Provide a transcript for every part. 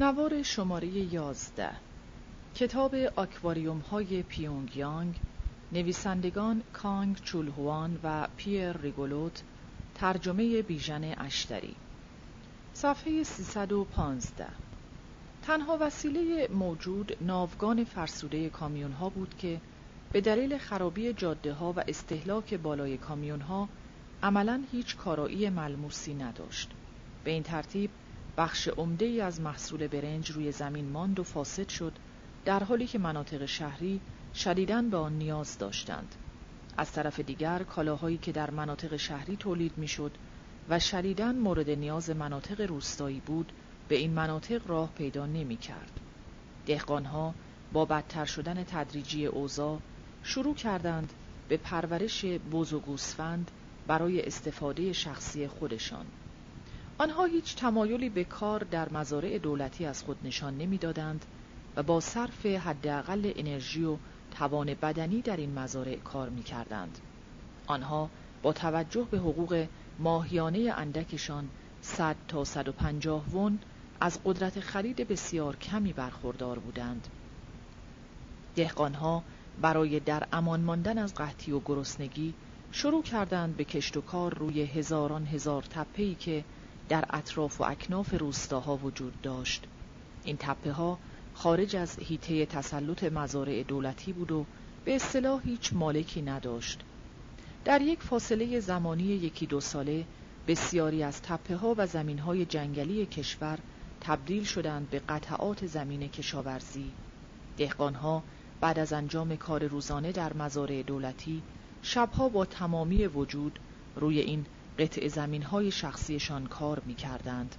نوار شماره یازده. کتاب آکواریوم های پیونگ یانگ نویسندگان کانگ چولهوان و پیر ریگولوت ترجمه بیژن اشتری. صفحه 315 تنها وسیله موجود ناوگان فرسوده کامیون ها بود که به دلیل خرابی جاده ها و استهلاک بالای کامیون ها عملا هیچ کارایی ملموسی نداشت. به این ترتیب بخش عمده ای از محصول برنج روی زمین ماند و فاسد شد در حالی که مناطق شهری شدیداً به آن نیاز داشتند از طرف دیگر کالاهایی که در مناطق شهری تولید می‌شد و شدیداً مورد نیاز مناطق روستایی بود به این مناطق راه پیدا نمی کرد. دهقانها با بدتر شدن تدریجی اوضاع شروع کردند به پرورش بز و گوسفند برای استفاده شخصی خودشان. آنها هیچ تمایلی به کار در مزارع دولتی از خود نشان نمی‌دادند و با صرف حداقل انرژی و توان بدنی در این مزارع کار می کردند. آنها با توجه به حقوق ماهیانه اندکشان 100 تا 150 ون از قدرت خرید بسیار کمی برخوردار بودند. دهقانها برای در امان ماندن از قحطی و گرسنگی شروع کردند به کشت و کار روی هزاران هزار تپه‌ای که در اطراف و اکناف روستاها وجود داشت. این تپه ها خارج از هیته تسلط مزارع دولتی بود و به اصطلاح هیچ مالکی نداشت. در یک فاصله زمانی یکی دو ساله بسیاری از تپه ها و زمین های جنگلی کشور تبدیل شدند به قطعات زمین کشاورزی. ها بعد از انجام کار روزانه در مزارع دولتی شبها با تمامی وجود روی این قطع زمین های شخصیشان کار می کردند.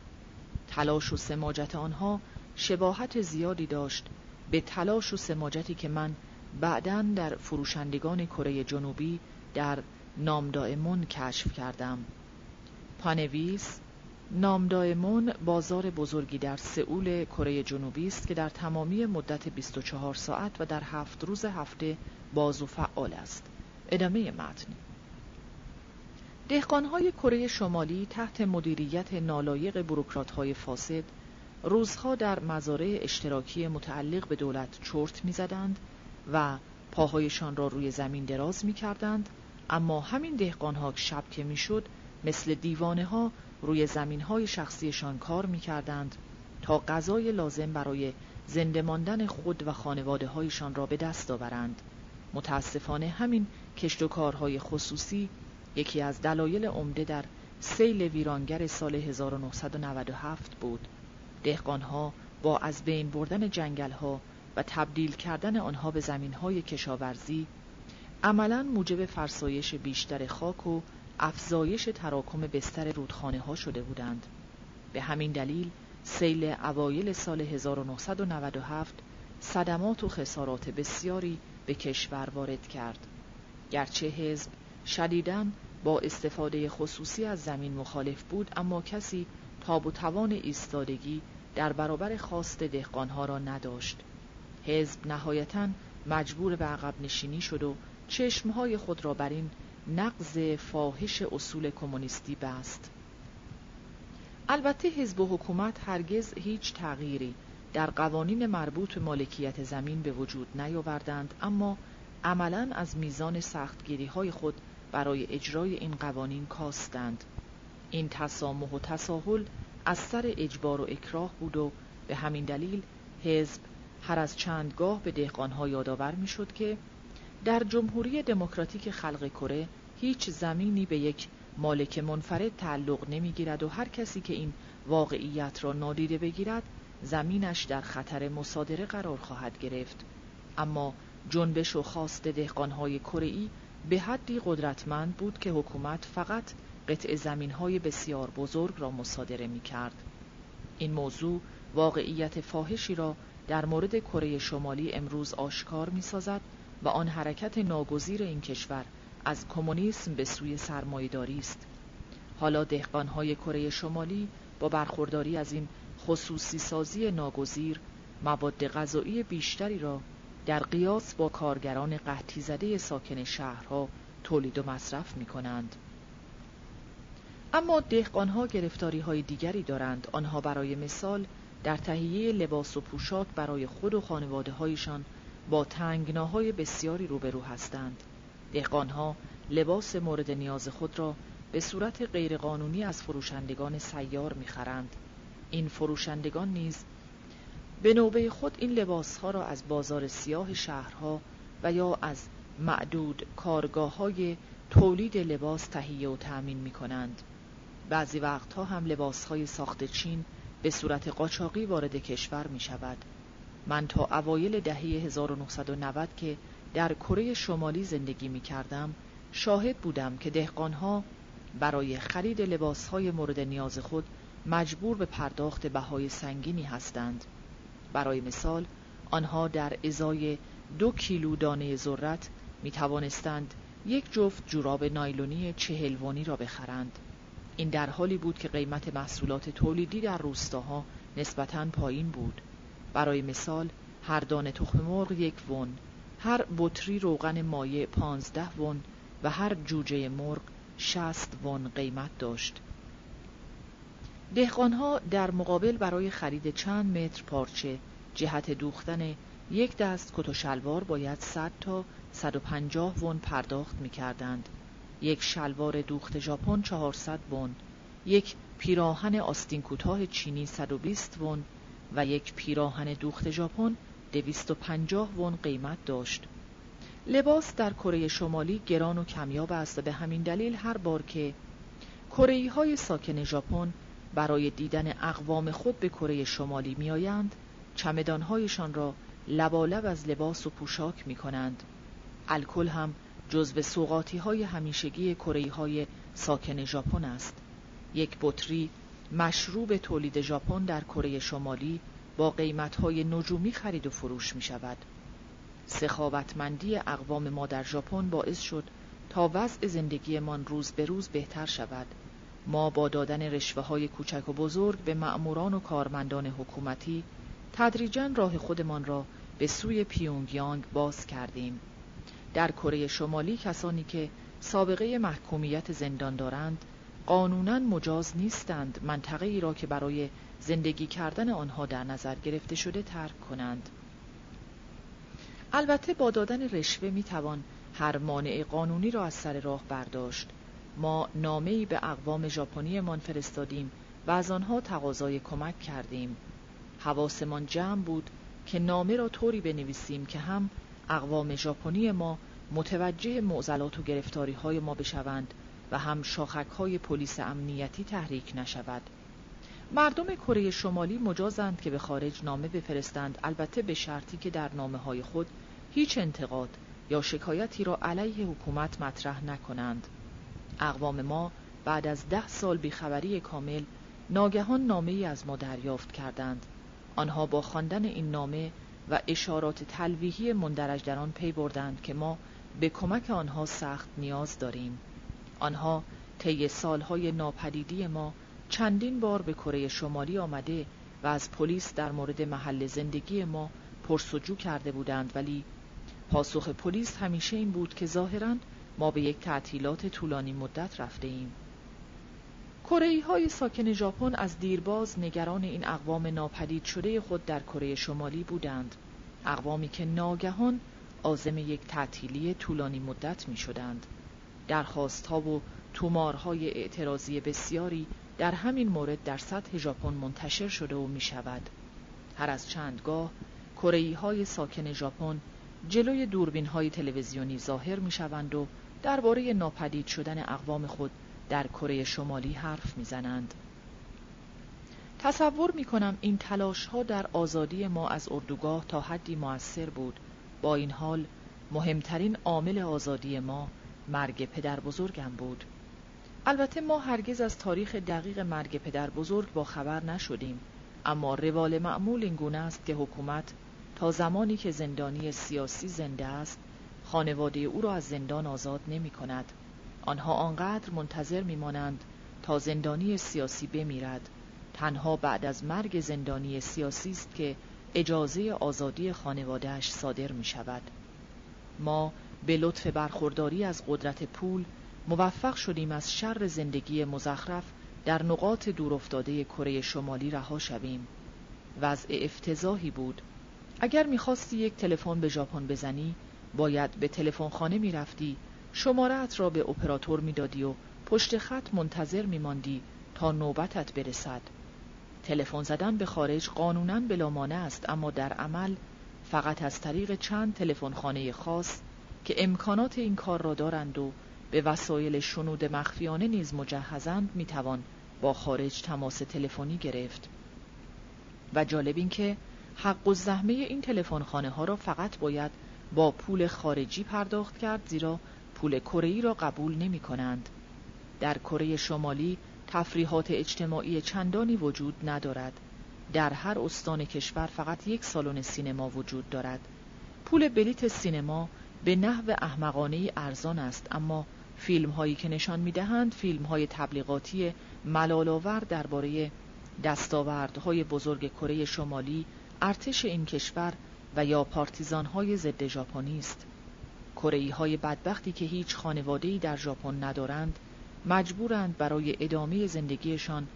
تلاش و سماجت آنها شباهت زیادی داشت به تلاش و سماجتی که من بعدا در فروشندگان کره جنوبی در نامدائمون کشف کردم. پانویس نامدائمون بازار بزرگی در سئول کره جنوبی است که در تمامی مدت 24 ساعت و در هفت روز هفته باز و فعال است. ادامه متن. دهقانهای کره شمالی تحت مدیریت نالایق بروکراتهای فاسد روزها در مزارع اشتراکی متعلق به دولت چرت می‌زدند و پاهایشان را روی زمین دراز می کردند اما همین دهقانها شب که می‌شد مثل دیوانه ها روی زمین های شخصیشان کار می کردند تا غذای لازم برای زنده ماندن خود و خانواده هایشان را به دست آورند. متاسفانه همین کشت و کارهای خصوصی یکی از دلایل عمده در سیل ویرانگر سال 1997 بود. دهقانها با از بین بردن جنگلها و تبدیل کردن آنها به زمینهای کشاورزی عملا موجب فرسایش بیشتر خاک و افزایش تراکم بستر رودخانه ها شده بودند. به همین دلیل سیل اوایل سال 1997 صدمات و خسارات بسیاری به کشور وارد کرد. گرچه حزب شدیداً با استفاده خصوصی از زمین مخالف بود اما کسی تاب و توان ایستادگی در برابر خواست دهقانها را نداشت. حزب نهایتا مجبور به عقب نشینی شد و چشمهای خود را بر این نقض فاحش اصول کمونیستی بست. البته حزب و حکومت هرگز هیچ تغییری در قوانین مربوط به مالکیت زمین به وجود نیاوردند اما عملا از میزان سختگیری های خود برای اجرای این قوانین کاستند. این تسامح و تساهل از سر اجبار و اکراه بود و به همین دلیل حزب هر از چندگاه به دهقانها یادآور می‌شد که در جمهوری دموکراتیک خلق کره هیچ زمینی به یک مالک منفرد تعلق نمی‌گیرد و هر کسی که این واقعیت را نادیده بگیرد زمینش در خطر مصادره قرار خواهد گرفت. اما جنبش و خواست دهقانهای کره‌ای به حدی قدرتمند بود که حکومت فقط قطع زمین های بسیار بزرگ را مصادره می کرد. این موضوع واقعیت فاحشی را در مورد کره شمالی امروز آشکار می سازد و آن حرکت ناگزیر این کشور از کمونیسم به سوی سرمایهداری است. حالا دهقانهای کره شمالی با برخورداری از این خصوصی سازی ناگزیر مواد غذایی بیشتری را در قیاس با کارگران قحطی زده ساکن شهرها تولید و مصرف می کنند. اما دهقانها گرفتاری های دیگری دارند. آنها برای مثال در تهیه لباس و پوشاک برای خود و خانواده هایشان با تنگناهای بسیاری روبرو هستند. دهقانها لباس مورد نیاز خود را به صورت غیرقانونی از فروشندگان سیار می‌خرند. این فروشندگان نیز به نوبه خود این لباسها را از بازار سیاه شهرها و یا از معدود کارگاه های تولید لباس تهیه و تأمین می کنند. بعضی وقتها هم لباس های ساخت چین به صورت قاچاقی وارد کشور می شود. من تا اوایل دهه 1990 که در کره شمالی زندگی می کردم شاهد بودم که دهقانها برای خرید لباس های مورد نیاز خود مجبور به پرداخت بهای سنگینی هستند. برای مثال آنها در ازای دو کیلو دانه ذرت می توانستند یک جفت جوراب نایلونی چهلوانی را بخرند. این در حالی بود که قیمت محصولات تولیدی در روستاها نسبتاً پایین بود. برای مثال هر دانه تخم مرغ یک ون، هر بطری روغن مایع پانزده ون و هر جوجه مرغ شست ون قیمت داشت. دهقانها در مقابل برای خرید چند متر پارچه جهت دوختن یک دست کت و شلوار باید 100 تا 150 ون پرداخت می کردند. یک شلوار دوخت ژاپن 400 ون، یک پیراهن آستین کوتاه چینی 120 ون و یک پیراهن دوخت ژاپن 250 ون قیمت داشت. لباس در کره شمالی گران و کمیاب است به همین دلیل هر بار که کره های ساکن ژاپن برای دیدن اقوام خود به کره شمالی میآیند چمدانهایشان را لبالب از لباس و پوشاک می کنند. الکل هم جزو سوقاتی های همیشگی کره های ساکن ژاپن است. یک بطری مشروب تولید ژاپن در کره شمالی با قیمت های نجومی خرید و فروش می شود. سخاوتمندی اقوام ما در ژاپن باعث شد تا وضع زندگیمان روز به روز بهتر شود. ما با دادن رشوه های کوچک و بزرگ به مأموران و کارمندان حکومتی تدریجا راه خودمان را به سوی پیونگیانگ باز کردیم. در کره شمالی کسانی که سابقه محکومیت زندان دارند قانونا مجاز نیستند منطقه ای را که برای زندگی کردن آنها در نظر گرفته شده ترک کنند. البته با دادن رشوه می توان هر مانع قانونی را از سر راه برداشت. ما نامه‌ای به اقوام ژاپنیمان فرستادیم و از آنها تقاضای کمک کردیم. حواسمان جمع بود که نامه را طوری بنویسیم که هم اقوام ژاپنی ما متوجه معضلات و گرفتاری های ما بشوند و هم شاخک های پلیس امنیتی تحریک نشود. مردم کره شمالی مجازند که به خارج نامه بفرستند البته به شرطی که در نامه های خود هیچ انتقاد یا شکایتی را علیه حکومت مطرح نکنند. اقوام ما بعد از ده سال بیخبری کامل ناگهان نامه ای از ما دریافت کردند. آنها با خواندن این نامه و اشارات تلویحی مندرج در آن پی بردند که ما به کمک آنها سخت نیاز داریم. آنها طی سالهای ناپدیدی ما چندین بار به کره شمالی آمده و از پلیس در مورد محل زندگی ما پرسجو کرده بودند ولی پاسخ پلیس همیشه این بود که ظاهرا ما به یک تعطیلات طولانی مدت رفته ایم. کره های ساکن ژاپن از دیرباز نگران این اقوام ناپدید شده خود در کره شمالی بودند. اقوامی که ناگهان عازم یک تعطیلی طولانی مدت می شدند. درخواست ها و تومارهای اعتراضی بسیاری در همین مورد در سطح ژاپن منتشر شده و می شود. هر از چندگاه کره های ساکن ژاپن جلوی دوربین های تلویزیونی ظاهر می شوند و درباره ناپدید شدن اقوام خود در کره شمالی حرف می‌زنند. تصور می کنم این تلاش ها در آزادی ما از اردوگاه تا حدی موثر بود. با این حال مهمترین عامل آزادی ما مرگ پدر بزرگم بود. البته ما هرگز از تاریخ دقیق مرگ پدر بزرگ با خبر نشدیم اما روال معمول این گونه است که حکومت تا زمانی که زندانی سیاسی زنده است خانواده او را از زندان آزاد نمی کند. آنها آنقدر منتظر میمانند تا زندانی سیاسی بمیرد. تنها بعد از مرگ زندانی سیاسی است که اجازه آزادی خانوادهش صادر می شود. ما به لطف برخورداری از قدرت پول موفق شدیم از شر زندگی مزخرف در نقاط دورافتاده کره شمالی رها شویم. وضع افتضاحی بود. اگر می‌خواستی یک تلفن به ژاپن بزنی باید به تلفن خانه می‌رفتی شمارت را به اپراتور می‌دادی و پشت خط منتظر میماندی تا نوبتت برسد. تلفن زدن به خارج قانونا بلامانه است اما در عمل فقط از طریق چند تلفن خانه خاص که امکانات این کار را دارند و به وسایل شنود مخفیانه نیز مجهزند می‌توان با خارج تماس تلفنی گرفت. و جالب این که حق و زحمه این تلفن خانه ها را فقط باید با پول خارجی پرداخت کرد زیرا پول کره را قبول نمی کنند. در کره شمالی تفریحات اجتماعی چندانی وجود ندارد. در هر استان کشور فقط یک سالن سینما وجود دارد. پول بلیت سینما به نحو احمقانه ارزان است اما فیلم هایی که نشان می دهند فیلم های تبلیغاتی ملالاور درباره دستاوردهای بزرگ کره شمالی ارتش این کشور و یا پارتیزان های ضد ژاپنی است کره های بدبختی که هیچ خانواده‌ای در ژاپن ندارند مجبورند برای ادامه زندگیشان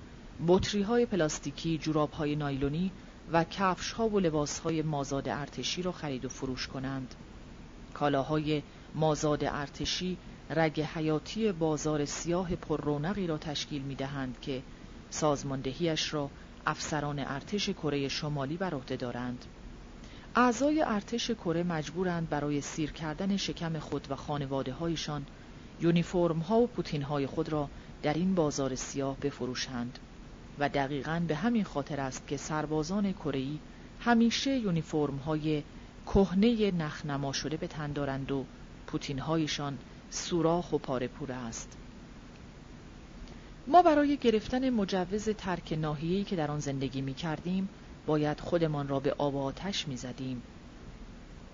بطری های پلاستیکی، جوراب های نایلونی و کفش ها و لباس های مازاد ارتشی را خرید و فروش کنند. کالاهای مازاد ارتشی رگ حیاتی بازار سیاه پر رونقی را تشکیل می دهند که سازماندهیش را افسران ارتش کره شمالی بر عهده دارند. اعضای ارتش کره مجبورند برای سیر کردن شکم خود و خانواده هایشان یونیفرم ها و پوتین های خود را در این بازار سیاه بفروشند و دقیقا به همین خاطر است که سربازان کره همیشه یونیفرم های کهنه نخنما شده به تن دارند و پوتین هایشان سوراخ و پاره پوره است. ما برای گرفتن مجوز ترک ناحیه‌ای که در آن زندگی می کردیم باید خودمان را به آب آتش می زدیم.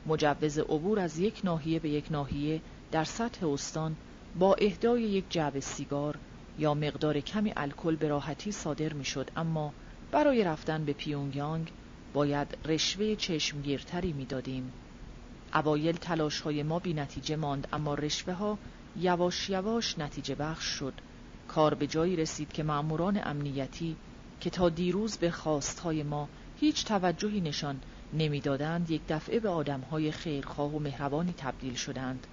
مجوز عبور از یک ناحیه به یک ناحیه در سطح استان با اهدای یک جعبه سیگار یا مقدار کمی الکل به راحتی صادر می شد اما برای رفتن به پیونگیانگ باید رشوه چشمگیرتری می دادیم. اوایل تلاش های ما بی نتیجه ماند اما رشوه ها یواش یواش نتیجه بخش شد کار به جایی رسید که مأموران امنیتی که تا دیروز به خواستهای ما هیچ توجهی نشان نمی‌دادند. یک دفعه به آدمهای خیرخواه و مهربانی تبدیل شدند.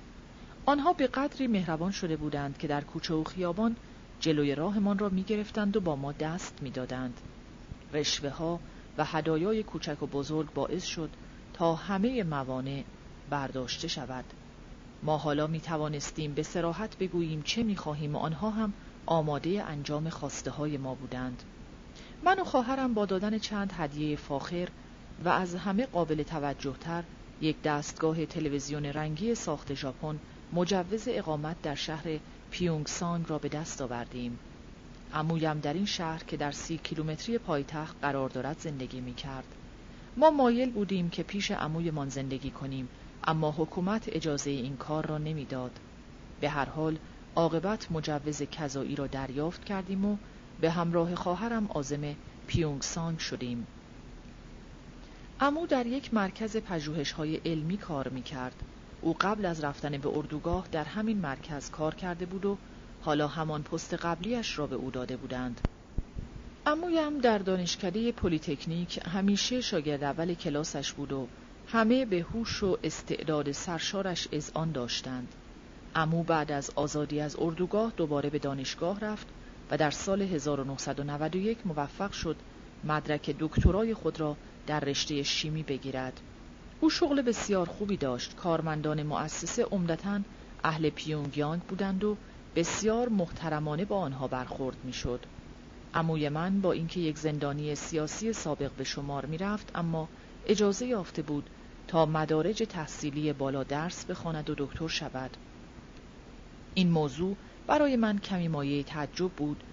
آنها به قدری مهربان شده بودند که در کوچه و خیابان جلوی راهمان را می‌گرفتند و با ما دست می‌دادند. رشوه ها و هدایای کوچک و بزرگ باعث شد تا همه موانع برداشته شود. ما حالا می توانستیم به سراحت بگوییم چه می خواهیم و آنها هم آماده انجام خواسته های ما بودند. من و خواهرم با دادن چند هدیه فاخر و از همه قابل توجه تر یک دستگاه تلویزیون رنگی ساخت ژاپن مجوز اقامت در شهر پیونگسانگ را به دست آوردیم. عمویم در این شهر که در سی کیلومتری پایتخت قرار دارد زندگی می کرد. ما مایل بودیم که پیش عمویمان زندگی کنیم اما حکومت اجازه این کار را نمی‌داد. به هر حال عاقبت مجوز کذایی را دریافت کردیم و به همراه خواهرم آزم پیونگسانگ شدیم. عمو در یک مرکز پژوهش های علمی کار می کرد. او قبل از رفتن به اردوگاه در همین مرکز کار کرده بود و حالا همان پست قبلیش را به او داده بودند. عمویم در دانشکده پلیتکنیک همیشه شاگرد اول کلاسش بود و همه به هوش و استعداد سرشارش اذعان داشتند. عمو بعد از آزادی از اردوگاه دوباره به دانشگاه رفت و در سال 1991 موفق شد مدرک دکترای خود را در رشته شیمی بگیرد. او شغل بسیار خوبی داشت. کارمندان مؤسسه عمدتا اهل پیونگیانگ بودند و بسیار محترمانه با آنها برخورد می‌شد. عموی من با اینکه یک زندانی سیاسی سابق به شمار می رفت اما اجازه یافته بود تا مدارج تحصیلی بالا درس بخواند و دکتر شود. این موضوع برای من کمی مایه تعجب بود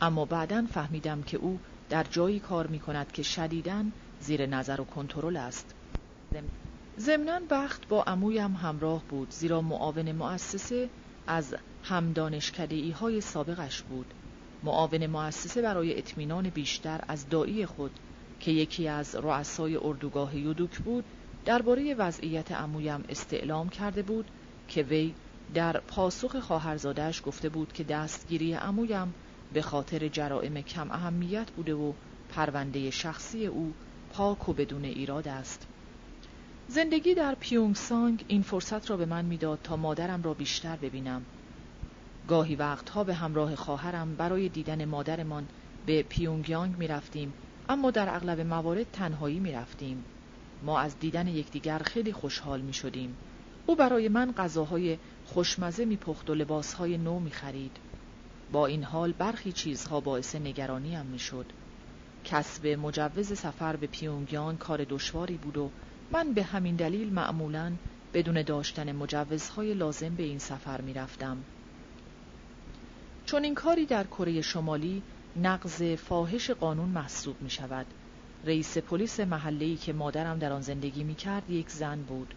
اما بعدا فهمیدم که او در جایی کار می کند که شدیدن زیر نظر و کنترل است. ضمناً بخت با عمویم همراه بود زیرا معاون مؤسسه از همدانشکدهی های سابقش بود. معاون مؤسسه برای اطمینان بیشتر از دایی خود که یکی از رؤسای اردوگاه یودوک بود درباره وضعیت عمویم استعلام کرده بود که وی در پاسخ خواهرزادهش گفته بود که دستگیری عمویم به خاطر جرائم کم اهمیت بوده و پرونده شخصی او پاک و بدون ایراد است زندگی در پیونگ سانگ این فرصت را به من می‌داد تا مادرم را بیشتر ببینم گاهی وقتها به همراه خواهرم برای دیدن مادرمان به پیونگیانگ می رفتیم اما در اغلب موارد تنهایی می رفتیم. ما از دیدن یکدیگر خیلی خوشحال می شدیم. او برای من غذاهای خوشمزه می پخت و لباسهای نو می خرید. با این حال برخی چیزها باعث نگرانیم می شد. کسب مجوز سفر به پیونگیان کار دشواری بود و من به همین دلیل معمولا بدون داشتن مجوزهای لازم به این سفر می رفتم. چون این کاری در کره شمالی نقض فاحش قانون محسوب می شود. رئیس پلیس محله‌ای که مادرم در آن زندگی می کرد یک زن بود.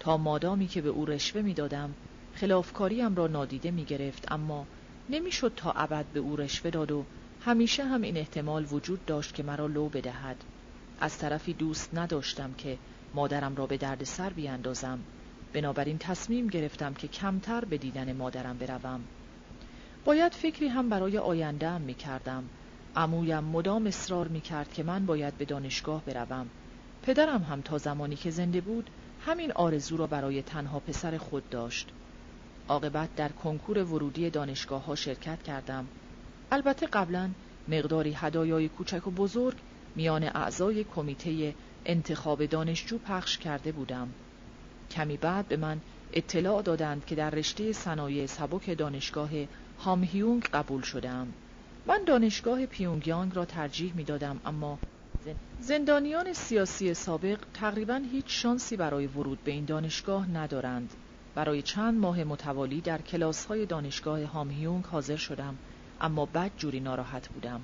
تا مادامی که به او رشوه می دادم خلافکاریم را نادیده می گرفت اما نمی‌شد تا ابد به او رشوه داد و همیشه هم این احتمال وجود داشت که مرا لو بدهد. از طرفی دوست نداشتم که مادرم را به درد سر بیاندازم. بنابراین تصمیم گرفتم که کمتر به دیدن مادرم بروم. باید فکری هم برای آینده هم می کردم. امویم مدام اصرار می کرد که من باید به دانشگاه بروم. پدرم هم تا زمانی که زنده بود همین آرزو را برای تنها پسر خود داشت. عاقبت در کنکور ورودی دانشگاه ها شرکت کردم. البته قبلا مقداری هدایای کوچک و بزرگ میان اعضای کمیته انتخاب دانشجو پخش کرده بودم. کمی بعد به من اطلاع دادند که در رشته صنایع سبک دانشگاه هامهیونگ قبول شدم. من دانشگاه پیونگیانگ را ترجیح می دادم اما زندانیان سیاسی سابق تقریبا هیچ شانسی برای ورود به این دانشگاه ندارند. برای چند ماه متوالی در کلاس های دانشگاه هامهیونگ حاضر شدم اما بد جوری ناراحت بودم.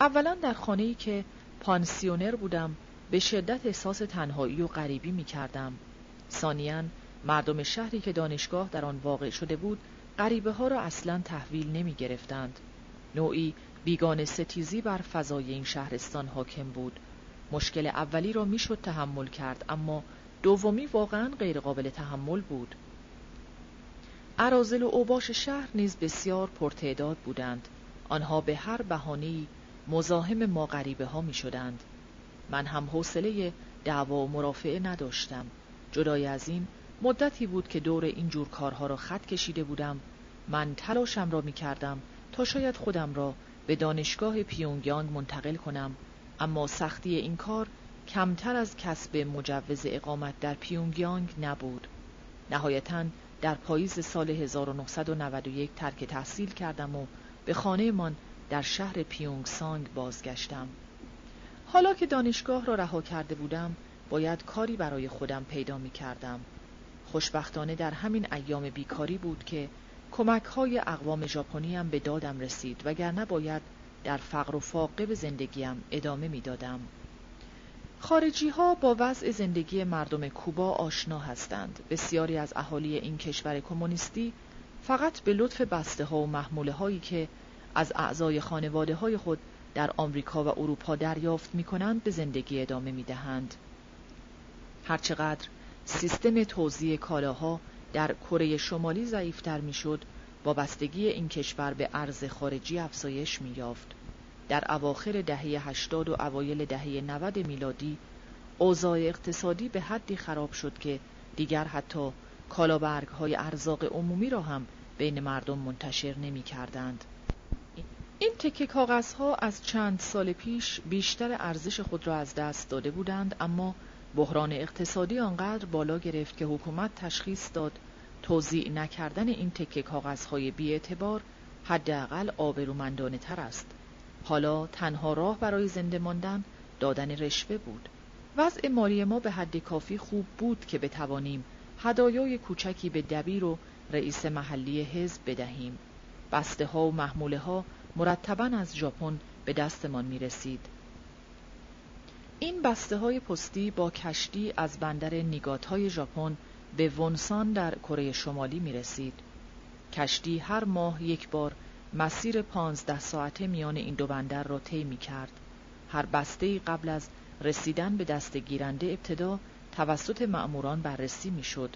اولا در خانه ای که پانسیونر بودم به شدت احساس تنهایی و غریبی می کردم. ثانیا مردم شهری که دانشگاه در آن واقع شده بود غریبه ها را اصلا تحویل نمی گرفتند. نوعی بیگان ستیزی بر فضای این شهرستان حاکم بود. مشکل اولی را می‌شد تحمل کرد اما دومی واقعا غیرقابل تحمل بود. عرازل و اوباش شهر نیز بسیار پرتعداد بودند. آنها به هر بهانه‌ای مزاحم ما غریبه ها می شدند. من هم حوصله دعوا و مرافعه نداشتم. جدای از این مدتی بود که دور این جور کارها را خط کشیده بودم من تلاشم را می کردم تا شاید خودم را به دانشگاه پیونگیانگ منتقل کنم اما سختی این کار کمتر از کسب مجوز اقامت در پیونگیانگ نبود. نهایتا در پاییز سال 1991 ترک تحصیل کردم و به خانه من در شهر پیونگ سانگ بازگشتم. حالا که دانشگاه را رها کرده بودم باید کاری برای خودم پیدا می کردم خوشبختانه در همین ایام بیکاری بود که کمک های اقوام ژاپنی هم به دادم رسید وگرنه باید در فقر و فاقه به زندگیم ادامه می‌دادم. خارجی ها با وضع زندگی مردم کوبا آشنا هستند. بسیاری از اهالی این کشور کمونیستی فقط به لطف بسته ها و محموله هایی که از اعضای خانواده های خود در آمریکا و اروپا دریافت می کنند به زندگی ادامه می دهند. هرچقدر سیستم توزیع کالاها در کره شمالی ضعیفتر می‌شد وابستگی این کشور به ارز خارجی افزایش مییافت در اواخر دهه 80 و اوایل دهه 90 میلادی اوضاع اقتصادی به حدی خراب شد که دیگر حتی کالابرگ های ارزاق عمومی را هم بین مردم منتشر نمی کردند. این تکه کاغذ ها از چند سال پیش بیشتر ارزش خود را از دست داده بودند اما بحران اقتصادی آنقدر بالا گرفت که حکومت تشخیص داد توضیع نکردن این تکه کاغذهای بیاعتبار حداقل آبرومندانه تر است. حالا تنها راه برای زنده ماندن دادن رشوه بود. وضع مالی ما به حد کافی خوب بود که بتوانیم هدایای کوچکی به دبیر و رئیس محلی حزب بدهیم. بسته ها و محموله ها مرتبا از ژاپن به دستمان می رسید. این بسته های پستی با کشتی از بندر نیگات های ژاپن به ونسان در کره شمالی می رسید. کشتی هر ماه یک بار مسیر پانزده ساعته میان این دو بندر را طی می کرد. هر بسته قبل از رسیدن به دست گیرنده ابتدا توسط مأموران بررسی می شد.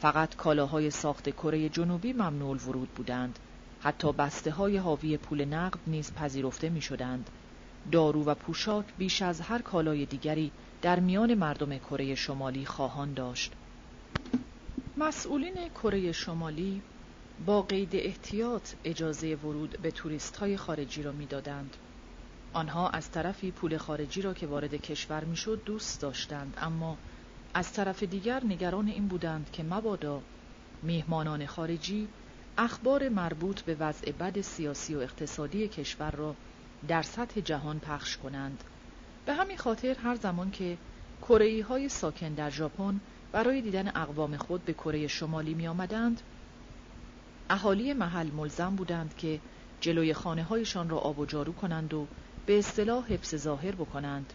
فقط کالاهای ساخت کره جنوبی ممنوع ورود بودند حتی بسته های حاوی پول نقد نیز پذیرفته می شدند. دارو و پوشاک بیش از هر کالای دیگری در میان مردم کره شمالی خواهان داشت. مسئولین کره شمالی با قید احتیاط اجازه ورود به توریست های خارجی را می‌دادند. آنها از طرفی پول خارجی را که وارد کشور می‌شد دوست داشتند اما از طرف دیگر نگران این بودند که مبادا میهمانان خارجی اخبار مربوط به وضع بد سیاسی و اقتصادی کشور را در سطح جهان پخش کنند به همین خاطر هر زمان که کره های ساکن در ژاپن برای دیدن اقوام خود به کره شمالی می آمدند اهالی محل ملزم بودند که جلوی خانه هایشان را آب و جارو کنند و به اصطلاح حفظ ظاهر بکنند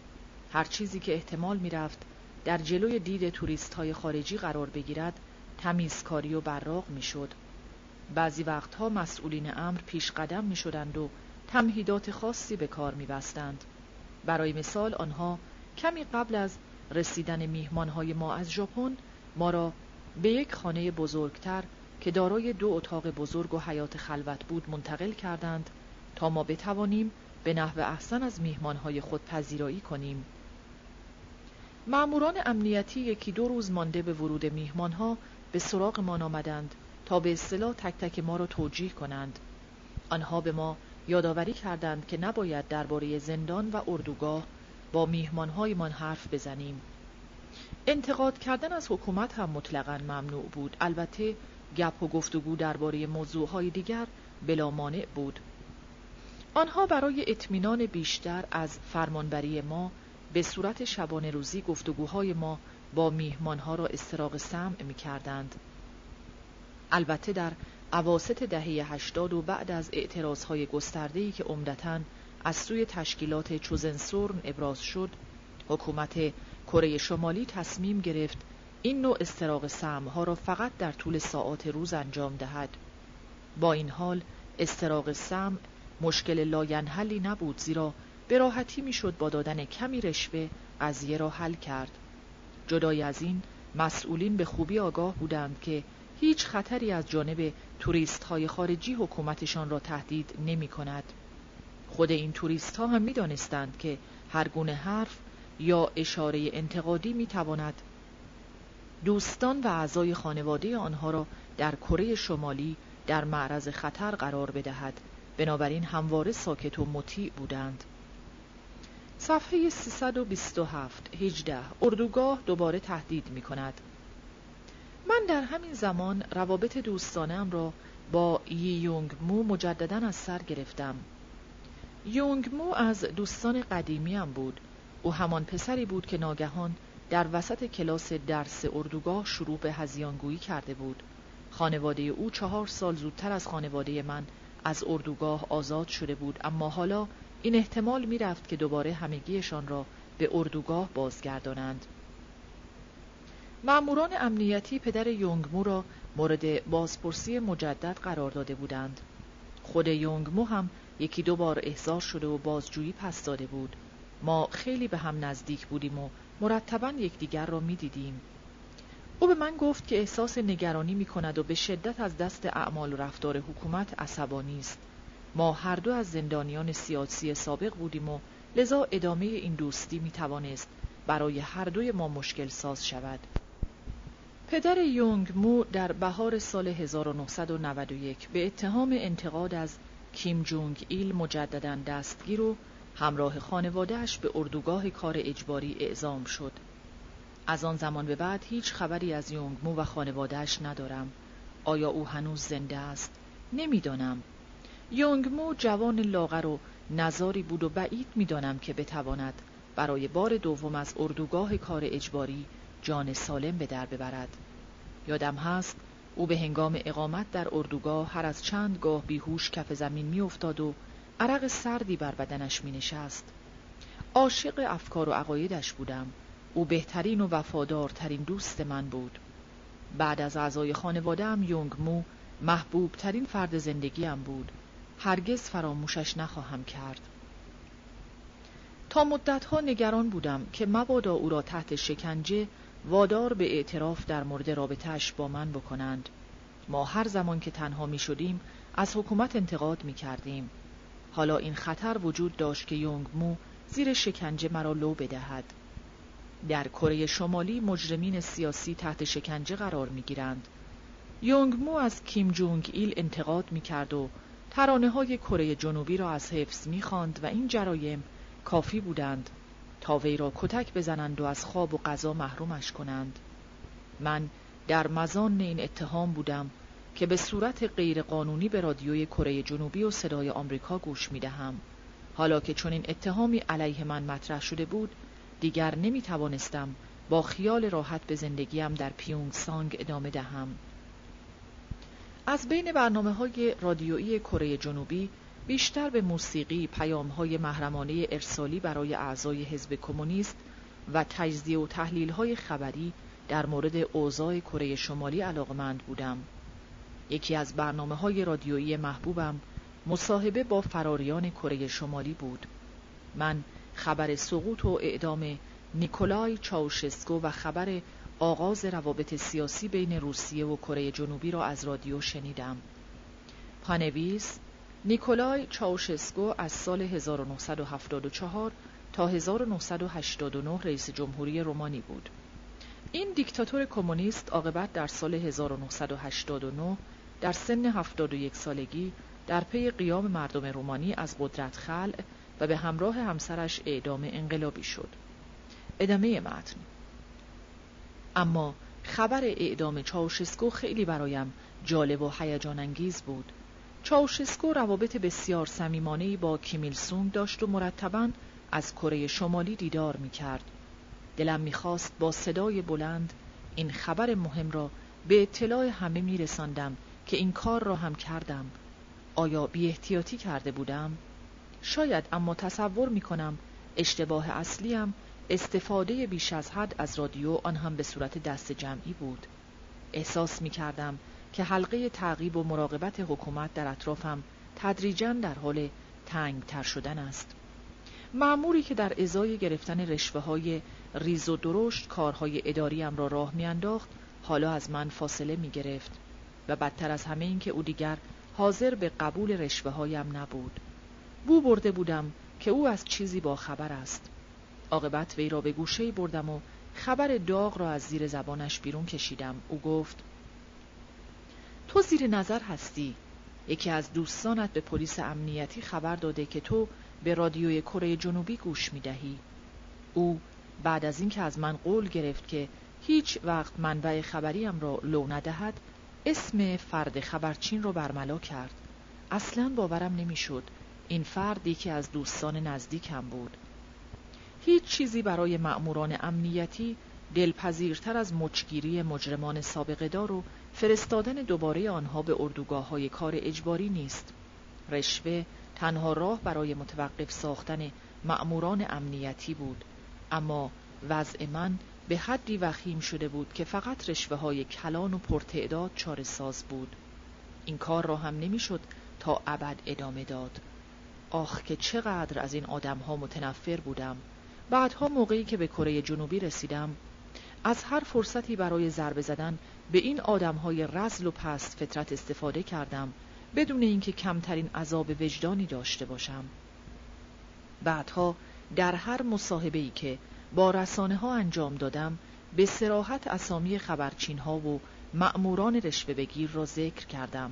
هر چیزی که احتمال می رفت در جلوی دید توریست های خارجی قرار بگیرد تمیزکاری و براق می شد. بعضی وقتها مسئولین امر پیش قدم می شدند و تمهیدات خاصی به کار می بستند. برای مثال آنها کمی قبل از رسیدن میهمانهای ما از ژاپن ما را به یک خانه بزرگتر که دارای دو اتاق بزرگ و حیات خلوت بود منتقل کردند تا ما بتوانیم به نحو احسن از میهمانهای خود پذیرایی کنیم. ماموران امنیتی یکی دو روز مانده به ورود میهمانها به سراغمان آمدند تا به اصطلاح تک تک ما را توجیه کنند. آنها به ما یادآوری کردند که نباید درباره زندان و اردوگاه با میهمانهایمان حرف بزنیم. انتقاد کردن از حکومت هم مطلقا ممنوع بود. البته گپ و گفتگو درباره موضوعهای دیگر بلا مانع بود آنها برای اطمینان بیشتر از فرمانبری ما به صورت شبانه روزی گفتگوهای ما با میهمانها را استراق سمع می کردند. البته در عواست دهه هشتاد و بعد از اعتراضهای گستردهی که عمدتا از سوی تشکیلات چوزنسورن ابراز شد حکومت کره شمالی تصمیم گرفت این نوع استراق سمها را فقط در طول ساعات روز انجام دهد با این حال استراق سم مشکل لاینحلی نبود زیرا به راحتی می‌شد با دادن کمی رشوه قضیه را حل کرد جدای از این مسئولین به خوبی آگاه بودند که هیچ خطری از جانب توریست های خارجی حکومتشان را تهدید نمی کند. خود این توریست ها هم می دانستند که هر گونه حرف یا اشاره انتقادی می تواند دوستان و اعضای خانواده آنها را در کره شمالی در معرض خطر قرار بدهد. بنابراین همواره ساکت و مطیع بودند. صفحه 327 18 اردوگاه دوباره تهدید می کند. من در همین زمان روابط دوستانم را با یی یونگ مو مجددا از سر گرفتم. یونگ مو از دوستان قدیمیم بود. او همان پسری بود که ناگهان در وسط کلاس درس اردوگاه شروع به هزیانگویی کرده بود. خانواده او چهار سال زودتر از خانواده من از اردوگاه آزاد شده بود اما حالا این احتمال می رفت که دوباره همگیشان را به اردوگاه بازگردانند. ماموران امنیتی پدر یونگمو را مورد بازپرسی مجدد قرار داده بودند. خود یونگمو هم یکی دو بار احضار شده و بازجویی پس داده بود. ما خیلی به هم نزدیک بودیم و مرتبا یکدیگر را می‌دیدیم. او به من گفت که احساس نگرانی می کند و به شدت از دست اعمال و رفتار حکومت عصبانی است. ما هر دو از زندانیان سیاسی سابق بودیم و لذا ادامه این دوستی می توانست برای هر دوی ما مشکل ساز شود. پدر یونگ مو در بهار سال 1991 به اتهام انتقاد از کیم جونگ ایل مجددا دستگیر و همراه خانوادهش به اردوگاه کار اجباری اعزام شد. از آن زمان به بعد هیچ خبری از یونگ مو و خانوادهش ندارم. آیا او هنوز زنده است؟ نمی‌دانم. یونگ مو جوان لاغر و نزاری بود و بعید می‌دانم که بتواند برای بار دوم از اردوگاه کار اجباری جان سالم به در ببرد. یادم هست او به هنگام اقامت در اردوگاه هر از چند گاه بیهوش کف زمین میافتاد و عرق سردی بر بدنش می نشست. عاشق افکار و عقایدش بودم. او بهترین و وفادارترین دوست من بود. بعد از اعضای خانوادهام یونگ مو محبوب ترین فرد زندگیم بود. هرگز فراموشش نخواهم کرد. تا مدتها نگران بودم که مبادا او را تحت شکنجه وادار به اعتراف در مورد رابطهش با من بکنند ما هر زمان که تنها می شدیم از حکومت انتقاد می کردیم حالا این خطر وجود داشت که یونگ مو زیر شکنجه مرا لو بدهد. در کره شمالی مجرمین سیاسی تحت شکنجه قرار می گیرند یونگ مو از کیم جونگ ایل انتقاد می کرد و ترانه های کره جنوبی را از حفظ می خاند و این جرایم کافی بودند تا وی را کتک بزنند و از خواب و غذا محرومش کنند. من در مزان این اتهام بودم که به صورت غیرقانونی به رادیوی کره جنوبی و صدای آمریکا گوش می دهم. حالا که چون این اتهامی علیه من مطرح شده بود دیگر نمی توانستم با خیال راحت به زندگیم در پیونگ سانگ ادامه دهم از بین برنامه های رادیویی کره جنوبی بیشتر به موسیقی پیام های محرمانه ارسالی برای اعضای حزب کمونیست و تجزیه و تحلیل های خبری در مورد اوضاع کره شمالی علاقمند بودم. یکی از برنامه های رادیویی محبوبم مصاحبه با فراریان کره شمالی بود. من خبر سقوط و اعدام نیکولای چاوشسکو و خبر آغاز روابط سیاسی بین روسیه و کره جنوبی را از رادیو شنیدم. پانویس نیکولای چاوشسکو از سال 1974 تا 1989 رئیس جمهوری رومانی بود. این دیکتاتور کمونیست عاقبت در سال 1989 در سن 71 سالگی در پی قیام مردم رومانی از قدرت خلع و به همراه همسرش اعدام انقلابی شد. ادامه متن اما خبر اعدام چاوشسکو خیلی برایم جالب و هیجان انگیز بود. چاوشسکو روابط بسیار صمیمانه‌ای با کیمیل سونگ داشت و مرتبا از کره شمالی دیدار می کرد. دلم می‌خواست با صدای بلند این خبر مهم را به اطلاع همه میرساندم که این کار را هم کردم. آیا بی احتیاطی کرده بودم؟ شاید اما تصور می کنم اشتباه اصلیم استفاده بیش از حد از رادیو آن هم به صورت دست جمعی بود. احساس می کردم که حلقه تعقیب و مراقبت حکومت در اطرافم تدریجا در حال تنگ تر شدن است. معموری که در ازای گرفتن رشوه های ریز و درشت کارهای اداریم را راه میانداخت حالا از من فاصله می گرفت و بدتر از همه این که او دیگر حاضر به قبول رشوه هایم نبود. بو برده بودم که او از چیزی با خبر است. عاقبت وی را به گوشه بردم و خبر داغ را از زیر زبانش بیرون کشیدم. او گفت تو زیر نظر هستی. یکی از دوستانت به پلیس امنیتی خبر داده که تو به رادیوی کره جنوبی گوش می دهی. او بعد از اینکه از من قول گرفت که هیچ وقت منبع خبریم را لو ندهد اسم فرد خبرچین را برملا کرد. اصلا باورم نمی‌شد این فرد یکی از دوستان نزدیکم بود. هیچ چیزی برای مأموران امنیتی دلپذیرتر از مچگیری مجرمان سابقه دار و فرستادن دوباره آنها به اردوگاه های کار اجباری نیست. رشوه تنها راه برای متوقف ساختن مأموران امنیتی بود. اما وضع من به حدی وخیم شده بود که فقط رشوه های کلان و پرتعداد چاره ساز بود. این کار را هم نمی‌شد تا ابد ادامه داد. آخ که چقدر از این آدم ها متنفر بودم. بعدها موقعی که به کره جنوبی رسیدم از هر فرصتی برای ضربه زدن به این آدم های رزل و پست فطرت استفاده کردم بدون اینکه کمترین عذاب وجدانی داشته باشم. بعدها در هر مصاحبه ای که با رسانه ها انجام دادم به سراحت اسامی خبرچین ها و مأموران رشوه بگیر را ذکر کردم.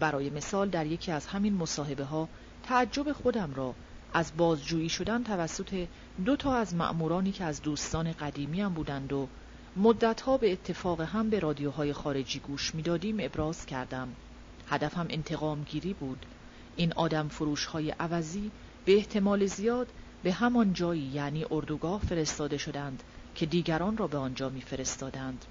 برای مثال در یکی از همین مصاحبه ها تعجب خودم را از بازجویی شدن توسط دو تا از مأمورانی که از دوستان قدیمی هم بودند و مدتها به اتفاق هم به رادیوهای خارجی گوش می‌دادیم ابراز کردم. هدفم انتقام گیری بود. این آدم فروش های عوضی به احتمال زیاد به همان جایی یعنی اردوگاه فرستاده شدند که دیگران را به آنجا میفرستادند.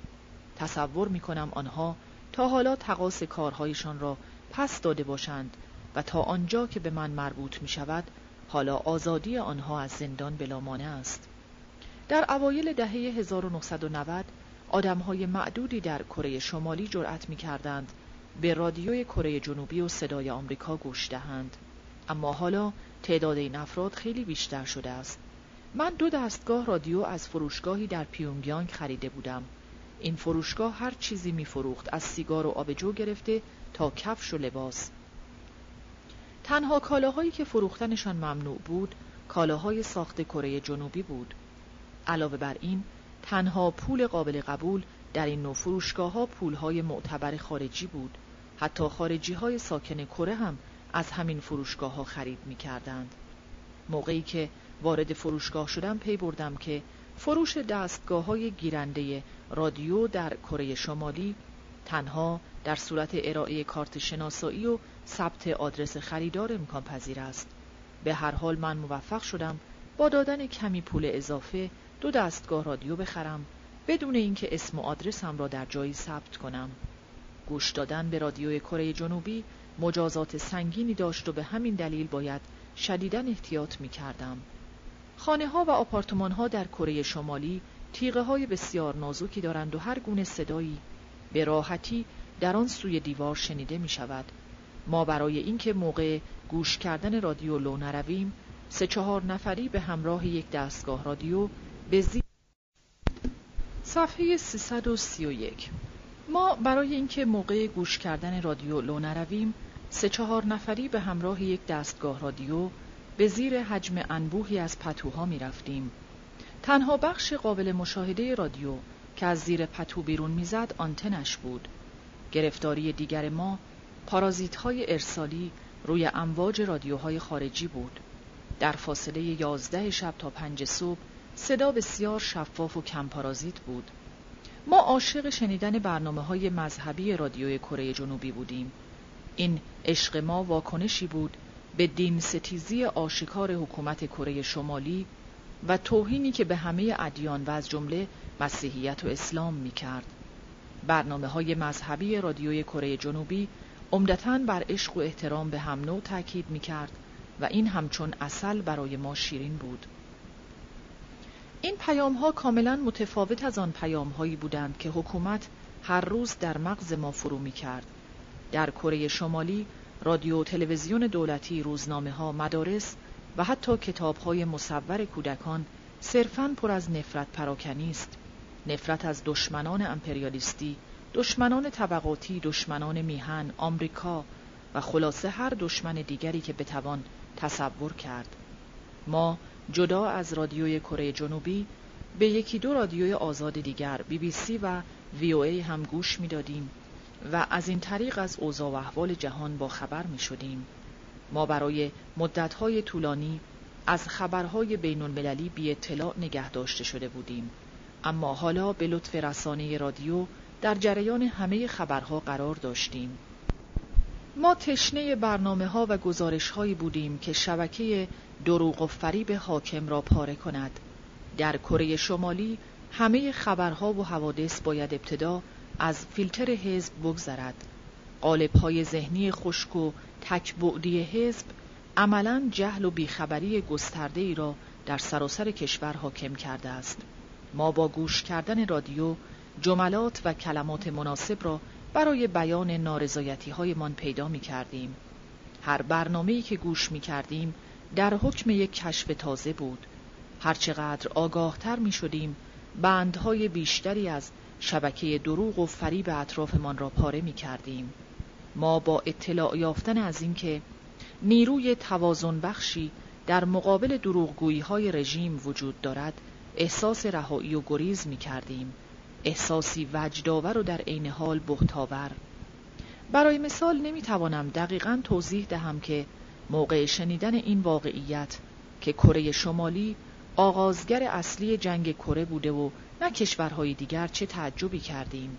تصور می کنم آنها تا حالا تقاس کارهایشان را پس داده باشند و تا آنجا که به من مربوط می شود حالا آزادی آنها از زندان بلامانه است. در اوایل دهه 1990 آدمهای معدودی در کره شمالی جرأت می کردند به رادیوی کره جنوبی و صدای آمریکا گوش دهند. اما حالا تعداد این افراد خیلی بیشتر شده است. من دو دستگاه رادیو از فروشگاهی در پیونگیانگ خریده بودم. این فروشگاه هر چیزی میفروخت از سیگار و آبجو گرفته تا کفش و لباس. تنها کالاهایی که فروختنشان ممنوع بود کالاهای ساخت کره جنوبی بود. علاوه بر این تنها پول قابل قبول در این نوع فروشگاه ها پول های معتبر خارجی بود. حتی خارجی های ساکن کره هم از همین فروشگاه ها خرید می کردند. موقعی که وارد فروشگاه شدم پی بردم که فروش دستگاه های گیرنده رادیو در کره شمالی تنها در صورت ارائه کارت شناسایی و ثبت آدرس خریدار امکان پذیر است. به هر حال من موفق شدم با دادن کمی پول اضافه دو دستگاه رادیو بخرم بدون اینکه اسم و آدرسم را در جایی ثبت کنم. گوش دادن به رادیوی کره جنوبی مجازات سنگینی داشت و به همین دلیل باید شدیداً احتیاط می کردم. خانه ها و آپارتمان ها در کره شمالی تیغه های بسیار نازکی دارند و هر گونه صدایی به راحتی در آن سوی دیوار شنیده می شود. ما برای اینکه موقع گوش کردن رادیو لو نرویم سه چهار نفری به همراه یک دستگاه رادیو به زیر صفحه 331 ما برای اینکه موقع گوش کردن رادیو لو نرویم سه چهار نفری به همراه یک دستگاه رادیو به زیر حجم انبوهی از پتوها می رفتیم. تنها بخش قابل مشاهده رادیو که از زیر پتو بیرون می‌زد آنتنش بود. گرفتاری دیگر ما پارازیت های ارسالی روی امواج رادیوهای خارجی بود. در فاصله یازده شب تا پنج صبح صدا بسیار شفاف و کم پارازیت بود. ما عاشق شنیدن برنامه های مذهبی رادیوی کره جنوبی بودیم. این عشق ما واکنشی بود به دین ستیزی آشکار حکومت کره شمالی و توهینی که به همه ادیان و از جمله مسیحیت و اسلام می کرد. برنامه های مذهبی رادیوی کره جنوبی عمدتا بر عشق و احترام به هم نوع تاکید می کرد و این همچون اصل برای ما شیرین بود. این پیام ها کاملا متفاوت از آن پیام هایی بودند که حکومت هر روز در مغز ما فرو می کرد. در کره شمالی رادیو تلویزیون دولتی روزنامه ها مدارس و حتی کتاب های مصور کودکان صرفاً پر از نفرت پراکنی است. نفرت از دشمنان امپریالیستی دشمنان طبقاتی دشمنان میهن آمریکا و خلاصه هر دشمن دیگری که بتوان تصور کرد. ما جدا از رادیوی کره جنوبی به یکی دو رادیوی آزاد دیگر بی بی سی و وی او ای هم گوش می‌دادیم. و از این طریق از اوضاع و احوال جهان با خبر می شدیم. ما برای مدتهای طولانی از خبرهای بین المللی بی اطلاع نگه داشته شده بودیم. اما حالا به لطف رسانه رادیو در جریان همه خبرها قرار داشتیم. ما تشنه برنامه ها و گزارش هایی بودیم که شبکه دروغ و فریب حاکم را پاره کند. در کره شمالی همه خبرها و حوادث باید ابتدا از فیلتر حزب بگذرد قالب های ذهنی خشک و تکبعدی حزب عملا جهل و بیخبری گسترده ای را در سراسر کشور حاکم کرده است ما با گوش کردن رادیو جملات و کلمات مناسب را برای بیان نارضایتی های من پیدا می کردیم. هر برنامه‌ای که گوش می کردیم در حکم یک کشف تازه بود. هرچقدر آگاهتر می شدیم بندهای بیشتری از شبکه دروغ و فریب اطرافمان را پاره می کردیم. ما با اطلاع یافتن از اینکه نیروی توازن بخشی در مقابل دروغگویی های رژیم وجود دارد احساس رهایی و گریز می کردیم. احساسی وجداور و در عین حال بهتاور برای مثال نمی توانم دقیقا توضیح دهم که موقع شنیدن این واقعیت که کره شمالی آغازگر اصلی جنگ کره بوده و نه کشورهای دیگر چه تعجبی کردیم.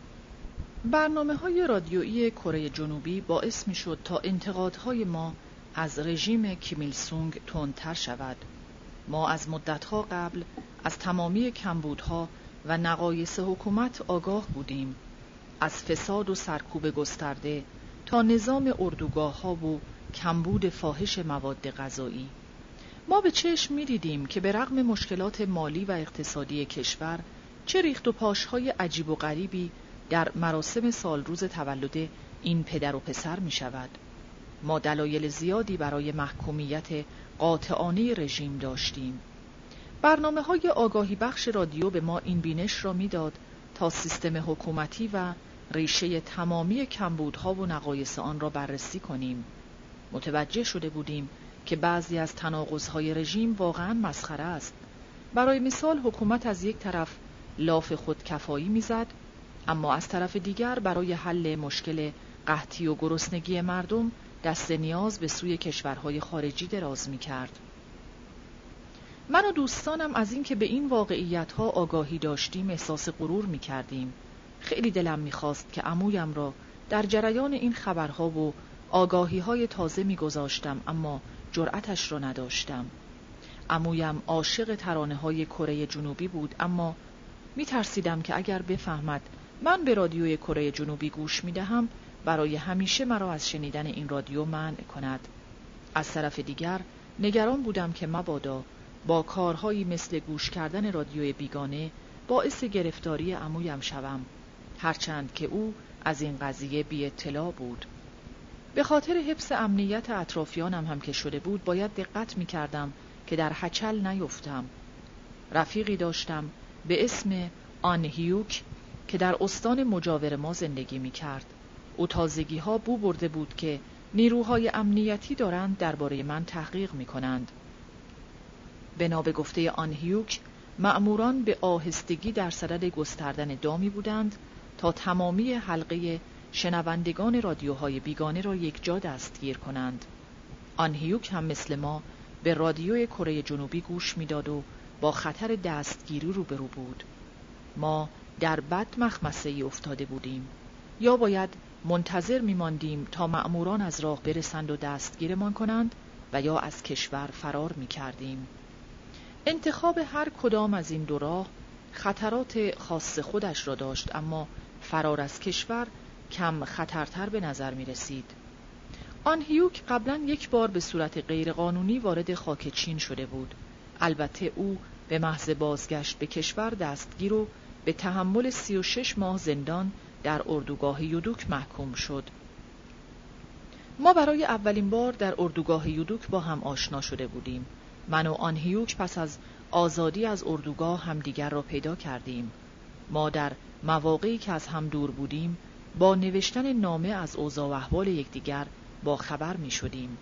برنامه های رادیویی کره جنوبی باعث می شد تا انتقادهای ما از رژیم کیمیل سونگ تندتر شود. ما از مدتها قبل از تمامی کمبودها و نقایص حکومت آگاه بودیم. از فساد و سرکوب گسترده تا نظام اردوگاه ها و کمبود فاحش مواد غذایی. ما به چشم می دیدیم که به رغم مشکلات مالی و اقتصادی کشور چه ریخت و پاشهای عجیب و غریبی در مراسم سالروز تولد این پدر و پسر می شود. ما دلایل زیادی برای محکومیت قاطعانه رژیم داشتیم. برنامه های آگاهی بخش رادیو به ما این بینش را می‌داد تا سیستم حکومتی و ریشه تمامی کمبودها و نقایص آن را بررسی کنیم. متوجه شده بودیم که بعضی از تناقضهای رژیم واقعا مسخره است. برای مثال حکومت از یک طرف لاف خودکفایی می‌زد اما از طرف دیگر برای حل مشکل قحطی و گرسنگی مردم دست نیاز به سوی کشورهای خارجی دراز می کرد. من و دوستانم از اینکه به این واقعیت ها آگاهی داشتیم احساس غرور می کردیم. خیلی دلم می خواست که عمویم را در جریان این خبرها و آگاهی های تازه می گذاشتم اما جرأتش را نداشتم. عمویم عاشق ترانه های کره جنوبی بود اما می ترسیدم که اگر بفهمد من به رادیوی کره جنوبی گوش می دهم برای همیشه مرا از شنیدن این رادیو منع کند. از طرف دیگر نگران بودم که مبادا با کارهایی مثل گوش کردن رادیوی بیگانه باعث گرفتاری عمویم شوم هرچند که او از این قضیه بی اطلاع بود به خاطر حفظ امنیت اطرافیانم هم که شده بود باید دقت می کردم که در حچل نیفتم. رفیقی داشتم به اسم آن هیوک که در استان مجاور ما زندگی می کرد او تازگی ها بو برده بود که نیروهای امنیتی دارند درباره من تحقیق می کنند بنا به گفته آن هیوک مأموران به آهستگی در صدد گستردن دامی بودند تا تمامی حلقه شنوندگان رادیوهای بیگانه را یک جا دستگیر کنند. آن هیوک هم مثل ما به رادیوی کره جنوبی گوش می‌داد و با خطر دستگیری روبرو بود. ما در بد مخمسه ای افتاده بودیم. یا باید منتظر میماندیم تا مأموران از راه برسند و دستگیرمان کنند و یا از کشور فرار می کردیم. انتخاب هر کدام از این دو راه خطرات خاص خودش را داشت اما فرار از کشور کم خطرتر به نظر می رسید. آن هیوک قبلا یک بار به صورت غیرقانونی وارد خاک چین شده بود. البته او به محض بازگشت به کشور دستگیر و به تحمل سی و شش ماه زندان در اردوگاه یودوک محکوم شد. ما برای اولین بار در اردوگاه یودوک با هم آشنا شده بودیم. من و آن هیوک پس از آزادی از اردوگاه همدیگر را پیدا کردیم. ما در مواقعی که از هم دور بودیم با نوشتن نامه از اوضاع و احوال یکدیگر با خبر می شدیم.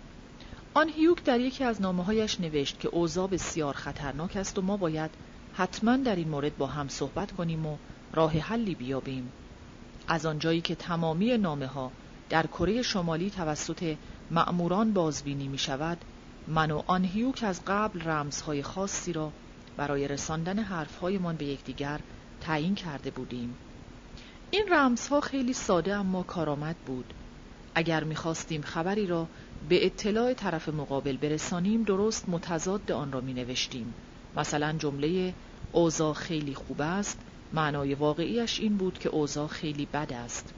آن هیوک در یکی از نامه هایش نوشت که اوضاع بسیار خطرناک است و ما باید حتما در این مورد با هم صحبت کنیم و راه حلی بیابیم. از آنجایی که تمامی نامه ها در کره شمالی توسط مأموران بازبینی می شود من و آن هیوک از قبل رمزهای خاصی را برای رساندن حرفهایمان به یکدیگر تعیین کرده بودیم این رمزها خیلی ساده اما کارآمد بود. اگر می‌خواستیم خبری را به اطلاع طرف مقابل برسانیم درست متضاد آن را می نوشتیم مثلا جمله اوضاع خیلی خوب است معنای واقعیش این بود که اوضاع خیلی بد است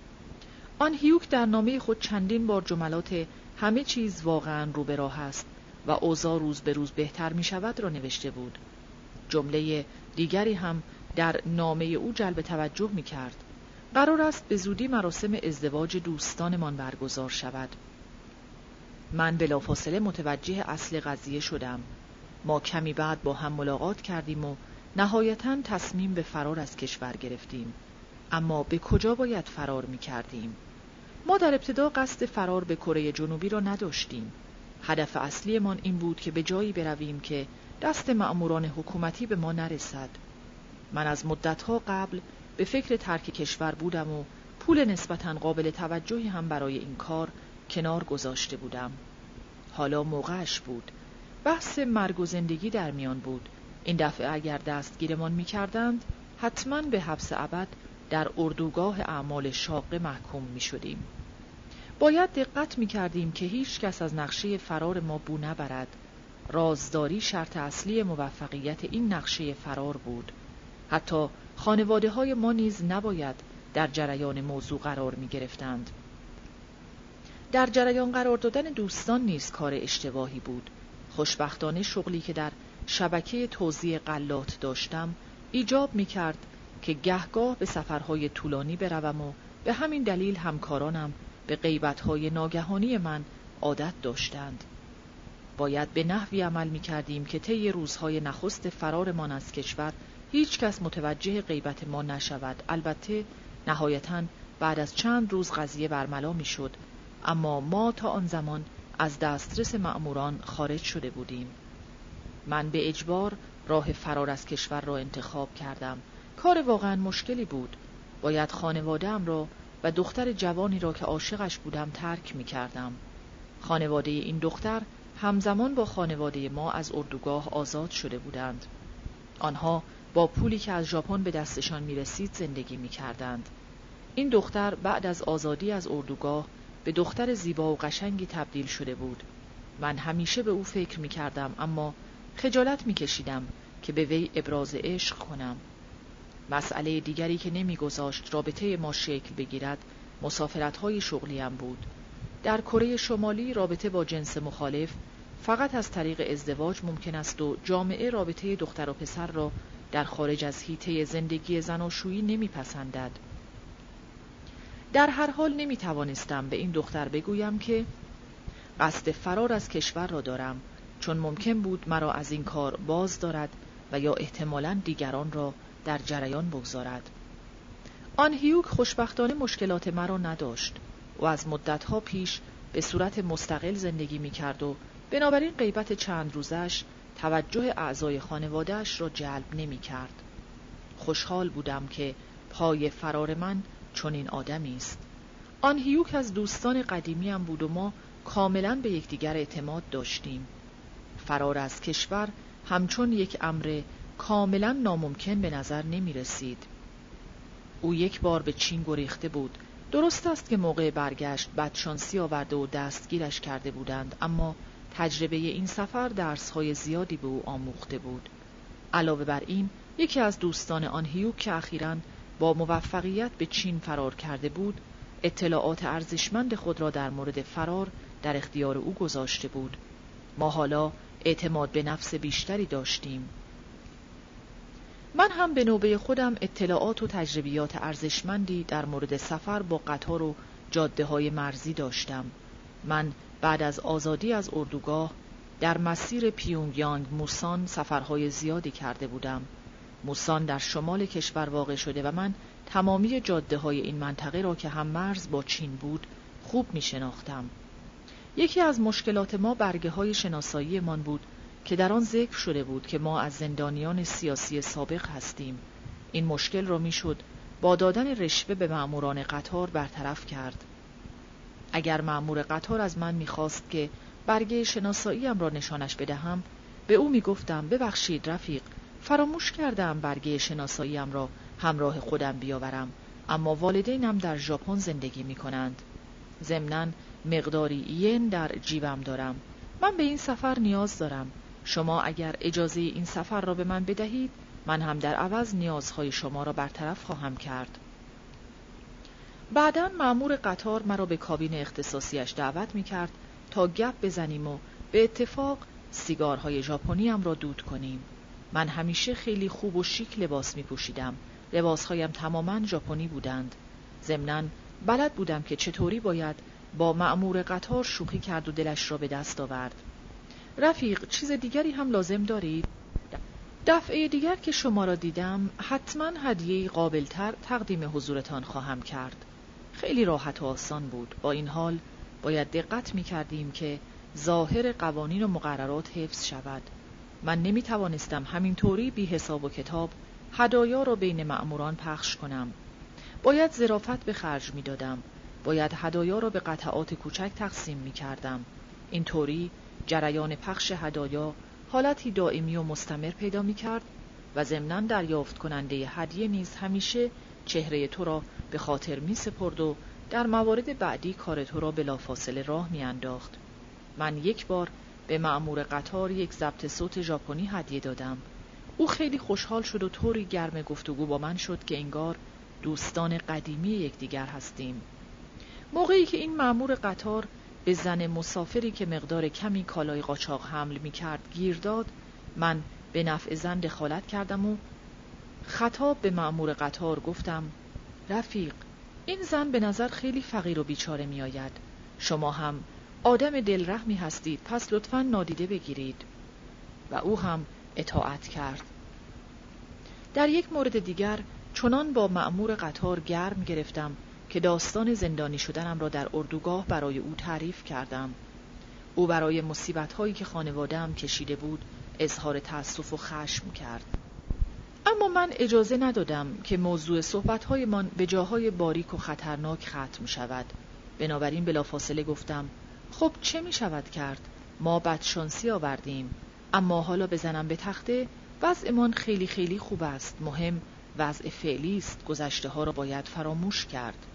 آن هیوک در نامه خود چندین بار جملات همه چیز واقعا رو به راه است و اوضاع روز به روز بهتر می شود را نوشته بود. جمله دیگری هم در نامه او جلب توجه می کرد قرار است به زودی مراسم ازدواج دوستانمان برگزار شود. من بلافاصله متوجه اصل قضیه شدم. ما کمی بعد با هم ملاقات کردیم و نهایتا تصمیم به فرار از کشور گرفتیم. اما به کجا باید فرار می کردیم؟ ما در ابتدا قصد فرار به کره جنوبی را نداشتیم. هدف اصلیمان این بود که به جایی برویم که دست مأموران حکومتی به ما نرسد. من از مدتها قبل به فکر ترک کشور بودم و پول نسبتا قابل توجهی هم برای این کار کنار گذاشته بودم حالا موقعش بود بحث مرگ و زندگی در میان بود این دفعه اگر دستگیرمان می کردند حتما به حبس ابد در اردوگاه اعمال شاقه محکوم می شدیم. باید دقت می کردیم که هیچ کس از نقشه فرار ما بو نبرد. رازداری شرط اصلی موفقیت این نقشه فرار بود. حتی خانواده های ما نیز نباید در جریان موضوع قرار می گرفتند. در جریان قرار دادن دوستان نیز کار اشتباهی بود. خوشبختانه شغلی که در شبکه توزیع قلات داشتم ایجاب می کرد که گهگاه به سفرهای طولانی بروم و به همین دلیل همکارانم به غیبتهای ناگهانی من عادت داشتند. باید به نحوی عمل می کردیم که طی روزهای نخست فرارمان از کشور هیچ کس متوجه غیبت ما نشود. البته نهایتا بعد از چند روز قضیه برملا می شد اما ما تا آن زمان از دسترس مأموران خارج شده بودیم. من به اجبار راه فرار از کشور را انتخاب کردم. کار واقعا مشکلی بود. باید خانوادهام را و دختر جوانی را که عاشقش بودم ترک می کردم. خانواده این دختر همزمان با خانواده ما از اردوگاه آزاد شده بودند. آنها با پولی که از ژاپن به دستشان می رسید زندگی می کردند. این دختر بعد از آزادی از اردوگاه به دختر زیبا و قشنگی تبدیل شده بود. من همیشه به او فکر می کردم اما خجالت می کشیدم که به وی ابراز عشق کنم. مسئله دیگری که نمیگذاشت رابطه ما شکل بگیرد مسافرت های شغلیم بود. در کره شمالی رابطه با جنس مخالف فقط از طریق ازدواج ممکن است و جامعه رابطه دختر و پسر را در خارج از هیته زندگی زناشویی نمیپسندد. در هر حال نمی توانستم به این دختر بگویم که قصد فرار از کشور را دارم چون ممکن بود مرا از این کار باز دارد و یا احتمالا دیگران را در جریان بگذارد. آن هیوک خوشبختانه مشکلات مرا نداشت و از مدتها پیش به صورت مستقل زندگی می کرد و بنابراین غیبت چند روزش توجه اعضای خانوادهش را جلب نمی کرد. خوشحال بودم که پای فرار من چنین آدمی است. آن هیوک از دوستان قدیمیم بود و ما کاملا به یکدیگر اعتماد داشتیم. فرار از کشور همچون یک امر کاملا ناممکن به نظر نمی رسید. او یک بار به چین گریخته بود. درست است که موقع برگشت بدشانسی آورده و دستگیرش کرده بودند اما تجربه این سفر درسهای زیادی به او آموخته بود. علاوه بر این یکی از دوستان آن هیوک که اخیرا با موفقیت به چین فرار کرده بود اطلاعات ارزشمند خود را در مورد فرار در اختیار او گذاشته بود. ما حالا اعتماد به نفس بیشتری داشتیم. من هم به نوبه خودم اطلاعات و تجربیات ارزشمندی در مورد سفر با قطار و جاده های مرزی داشتم. من بعد از آزادی از اردوگاه در مسیر پیونگیانگ موسان سفرهای زیادی کرده بودم. موسان در شمال کشور واقع شده و من تمامی جاده های این منطقه را که هم مرز با چین بود خوب می شناختم. یکی از مشکلات ما برگه های شناسایی من بود که در آن ذکر شده بود که ما از زندانیان سیاسی سابق هستیم این مشکل را می‌شد با دادن رشوه به مأموران قطار برطرف کرد اگر مأمور قطار از من می‌خواست که برگه شناساییم را نشانش بدهم به او می‌گفتم ببخشید رفیق فراموش کردم برگه شناساییم را همراه خودم بیاورم اما والدینم در ژاپن زندگی می کنند. ضمناً مقداری ین در جیبم دارم. من به این سفر نیاز دارم. شما اگر اجازه این سفر را به من بدهید من هم در عوض نیازهای شما را برطرف خواهم کرد بعدا معمور قطار مرا به کابین اختصاصیش دعوت می کرد تا گپ بزنیم و به اتفاق سیگارهای ژاپنی را دود کنیم. من همیشه خیلی خوب و شیک لباس می پوشیدم لباسهایم تماما ژاپنی بودند. ضمنا بلد بودم که چطوری باید با معمور قطار شوخی کرد و دلش را به دست آورد. رفیق چیز دیگری هم لازم دارید؟ دفعه دیگر که شما را دیدم حتما هدیه قابلتر تقدیم حضورتان خواهم کرد. خیلی راحت و آسان بود. با این حال باید دقت می کردیم که ظاهر قوانین و مقررات حفظ شود. من نمی توانستم همینطوری بی حساب و کتاب هدایا را بین مأموران پخش کنم. باید زرافت به خرج می دادم باید هدایا را به قطعات کوچک تقسیم می کردم اینطوری جریان پخش هدایا حالتی دائمی و مستمر پیدا می کرد و ضمنا دریافت کننده هدیه نیز همیشه چهره تو را به خاطر می سپرد و در موارد بعدی کار تو را بلافاصله راه می انداخت. من یک بار به معمور قطار یک ضبط صوت ژاپنی هدیه دادم. او خیلی خوشحال شد و طوری گرم گفتگو با من شد که انگار دوستان قدیمی یکدیگر هستیم. موقعی که این معمور قطار به زن مسافری که مقدار کمی کالای قاچاق حمل می کرد گیر داد من به نفع زن دخالت کردم و خطاب به معمور قطار گفتم رفیق. این زن به نظر خیلی فقیر و بیچاره می آید شما هم آدم دلرحمی هستید پس لطفا نادیده بگیرید. و او هم اطاعت کرد. در یک مورد دیگر چنان با معمور قطار گرم گرفتم که داستان زندانی شدنم را در اردوگاه برای او تعریف کردم. او برای مصیبت هایی که خانوادهام کشیده بود اظهار تأسف و خشم کرد. اما من اجازه ندادم که موضوع صحبتهایمان به جاهای باریک و خطرناک ختم شود. بنابراین بلافاصله گفتم خب چه می شود کرد؟ ما بدشانسی آوردیم. اما حالا بزنم به تخته وضعمان خیلی خیلی خوب است. مهم وضع فعلی است. گذشته ها را باید فراموش کرد.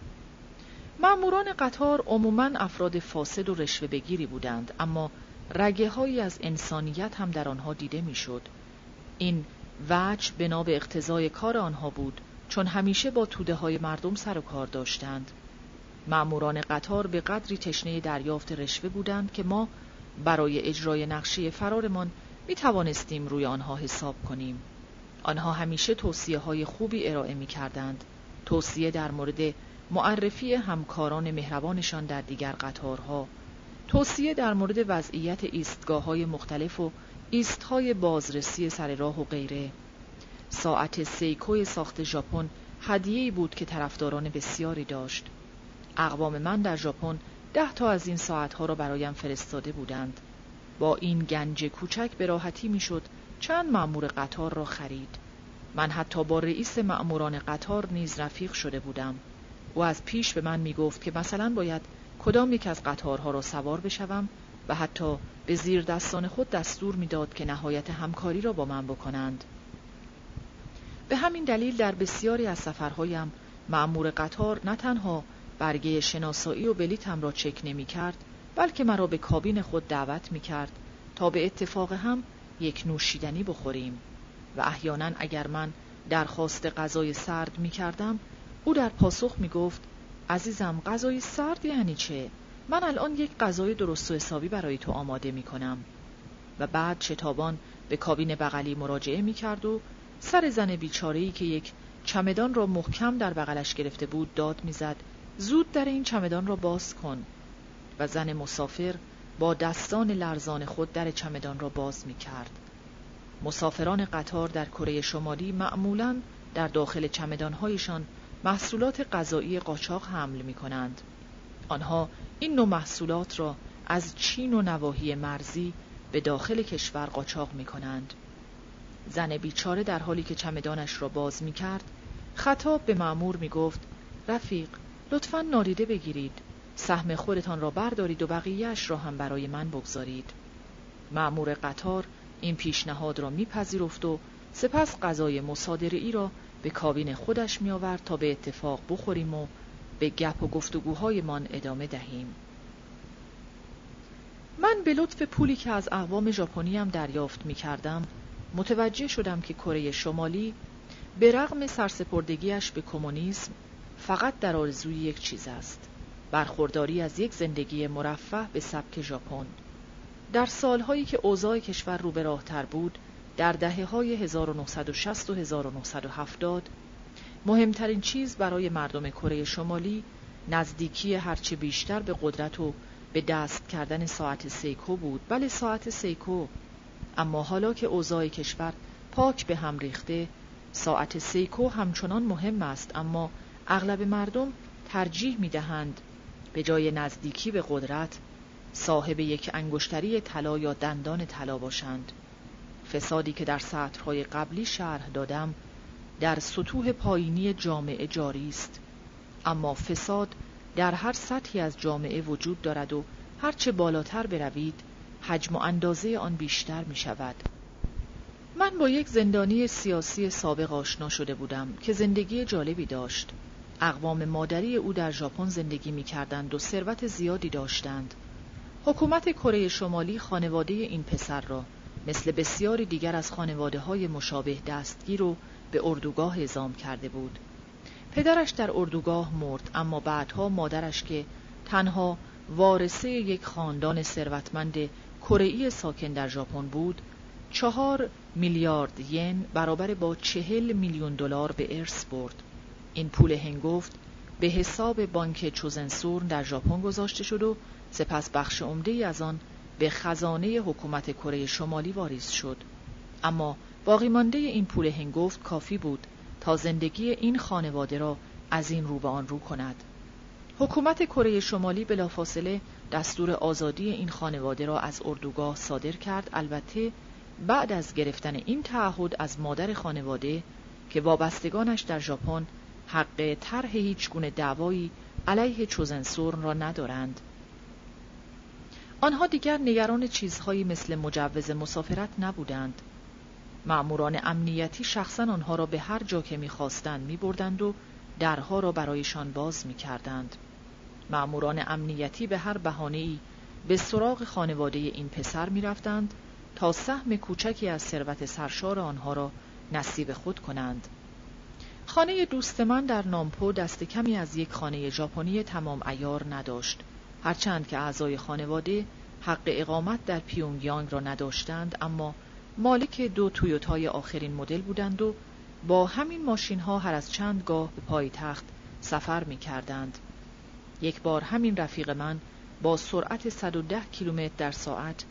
معموران قطار عموما افراد فاسد و رشوه بگیری بودند اما رگه از انسانیت هم در آنها دیده می‌شد. این وجه بنا به اقتضای کار آنها بود چون همیشه با توده های مردم سر و کار داشتند. معموران قطار به قدری تشنه دریافت رشوه بودند که ما برای اجرای نقشه فرارمان می توانستیم روی آنها حساب کنیم. آنها همیشه توصیه های خوبی ارائه می کردند توصیه در مورد معرفی همکاران مهربانشان در دیگر قطارها. توصیه در مورد وضعیت ایستگاه های مختلف و ایستهای بازرسی سر راه و غیره. ساعت سیکوی ساخت ژاپن هدیه‌ای بود که طرفداران بسیاری داشت. اقوام من در ژاپن ده تا از این ساعتها را برایم فرستاده بودند. با این گنج کوچک به راحتی می‌شد چند مأمور قطار را خرید. من حتی با رئیس مأموران قطار نیز رفیق شده بودم. او از پیش به من می گفت که مثلا باید کدام یک از قطارها را سوار بشوم و حتی به زیر دستان خود دستور می‌داد که نهایت همکاری را با من بکنند. به همین دلیل در بسیاری از سفرهایم معمور قطار نه تنها برگه شناسایی و بلیتم را چک نمی کرد بلکه مرا به کابین خود دعوت می کرد تا به اتفاق هم یک نوشیدنی بخوریم و احیانا اگر من درخواست غذای سرد می کردم او در پاسخ می گفت عزیزم غذای سرد یعنی چه؟ من الان یک غذای درست و حسابی برای تو آماده می کنم و بعد شتابان به کابین بغلی مراجعه می کرد و سر زن بیچارهی که یک چمدان را محکم در بغلش گرفته بود داد می‌زد زود در این چمدان را باز کن و زن مسافر با دستان لرزان خود در چمدان را باز می کرد. مسافران قطار در کره شمالی معمولا در داخل چمدانهایشان محصولات غذایی قاچاق حمل می کنند. آنها این نوع محصولات را از چین و نواحی مرزی به داخل کشور قاچاق می کنند. زن بیچاره در حالی که چمدانش را باز می کرد خطاب به معمور می گفت رفیق لطفا نادیده بگیرید سهم خودتان را بردارید و بقیهش را هم برای من بگذارید معمور قطار این پیشنهاد را میپذیرفت و سپس غذای مصادره ای را به کابین خودش می آورد تا به اتفاق بخوریم و به گپ و گفتگوهایمان ادامه دهیم. من به لطف پولی که از اقوام ژاپنیم دریافت می کردم متوجه شدم که کره شمالی به رغم سرسپردگیش به کمونیسم فقط در آرزوی یک چیز است برخورداری از یک زندگی مرفه به سبک ژاپن در سالهایی که اوضاع کشور رو به راهتر بود در دهه های 1960 و 1970 مهمترین چیز برای مردم کره شمالی نزدیکی هرچه بیشتر به قدرت و به دست کردن ساعت سیکو بود. بله ساعت سیکو اما حالا که اوضاع کشور پاک به هم ریخته ساعت سیکو همچنان مهم است. اما اغلب مردم ترجیح می دهند به جای نزدیکی به قدرت صاحب یک انگشتری طلا یا دندان طلا باشند. فسادی که در سطرهای قبلی شرح دادم در سطوح پایینی جامعه جاری است. اما فساد در هر سطحی از جامعه وجود دارد و هرچه بالاتر بروید حجم و اندازه آن بیشتر می شود من با یک زندانی سیاسی سابق آشنا شده بودم که زندگی جالبی داشت. اقوام مادری او در ژاپن زندگی می کردند و ثروت زیادی داشتند. حکومت کره شمالی خانواده این پسر را مثل بسیاری دیگر از خانواده های مشابه دستگیر و به اردوگاه اعزام کرده بود. پدرش در اردوگاه مرد اما بعدها مادرش که تنها وارثه یک خاندان ثروتمند کره ساکن در ژاپن بود چهار میلیارد ین برابر با چهل میلیون دلار به ارث برد. این پول هنگفت به حساب بانک چوزنسور در ژاپن گذاشته شد و سپس بخش عمده از آن به خزانه حکومت کره شمالی واریز شد. اما باقی مانده این پول هنگفت کافی بود تا زندگی این خانواده را از این رو به آن رو کند. حکومت کره شمالی بلافاصله دستور آزادی این خانواده را از اردوگاه صادر کرد. البته بعد از گرفتن این تعهد از مادر خانواده که وابستگانش در ژاپن حق طرح هیچ گونه دعوایی علیه چوزنسورن را ندارند. آنها دیگر نگران چیزهایی مثل مجوز مسافرت نبودند. معموران امنیتی شخصا آنها را به هر جا که می‌خواستند میبردند و درها را برایشان باز می‌کردند. معموران امنیتی به هر بهانه‌ای به سراغ خانواده این پسر می‌رفتند تا سهم کوچکی از ثروت سرشار آنها را نصیب خود کنند. خانه دوست من در نامپو دست کمی از یک خانه ژاپنی تمام ایار نداشت. هرچند که اعضای خانواده حق اقامت در پیونگیانگ را نداشتند اما مالک دو تویوتای آخرین مدل بودند و با همین ماشین ها هر از چند گاه به پای تخت سفر می کردند. یک بار همین رفیق من با سرعت 110 کیلومتر در ساعت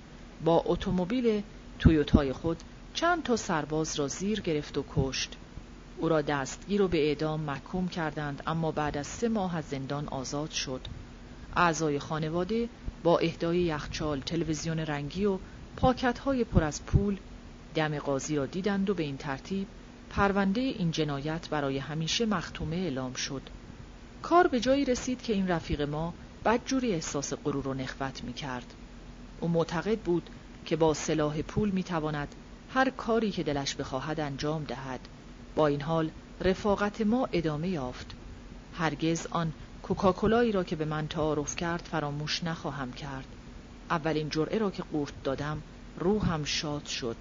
با اتومبیل تویوتای خود چند تا سرباز را زیر گرفت و کشت. او را دستگیر و به اعدام محکوم کردند اما بعد از سه ماه از زندان آزاد شد. اعضای خانواده با اهدای یخچال، تلویزیون رنگی و پاکت های پر از پول دم قاضی را دیدند و به این ترتیب پرونده این جنایت برای همیشه مختومه اعلام شد. کار به جایی رسید که این رفیق ما بدجوری احساس غرور و نخوت می کرد. او معتقد بود که با سلاح پول می تواند هر کاری که دلش بخواهد انجام دهد. با این حال رفاقت ما ادامه یافت. هرگز آن کوکاکولایی را که به من تعارف کرد فراموش نخواهم کرد. اولین جرعه را که قورت دادم روحم شاد شد.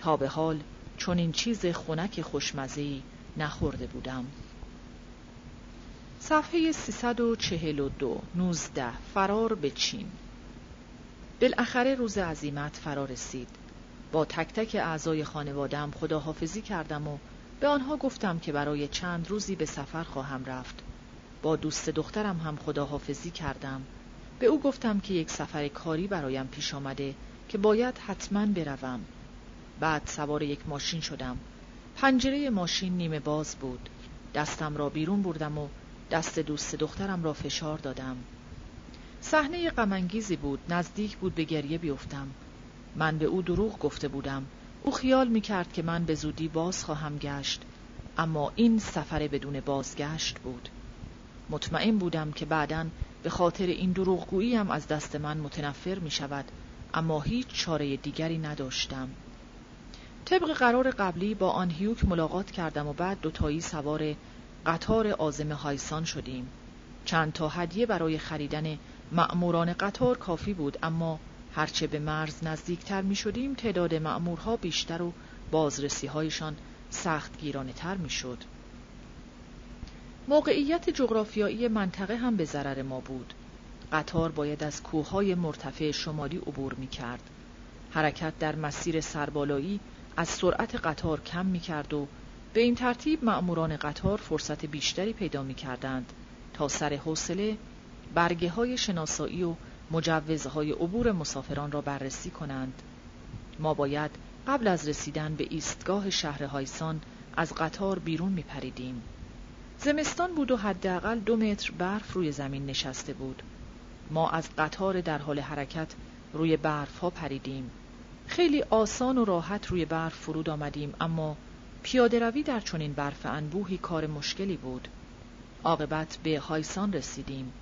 تا به حال چون این چیز خنک خوشمزهی نخورده بودم. صفحه 342 19 فرار به چین. بالاخره روز عزیمت فرا رسید. با تک تک اعضای خانوادم خداحافظی کردم و به آنها گفتم که برای چند روزی به سفر خواهم رفت. با دوست دخترم هم خداحافظی کردم. به او گفتم که یک سفر کاری برایم پیش آمده که باید حتما بروم. بعد سوار یک ماشین شدم. پنجره ماشین نیمه باز بود. دستم را بیرون بردم و دست دوست دخترم را فشار دادم. صحنه غمانگیزی بود. نزدیک بود به گریه بیفتم. من به او دروغ گفته بودم. او خیال می کرد که من به زودی باز خواهم گشت. اما این سفر بدون بازگشت بود. مطمئن بودم که بعدا به خاطر این دروغگویی هم از دست من متنفر می شود اما هیچ چاره دیگری نداشتم. طبق قرار قبلی با آن هیوک ملاقات کردم و بعد دوتایی سوار قطار آزم هایسان شدیم چند تا هدیه برای خریدن مأموران قطار کافی بود اما هرچه به مرز نزدیکتر می شدیم تعداد مأمورها بیشتر و بازرسی هایشان سخت گیرانه تر می شد. موقعیت جغرافیایی منطقه هم به ضرر ما بود. قطار باید از کوههای مرتفع شمالی عبور می کرد. حرکت در مسیر سربالایی از سرعت قطار کم می کرد و به این ترتیب مأموران قطار فرصت بیشتری پیدا می کردند تا سر حوصله برگه های شناسایی و مجوزهای عبور مسافران را بررسی کنند. ما باید قبل از رسیدن به ایستگاه شهر هایسان از قطار بیرون می پریدیم. زمستان بود و حداقل دو متر برف روی زمین نشسته بود. ما از قطار در حال حرکت روی برف ها پریدیم. خیلی آسان و راحت روی برف فرود آمدیم اما پیاده روی در چنین برف انبوهی کار مشکلی بود. عاقبت به هایسان رسیدیم.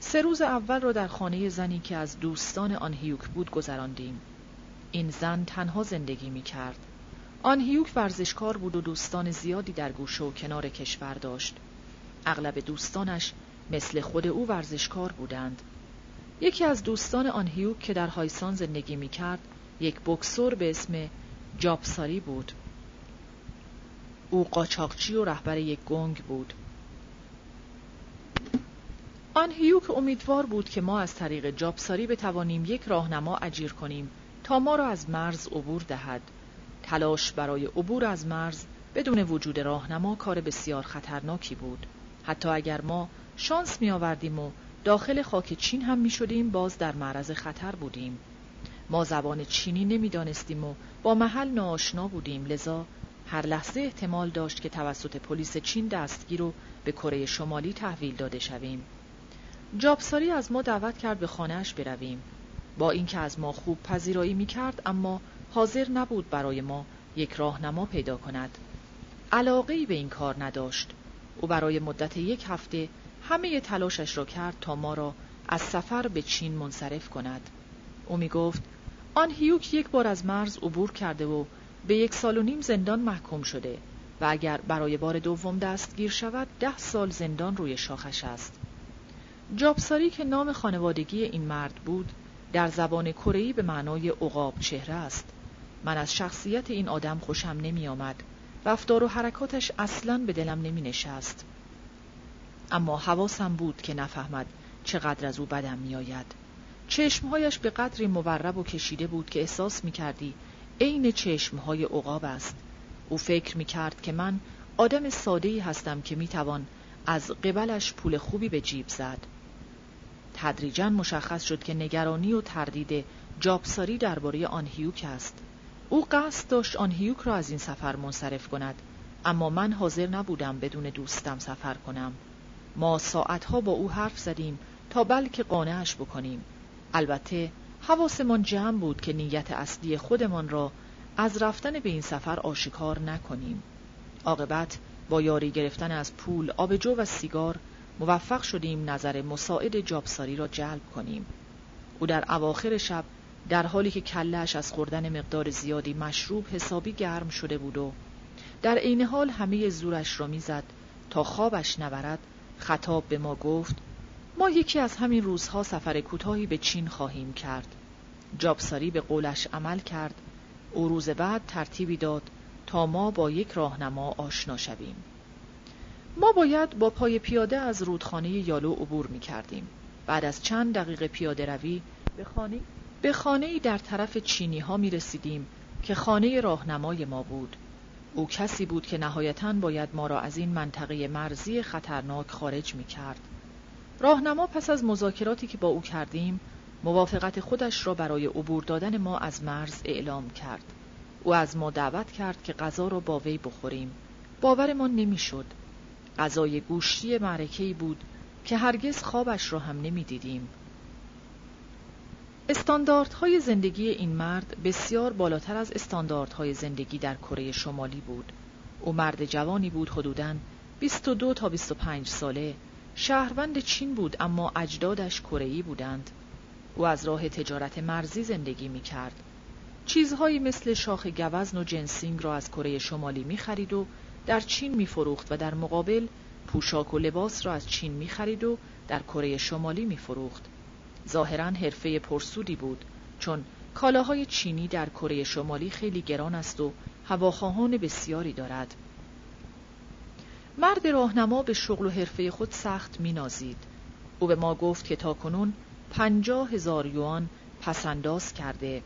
سه روز اول را در خانه زنی که از دوستان آن هیوک بود گذراندیم. این زن تنها زندگی می کرد. آن هیوک ورزشکار بود و دوستان زیادی در گوشه و کنار کشور داشت. اغلب دوستانش مثل خود او ورزشکار بودند. یکی از دوستان آن هیوک که در هایسان زندگی می کرد یک بکسور به اسم جابساری بود. او قاچاقچی و رهبر یک گنگ بود. آن هیوک امیدوار بود که ما از طریق جابساری بتوانیم یک راهنما اجیر کنیم تا ما را از مرز عبور دهد. تلاش برای عبور از مرز بدون وجود راهنما کار بسیار خطرناکی بود. حتی اگر ما شانس می آوردیم و داخل خاک چین هم می شدیم باز در معرض خطر بودیم ما زبان چینی نمی‌دانستیم و با محل ناآشنا بودیم. لذا هر لحظه احتمال داشت که توسط پلیس چین دستگیر و به کره شمالی تحویل داده شویم. جابساری از ما دعوت کرد به خانهاش برویم. با اینکه از ما خوب پذیرایی می کرد اما حاضر نبود برای ما یک راهنما پیدا کند. علاقه ای به این کار نداشت. او برای مدت یک هفته همه تلاشش را کرد تا ما را از سفر به چین منصرف کند. او می گفت آن هیوک یک بار از مرز عبور کرده و به یک سال و نیم زندان محکوم شده و اگر برای بار دوم دستگیر شود ده سال زندان روی شاخش است. جابساری که نام خانوادگی این مرد بود در زبان کره‌ای به معنای عقاب چهره است. من از شخصیت این آدم خوشم نمی آمد. رفتار و حرکاتش اصلا به دلم نمی نشست. اما حواسم بود که نفهمد چقدر از او بدم می آید. چشمهایش به قدری مورب و کشیده بود که احساس می کردی عین چشمهای عقاب است. او فکر می کرد که من آدم ساده‌ای هستم که می توان از قبلش پول خوبی به جیب زد. تدریجا مشخص شد که نگرانی و تردید جابساری درباره آن هیوک است. او قصد داشت آن هیوک را از این سفر منصرف کند اما من حاضر نبودم بدون دوستم سفر کنم. ما ساعتها با او حرف زدیم تا بلکه قانعش بکنیم. البته حواسمان جمع بود که نیت اصلی خودمان را از رفتن به این سفر آشکار نکنیم. عاقبت با یاری گرفتن از پول آبجو و سیگار موفق شدیم نظر مساعد جابساری را جلب کنیم. او در اواخر شب در حالی که کلش از خوردن مقدار زیادی مشروب حسابی گرم شده بود و در عین حال همه زورش را می‌زد تا خوابش نبرد خطاب به ما گفت ما یکی از همین روزها سفر کوتاهی به چین خواهیم کرد جابساری به قولش عمل کرد او روز بعد ترتیبی داد تا ما با یک راهنما آشنا شویم ما باید با پای پیاده از رودخانه یالو عبور می کردیم. بعد از چند دقیقه پیاده روی به خانه به خانه در طرف چینی ها می رسیدیم که خانه راهنمای ما بود. او کسی بود که نهایتا باید ما را از این منطقه مرزی خطرناک خارج می کرد. راهنما پس از مذاکراتی که با او کردیم موافقت خودش را برای عبور دادن ما از مرز اعلام کرد. او از ما دعوت کرد که غذا را با وی بخوریم. باورمان نمی‌شد. غذای گوشتی معرکه‌ای بود که هرگز خوابش را هم نمی‌دیدیم. استانداردهای زندگی این مرد بسیار بالاتر از استانداردهای زندگی در کره شمالی بود. او مرد جوانی بود حدوداً 22 تا 25 ساله شهروند چین بود اما اجدادش کره‌ای بودند. او از راه تجارت مرزی زندگی می کرد. چیزهایی مثل شاخ گوزن و جنسینگ را از کره شمالی می خرید و در چین می فروخت و در مقابل پوشاک و لباس را از چین می خرید و در کره شمالی می فروخت. ظاهرا حرفه پرسودی بود چون کالاهای چینی در کره شمالی خیلی گران است و هواخواهان بسیاری دارد. مرد راهنما به شغل و حرفه خود سخت مینازید. او به ما گفت که تاکنون پنجاه هزار یوان پسنداز کرده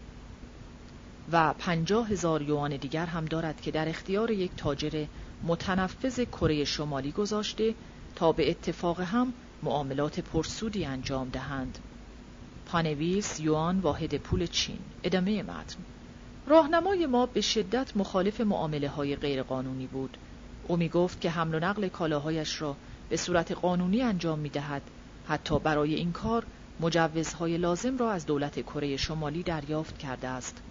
و پنجاه هزار یوان دیگر هم دارد که در اختیار یک تاجر متنفذ کره شمالی گذاشته تا به اتفاق هم معاملات پرسودی انجام دهند. پانویس یوان واحد پول چین ادامه متن راهنمای ما به شدت مخالف معامله های غیرقانونی بود او می گفت که حمل و نقل کالاهایش را به صورت قانونی انجام می دهد حتی برای این کار مجوزهای لازم را از دولت کره شمالی دریافت کرده است.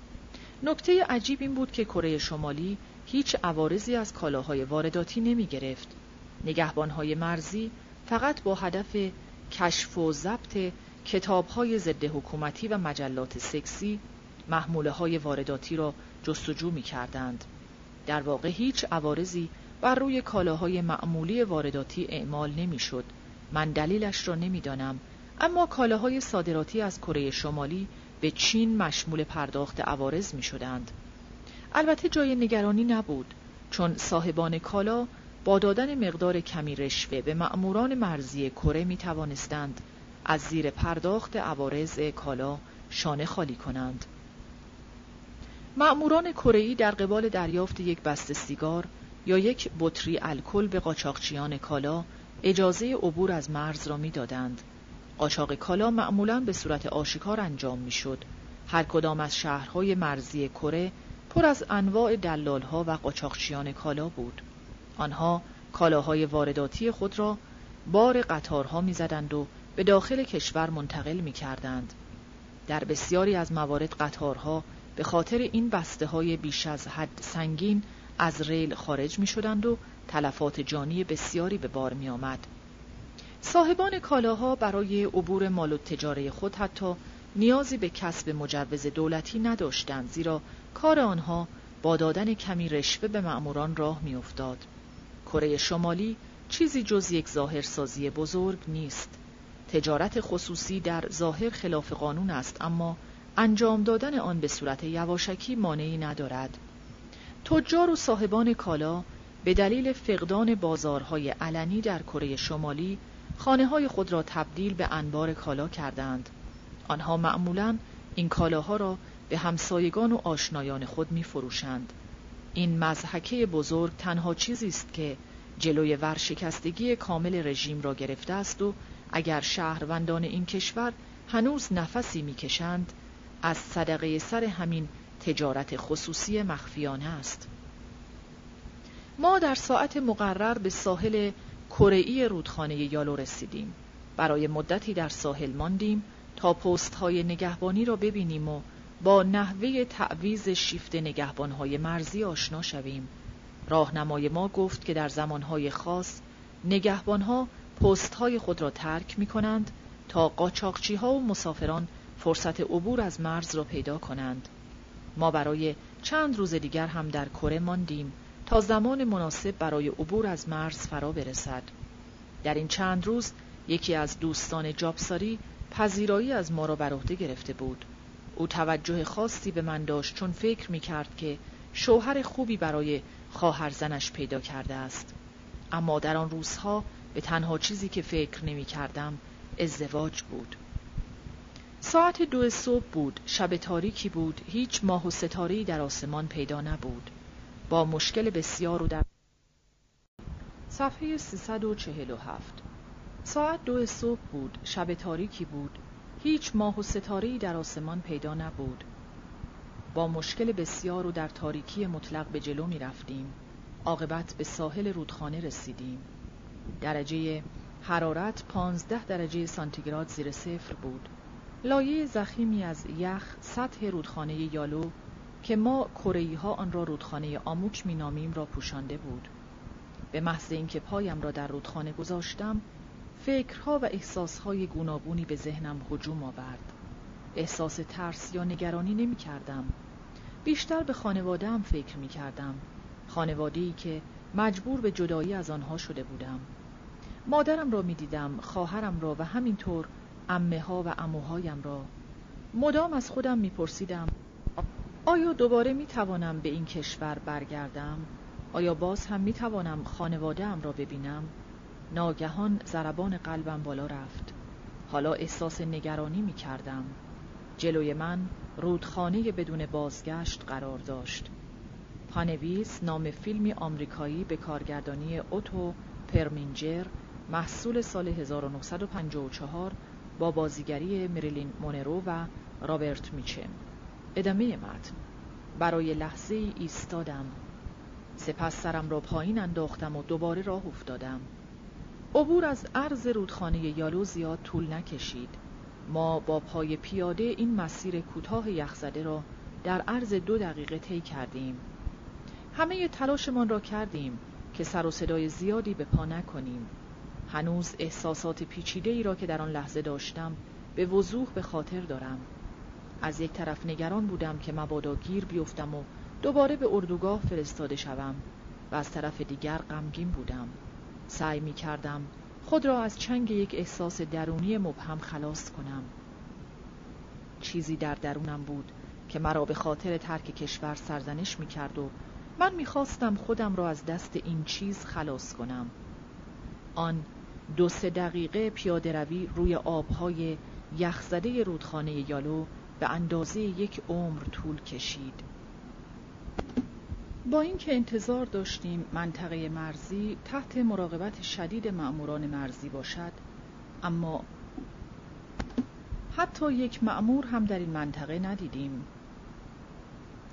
نکته عجیب این بود که کره شمالی هیچ عوارضی از کالاهای وارداتی نمی گرفت نگهبانهای مرزی فقط با هدف کشف و ضبط کتابهای ضد حکومتی و مجلات سکسی محموله های وارداتی را جستجو می کردند. در واقع هیچ عوارضی بر روی کالاهای معمولی وارداتی اعمال نمی‌شد. من دلیلش را نمی‌دانم اما کالاهای صادراتی از کره شمالی به چین مشمول پرداخت عوارض می شدند. البته جای نگرانی نبود چون صاحبان کالا با دادن مقدار کمی رشوه به مأموران مرزی کره می توانستند از زیر پرداخت عوارض کالا شانه خالی کنند. مأموران کره‌ای در قبال دریافت یک بسته سیگار یا یک بطری الکل به قاچاقچیان کالا اجازه عبور از مرز را می‌دادند. قاچاق کالا معمولا به صورت آشکار انجام می‌شد. هر کدام از شهرهای مرزی کره پر از انواع دلالها و قاچاقچیان کالا بود. آنها کالاهای وارداتی خود را بار قطارها می‌زدند و به داخل کشور منتقل می کردند. در بسیاری از موارد قطارها به خاطر این بسته های بیش از حد سنگین از ریل خارج می شدند و تلفات جانی بسیاری به بار می آمد. صاحبان کالاها برای عبور مال و تجاره خود حتی نیازی به کسب مجوز دولتی نداشتند زیرا کار آنها با دادن کمی رشوه به مأموران راه میافتاد. کره شمالی چیزی جز یک ظاهرسازی بزرگ نیست. تجارت خصوصی در ظاهر خلاف قانون است اما انجام دادن آن به صورت یواشکی مانعی ندارد. تجار و صاحبان کالا به دلیل فقدان بازارهای علنی در کره شمالی خانه های خود را تبدیل به انبار کالا کردند. آنها معمولا این کالاها را به همسایگان و آشنایان خود می فروشند. این مزحکه بزرگ تنها چیزی است که جلوی ورشکستگی کامل رژیم را گرفته است و اگر شهروندان این کشور هنوز نفسی می‌کشند از صدقه سر همین تجارت خصوصی مخفیانه است. ما در ساعت مقرر به ساحل کره‌ای رودخانه یالو رسیدیم. برای مدتی در ساحل ماندیم تا پست های نگهبانی را ببینیم و با نحوه تعویز شیفت نگهبانهای مرزی آشنا شویم. راهنمای ما گفت که در زمانهای خاص نگهبانها پست های خود را ترک می کنند تا قاچاقچی ها و مسافران فرصت عبور از مرز را پیدا کنند. ما برای چند روز دیگر هم در کره ماندیم تا زمان مناسب برای عبور از مرز فرا برسد. در این چند روز یکی از دوستان جابساری پذیرایی از ما را بر عهده گرفته بود. او توجه خاصی به من داشت چون فکر می کرد که شوهر خوبی برای خواهر زنش پیدا کرده است. اما در آن روزها به تنها چیزی که فکر نمی کردم ازدواج بود. ساعت دو صبح بود. شب تاریکی بود. هیچ ماه و ستارهی در آسمان پیدا نبود. با مشکل بسیار و در صفحه 347 ساعت دو صبح بود. شب تاریکی بود. هیچ ماه و ستارهی در آسمان پیدا نبود. با مشکل بسیار و در تاریکی مطلق به جلو می رفتیم. عاقبت به ساحل رودخانه رسیدیم. درجه حرارت پانزده درجه سانتیگراد زیر صفر بود. لایه زخیمی از یخ سطح رودخانه یالو که ما کره ها آن را رودخانه آموک نامیم را پوشانده بود. به محض اینکه پایم را در رودخانه گذاشتم فکرها و احساسهای گوناگونی به ذهنم هجوم آورد. احساس ترس یا نگرانی نمی کردم بیشتر به خانوادهام فکر می کردم خانواده‌ای که مجبور به جدایی از آنها شده بودم. مادرم را می دیدم خواهرم را و همینطور امه ها و اموهایم را مدام از خودم می پرسیدم آیا دوباره می توانم به این کشور برگردم؟ آیا باز هم می توانم خانواده ام را ببینم؟ ناگهان ضربان قلبم بالا رفت حالا احساس نگرانی می کردم جلوی من رودخانه بدون بازگشت قرار داشت پانویس نام فیلمی آمریکایی به کارگردانی اوتو پرمینجر محصول سال 1954 با بازیگری مریلین مونرو و رابرت میچم ادامه متن برای لحظه ای ایستادم. سپس سرم را پایین انداختم و دوباره راه افتادم. عبور از عرض رودخانه یالو زیاد طول نکشید. ما با پای پیاده این مسیر کوتاه یخزده را در عرض دو دقیقه طی کردیم. همه تلاشمان را کردیم که سر و صدای زیادی به پا نکنیم. هنوز احساسات پیچیده ای را که در آن لحظه داشتم به وضوح به خاطر دارم. از یک طرف نگران بودم که مبادا گیر بیفتم و دوباره به اردوگاه فرستاده شوم و از طرف دیگر غمگین بودم. سعی می کردم خود را از چنگ یک احساس درونی مبهم خلاص کنم. چیزی در درونم بود که مرا به خاطر ترک کشور سرزنش می کرد و من می‌خواستم خودم را از دست این چیز خلاص کنم. آن دو سه دقیقه پیاده روی روی آبهای یخزده رودخانه یالو به اندازه یک عمر طول کشید. با اینکه انتظار داشتیم منطقه مرزی تحت مراقبت شدید مأموران مرزی باشد اما حتی یک معمور هم در این منطقه ندیدیم.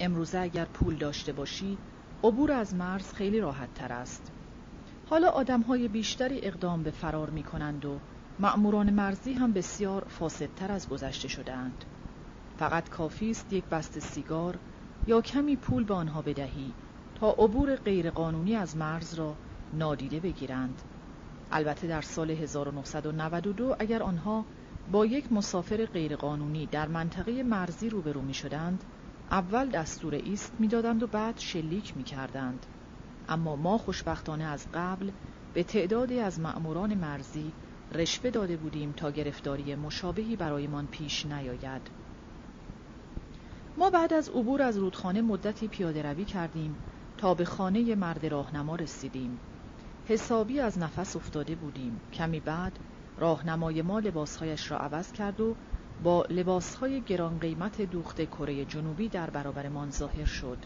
امروزه اگر پول داشته باشی عبور از مرز خیلی راحت تر است. حالا آدم های بیشتری اقدام به فرار می کنند و معموران مرزی هم بسیار فاسدتر از گذشته شدهاند. فقط کافی است یک بست سیگار یا کمی پول به آنها بدهی تا عبور غیرقانونی از مرز را نادیده بگیرند. البته در سال 1992 اگر آنها با یک مسافر غیرقانونی در منطقه مرزی روبرو می شدند، اول دستور ایست می‌دادند و بعد شلیک می کردند. اما ما خوشبختانه از قبل به تعدادی از مأموران مرزی رشوه داده بودیم تا گرفتاری مشابهی برایمان پیش نیاید. ما بعد از عبور از رودخانه مدتی پیاده روی کردیم تا به خانه مرد راهنما رسیدیم. حسابی از نفس افتاده بودیم. کمی بعد راهنمای ما لباسهایش را عوض کرد و با لباسهای گران قیمت دوخت کره جنوبی در برابرمان ظاهر شد.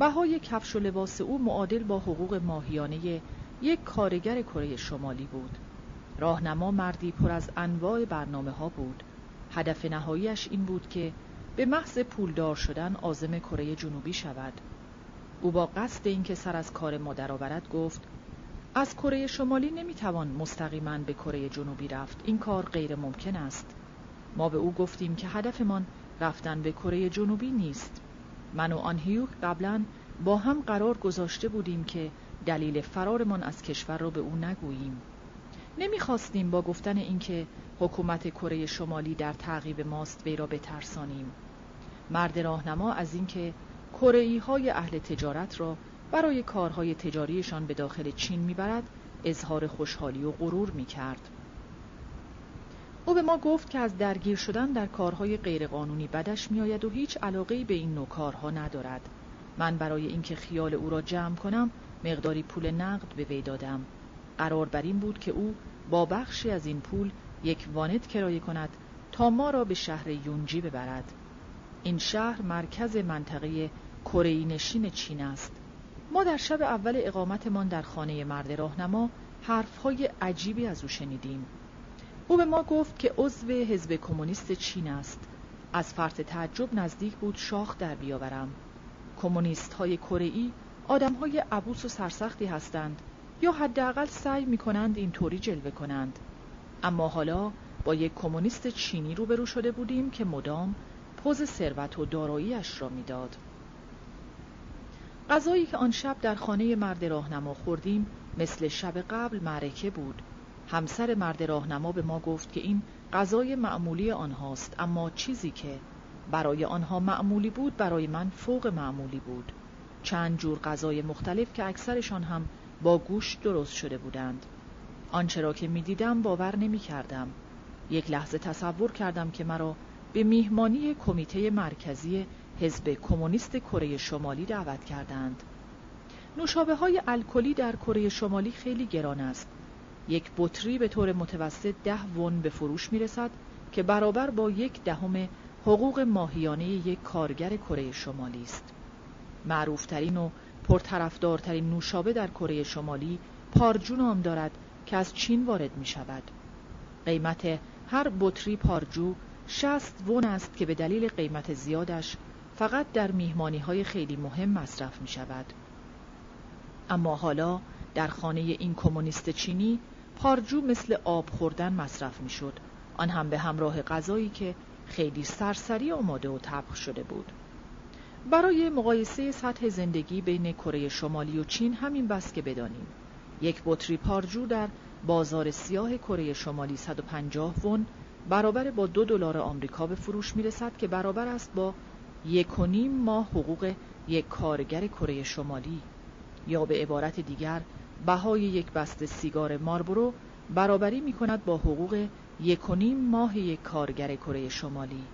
بهای کفش و لباس او معادل با حقوق ماهیانه یک کارگر کره شمالی بود. راهنما مردی پر از انواع برنامه ها بود. هدف نهاییش این بود که به محض پولدار شدن آزم کره جنوبی شود. او با قصد اینکه سر از کار ما درآورد گفت از کره شمالی نمی‌توان مستقیما به کره جنوبی رفت این کار غیر ممکن است ما به او گفتیم که هدفمان رفتن به کره جنوبی نیست من و آن هیوک قبلا با هم قرار گذاشته بودیم که دلیل فرارمان از کشور را به او نگوییم. نمی‌خواستیم با گفتن اینکه حکومت کره شمالی در تعقیب ماست وی را بترسانیم. مرد راهنما از اینکه کره های اهل تجارت را برای کارهای تجاریشان به داخل چین می‌برد اظهار خوشحالی و غرور می‌کرد. او به ما گفت که از درگیر شدن در کارهای غیرقانونی بدش میآید و هیچ علاقه به این نوع کارها ندارد. من برای اینکه خیال او را جمع کنم مقداری پول نقد به وی دادم. قرار بر این بود که او با بخشی از این پول یک وانت کرایه کند تا ما را به شهر یونجی ببرد. این شهر مرکز منطقه کره نشین چین است. ما در شب اول اقامتمان در خانه مرد راهنما حرفهای عجیبی از او شنیدیم. او به ما گفت که عضو حزب کمونیست چین است. از فرط تعجب نزدیک بود شاخ در بیاورم. کمونیست های کره آدم های عبوس و سرسختی هستند یا حداقل سعی می کنند اینطوری جلوه کنند. اما حالا با یک کمونیست چینی روبرو شده بودیم که مدام پوز ثروت و داراییش را می‌داد. غذایی که آن شب در خانه مرد راهنما خوردیم مثل شب قبل معرکه بود. همسر مرد راهنما به ما گفت که این غذای معمولی آنهاست اما چیزی که برای آنها معمولی بود برای من فوق معمولی بود چند جور غذای مختلف که اکثرشان هم با گوشت درست شده بودند آنچه را که می‌دیدم باور نمی کردم. یک لحظه تصور کردم که مرا به میهمانی کمیته مرکزی حزب کمونیست کره شمالی دعوت کردند. نوشابه های الکلی در کره شمالی خیلی گران است. یک بطری به طور متوسط ده ون به فروش می رسد که برابر با یک دهم حقوق ماهیانه یک کارگر کره شمالی است. معروفترین و پرطرفدارترین نوشابه در کره شمالی پارجو نام دارد که از چین وارد می شود. قیمت هر بطری پارجو شست ون است که به دلیل قیمت زیادش فقط در میهمانی های خیلی مهم مصرف می شود. اما حالا در خانه این کمونیست چینی پارجو مثل آب خوردن مصرف می شد. آن هم به همراه غذایی که خیلی سرسری آماده و طبخ شده بود. برای مقایسه سطح زندگی بین کره شمالی و چین همین بس که بدانیم. یک بطری پارجو در بازار سیاه کره شمالی 150 ون برابر با دو دلار آمریکا به فروش می رسد که برابر است با یک و نیم ماه حقوق یک کارگر کره شمالی یا به عبارت دیگر بهای یک بسته سیگار ماربرو برابری می کند با حقوق یک و نیم ماه یک کارگر کره شمالی.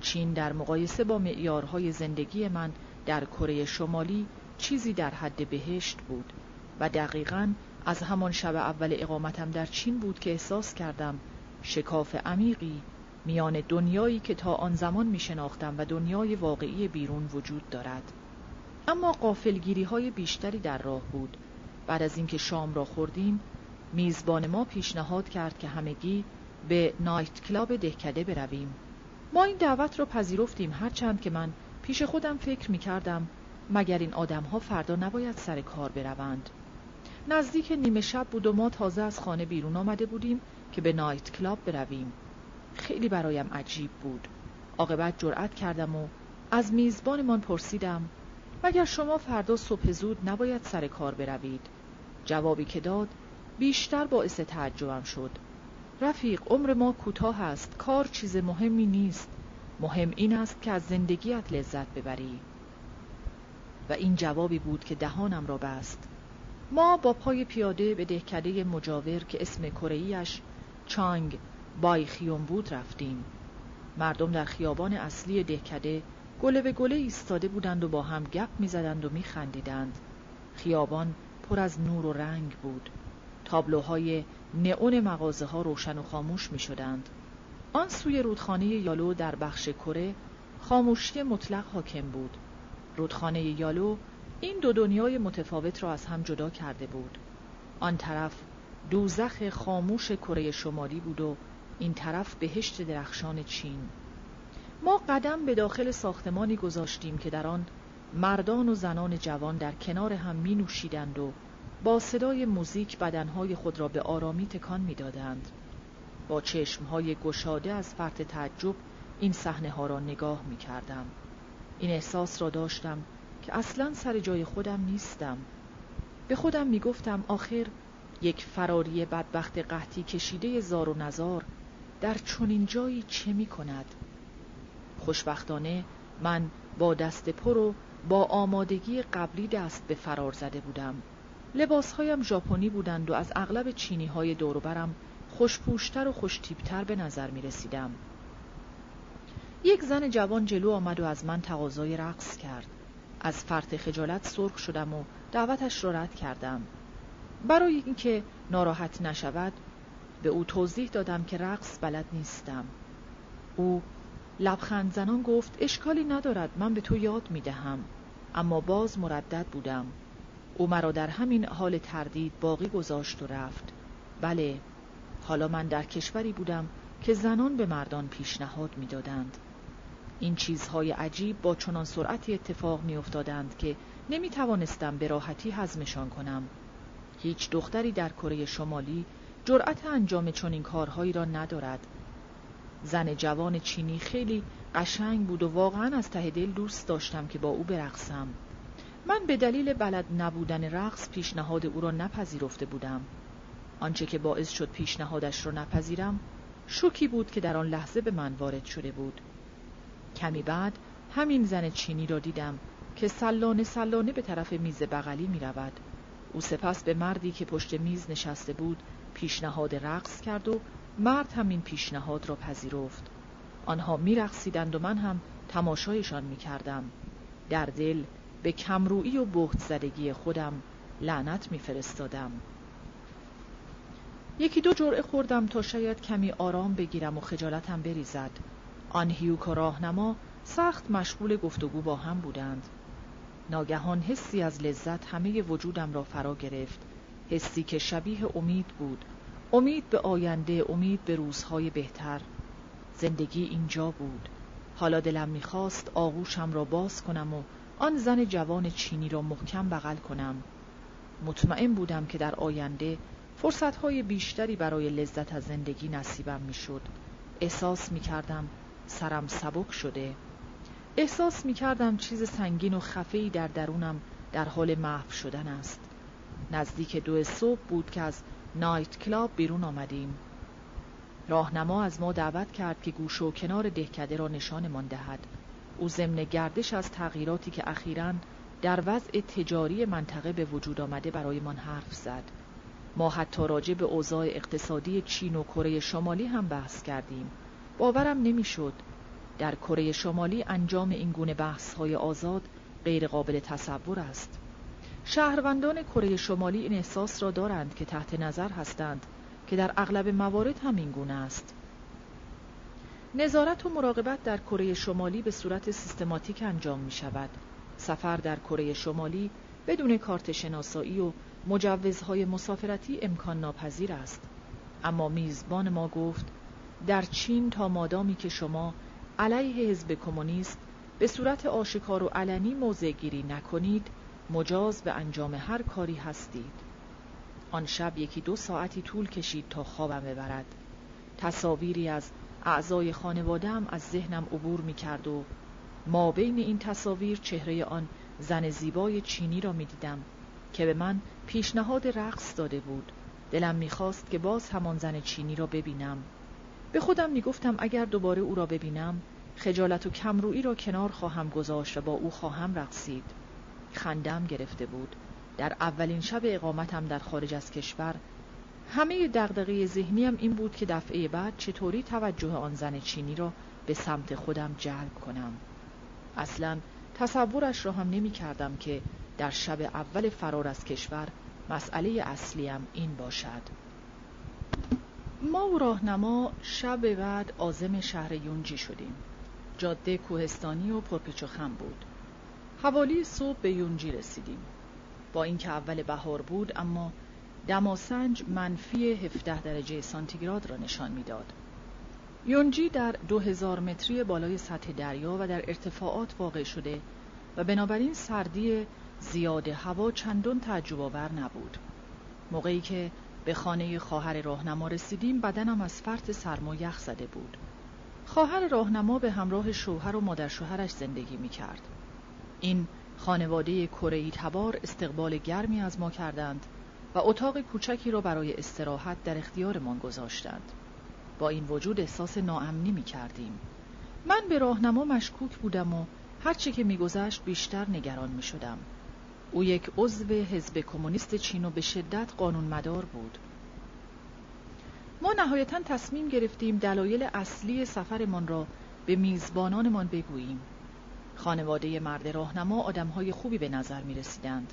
چین در مقایسه با معیارهای زندگی من در کره شمالی چیزی در حد بهشت بود و دقیقا از همان شب اول اقامتم در چین بود که احساس کردم شکاف عمیقی میان دنیایی که تا آن زمان می شناختم و دنیای واقعی بیرون وجود دارد. اما قافلگیری های بیشتری در راه بود. بعد از اینکه شام را خوردیم میزبان ما پیشنهاد کرد که همگی به نایت کلاب دهکده برویم. ما این دعوت را پذیرفتیم هرچند که من پیش خودم فکر می کردم مگر این آدم ها فردا نباید سر کار بروند. نزدیک نیمه شب بود و ما تازه از خانه بیرون آمده بودیم که به نایت کلاب برویم. خیلی برایم عجیب بود. عاقبت جرأت کردم و از میزبانمان پرسیدم مگر شما فردا صبح زود نباید سر کار بروید. جوابی که داد بیشتر باعث تعجبم شد. رفیق عمر ما کوتاه است کار چیز مهمی نیست. مهم این است که از زندگیت لذت ببری. و این جوابی بود که دهانم را بست. ما با پای پیاده به دهکده مجاور که اسم کرهیش چانگ بایخیون بود رفتیم. مردم در خیابان اصلی دهکده گله به گله ایستاده بودند و با هم گپ می‌زدند و میخندیدند خیابان پر از نور و رنگ بود تابلوهای نئون مغازه ها روشن و خاموش می شدند. آن سوی رودخانه یالو در بخش کره خاموشی مطلق حاکم بود. رودخانه یالو این دو دنیای متفاوت را از هم جدا کرده بود. آن طرف دوزخ خاموش کره شمالی بود و این طرف بهشت درخشان چین. ما قدم به داخل ساختمانی گذاشتیم که در آن مردان و زنان جوان در کنار هم می نوشیدند و با صدای موزیک بدنهای خود را به آرامی تکان می‌دادند. با چشمهای گشاده از فرط تعجب این صحنه ها را نگاه می کردم. این احساس را داشتم که اصلا سر جای خودم نیستم. به خودم می گفتم آخر یک فراری بدبخت قحطی کشیده زار و نزار در چنین جایی چه می کند؟ خوشبختانه من با دست پر و با آمادگی قبلی دست به فرار زده بودم لباسهایم ژاپنی بودند و از اغلب چینی های دوروبرم خوشپوشتر و خوشتیبتر به نظر می رسیدم. یک زن جوان جلو آمد و از من تقاضای رقص کرد. از فرط خجالت سرخ شدم و دعوتش را رد کردم. برای اینکه ناراحت نشود به او توضیح دادم که رقص بلد نیستم. او لبخند زنان گفت اشکالی ندارد من به تو یاد می دهم. اما باز مردد بودم. او مرا در همین حال تردید باقی گذاشت و رفت بله حالا من در کشوری بودم که زنان به مردان پیشنهاد می‌دادند این چیزهای عجیب با چنان سرعتی اتفاق میافتادند که نمی توانستم به راحتی هضمشان کنم هیچ دختری در کره شمالی جرأت انجام چنین کارهایی را ندارد زن جوان چینی خیلی قشنگ بود و واقعا از ته دل دوست داشتم که با او برقصم. من به دلیل بلد نبودن رقص پیشنهاد او را نپذیرفته بودم. آنچه که باعث شد پیشنهادش را نپذیرم شوکی بود که در آن لحظه به من وارد شده بود. کمی بعد همین زن چینی را دیدم که سلانه سلانه به طرف میز بغلی می رود. او سپس به مردی که پشت میز نشسته بود پیشنهاد رقص کرد و مرد همین پیشنهاد را پذیرفت آنها می رقصیدند و من هم تماشایشان می کردم. در دل به کمرویی و بهت زدگی خودم لعنت میفرستادم. یکی دو جرعه خوردم تا شاید کمی آرام بگیرم و خجالتم بریزد. آن هیوک و راهنما سخت مشغول گفتگو با هم بودند. ناگهان حسی از لذت همه وجودم را فرا گرفت. حسی که شبیه امید بود. امید به آینده، امید به روزهای بهتر. زندگی اینجا بود. حالا دلم می‌خواست آغوشم را باز کنم و آن زن جوان چینی را محکم بغل کنم مطمئن بودم که در آینده فرصتهای بیشتری برای لذت از زندگی نصیبم می‌شد. احساس می کردم سرم سبک شده احساس می کردم چیز سنگین و خفهی در درونم در حال محو شدن است نزدیک دو صبح بود که از نایت کلاب بیرون آمدیم. راهنما از ما دعوت کرد که گوش و کنار دهکده را نشانمان دهد. او ضمن گردش از تغییراتی که اخیرا در وضع تجاری منطقه به وجود آمده برایمان حرف زد. ما حتی راجع به اوضاع اقتصادی چین و کره شمالی هم بحث کردیم. باورم نمی‌شد. در کره شمالی انجام این گونه بحث های آزاد غیر قابل تصور است. شهروندان کره شمالی این احساس را دارند که تحت نظر هستند که در اغلب موارد هم این گونه است نظارت و مراقبت در کره شمالی به صورت سیستماتیک انجام می شود. سفر در کره شمالی بدون کارت شناسایی و مجوزهای مسافرتی امکان ناپذیر است. اما میزبان ما گفت در چین تا مادامی که شما علیه حزب کمونیست به صورت آشکار و علنی موضع گیری نکنید مجاز به انجام هر کاری هستید. آن شب یکی دو ساعتی طول کشید تا خوابم ببرد. تصاویری از اعضای خانوادم از ذهنم عبور می کرد و ما بین این تصاویر چهره آن زن زیبای چینی را می دیدم که به من پیشنهاد رقص داده بود. دلم می‌خواست که باز همان زن چینی را ببینم. به خودم می‌گفتم اگر دوباره او را ببینم خجالت و کمرویی را کنار خواهم گذاشت و با او خواهم رقصید. خندم گرفته بود. در اولین شب اقامتم در خارج از کشور همه دغدغه ذهنیم این بود که دفعه بعد چطوری توجه آن زن چینی را به سمت خودم جلب کنم. اصلا تصورش را هم نمی کردم که در شب اول فرار از کشور مسئله اصلیم این باشد. ما و راهنما شب بعد آزم شهر یونجی شدیم. جاده کوهستانی و پرپیچ و خم بود. حوالی صبح به یونجی رسیدیم با اینکه اول بهار بود اما دماسنج منفی 17 درجه سانتیگراد را نشان می‌داد. یونجی در 2000 متری بالای سطح دریا و در ارتفاعات واقع شده و بنابراین سردی زیاد هوا چندان تعجب آور نبود. موقعی که به خانه خواهر راهنما رسیدیم بدنم از فرط سرما یخ زده بود. خواهر راهنما به همراه شوهر و مادر شوهرش زندگی می کرد. این خانواده کره تبار استقبال گرمی از ما کردند و اتاق کوچکی را برای استراحت در اختیارمان گذاشتند. با این وجود احساس ناامنی می کردیم. من به راهنما مشکوک بودم و هرچه که میگذشت بیشتر نگران می شدم. او یک عضو حزب کمونیست چین و به شدت قانون مدار بود. ما نهایتا تصمیم گرفتیم دلایل اصلی سفرمان را به میزبانانمان بگوییم. خانواده مرد راهنما آدمهای خوبی به نظر می رسیدند.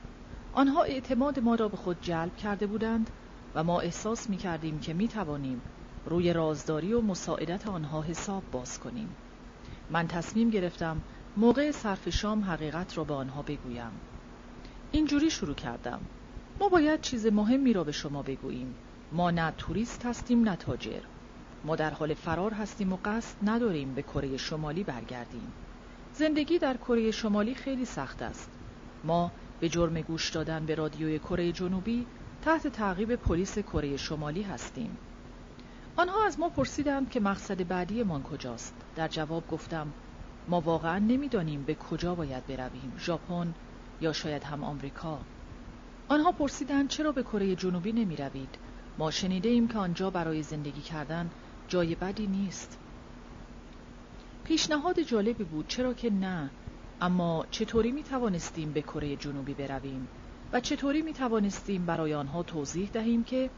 آنها اعتماد ما را به خود جلب کرده بودند و ما احساس می کردیم که می توانیم روی رازداری و مساعدت آنها حساب باز کنیم. من تصمیم گرفتم موقع صرف شام حقیقت را به آنها بگویم. اینجوری شروع کردم. ما باید چیز مهمی را به شما بگوییم. ما نه توریست هستیم نه تاجر. ما در حال فرار هستیم و قصد نداریم به کره شمالی برگردیم. زندگی در کره شمالی خیلی سخت است. ما به جرم گوش دادن به رادیوی کره جنوبی تحت تعقیب پلیس کره شمالی هستیم. آنها از ما پرسیدند که مقصد بعدی من کجاست. در جواب گفتم ما واقعا نمی‌دانیم به کجا باید برویم. ژاپن یا شاید هم آمریکا. آنها پرسیدند چرا به کره جنوبی نمی روید؟ ما شنیده ایم که آنجا برای زندگی کردن جای بدی نیست. پیشنهاد جالبی بود. چرا که نه. اما چطوری می توانستیم به کره جنوبی برویم؟ و چطوری می توانستیم برای آنها توضیح دهیم که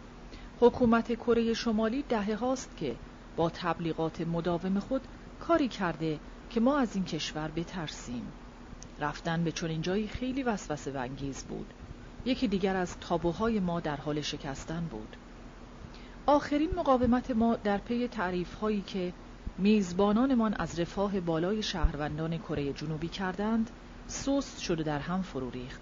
حکومت کره شمالی دهه هاست که با تبلیغات مداوم خود کاری کرده که ما از این کشور بترسیم. رفتن به چنین جایی خیلی وسوسه و انگیز بود. یکی دیگر از تابوهای ما در حال شکستن بود. آخرین مقاومت ما در پی تعریف هایی که میزبانانمان از رفاه بالای شهروندان کره جنوبی کردند سست شده در هم فرو ریخت.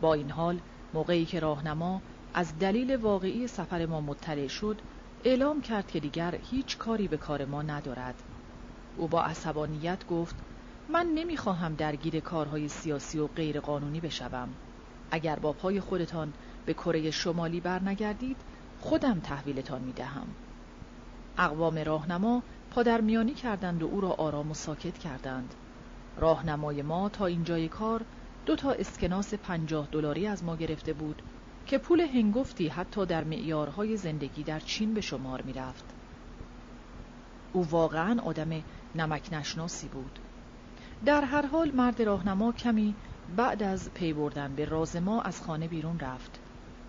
با این حال موقعی که راهنما از دلیل واقعی سفر ما مطلع شد اعلام کرد که دیگر هیچ کاری به کار ما ندارد. او با عصبانیت گفت من نمی‌خواهم درگیر کارهای سیاسی و غیر قانونی بشوم. اگر با پای خودتان به کره شمالی برنگردید خودم تحویلتان می‌دهم. اقوام راهنما پادرمیانی کردند و او را آرام و ساکت کردند راهنمای ما تا اینجای کار دو تا اسکناس پنجاه دلاری از ما گرفته بود که پول هنگفتی حتی در معیارهای زندگی در چین به شمار می رفت. او واقعا آدم نمک نشناسی بود. در هر حال مرد راهنما کمی بعد از پی بردن به راز ما از خانه بیرون رفت.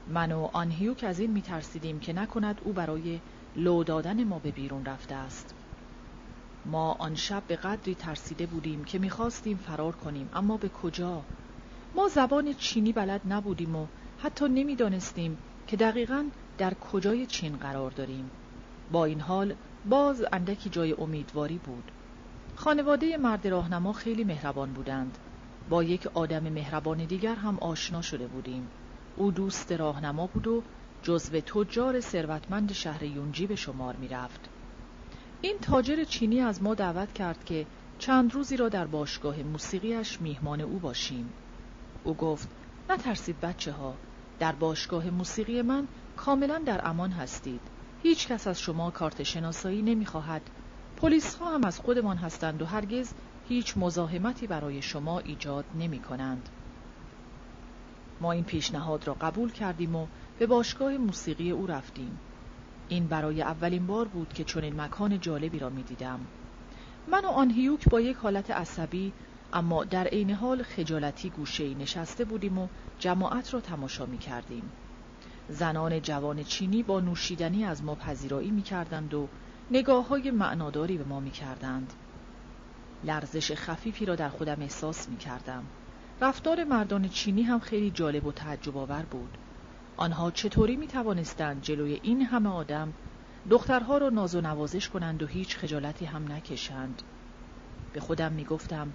من و آنهیوک از این می ترسیدیم که نکند او برای لو دادن ما به بیرون رفته است. ما آن شب به قدری ترسیده بودیم که می‌خواستیم فرار کنیم. اما به کجا؟ ما زبان چینی بلد نبودیم و حتی نمی‌دانستیم که دقیقا در کجای چین قرار داریم. با این حال باز اندکی جای امیدواری بود. خانواده مرد راهنما خیلی مهربان بودند. با یک آدم مهربان دیگر هم آشنا شده بودیم. او دوست راهنما بود و جزو تجار ثروتمند شهر یونجی به شمار می رفت. این تاجر چینی از ما دعوت کرد که چند روزی را در باشگاه موسیقیش میهمان او باشیم او گفت نترسید بچه ها در باشگاه موسیقی من کاملا در امان هستید هیچ کس از شما کارت شناسایی نمی‌خواهد پلیس ها هم از خودمان هستند و هرگز هیچ مزاحمتی برای شما ایجاد نمی کنند. ما این پیشنهاد را قبول کردیم و به باشگاه موسیقی او رفتیم. این برای اولین بار بود که چنین مکان جالبی را می دیدم. من و آن هیوک با یک حالت عصبی اما در عین حال خجالتی گوشه نشسته بودیم و جماعت را تماشا می کردیم. زنان جوان چینی با نوشیدنی از ما پذیرایی می کردند و نگاه های معناداری به ما می کردند. لرزش خفیفی را در خودم احساس می کردم. رفتار مردان چینی هم خیلی جالب و تعجب آور بود. آنها چطوری می توانستند جلوی این همه آدم دخترها را ناز و نوازش کنند و هیچ خجالتی هم نکشند. به خودم می گفتم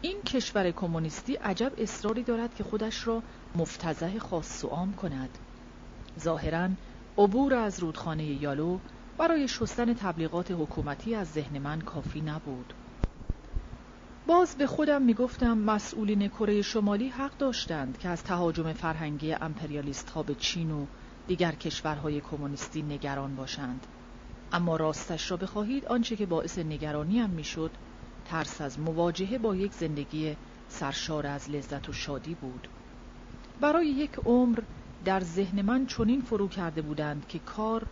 این کشور کمونیستی عجب اصراری دارد که خودش را مفتزه خاص و عام کند. ظاهرا عبور از رودخانه یالو برای شستن تبلیغات حکومتی از ذهن من کافی نبود. باز به خودم می‌گفتم مسئولین کره شمالی حق داشتند که از تهاجم فرهنگی امپریالیست ها به چین و دیگر کشورهای کمونیستی نگران باشند. اما راستش را بخواهید آنچه که باعث نگرانی هم می‌شد ترس از مواجهه با یک زندگی سرشار از لذت و شادی بود. برای یک عمر در ذهن من چنین فرو کرده بودند که کار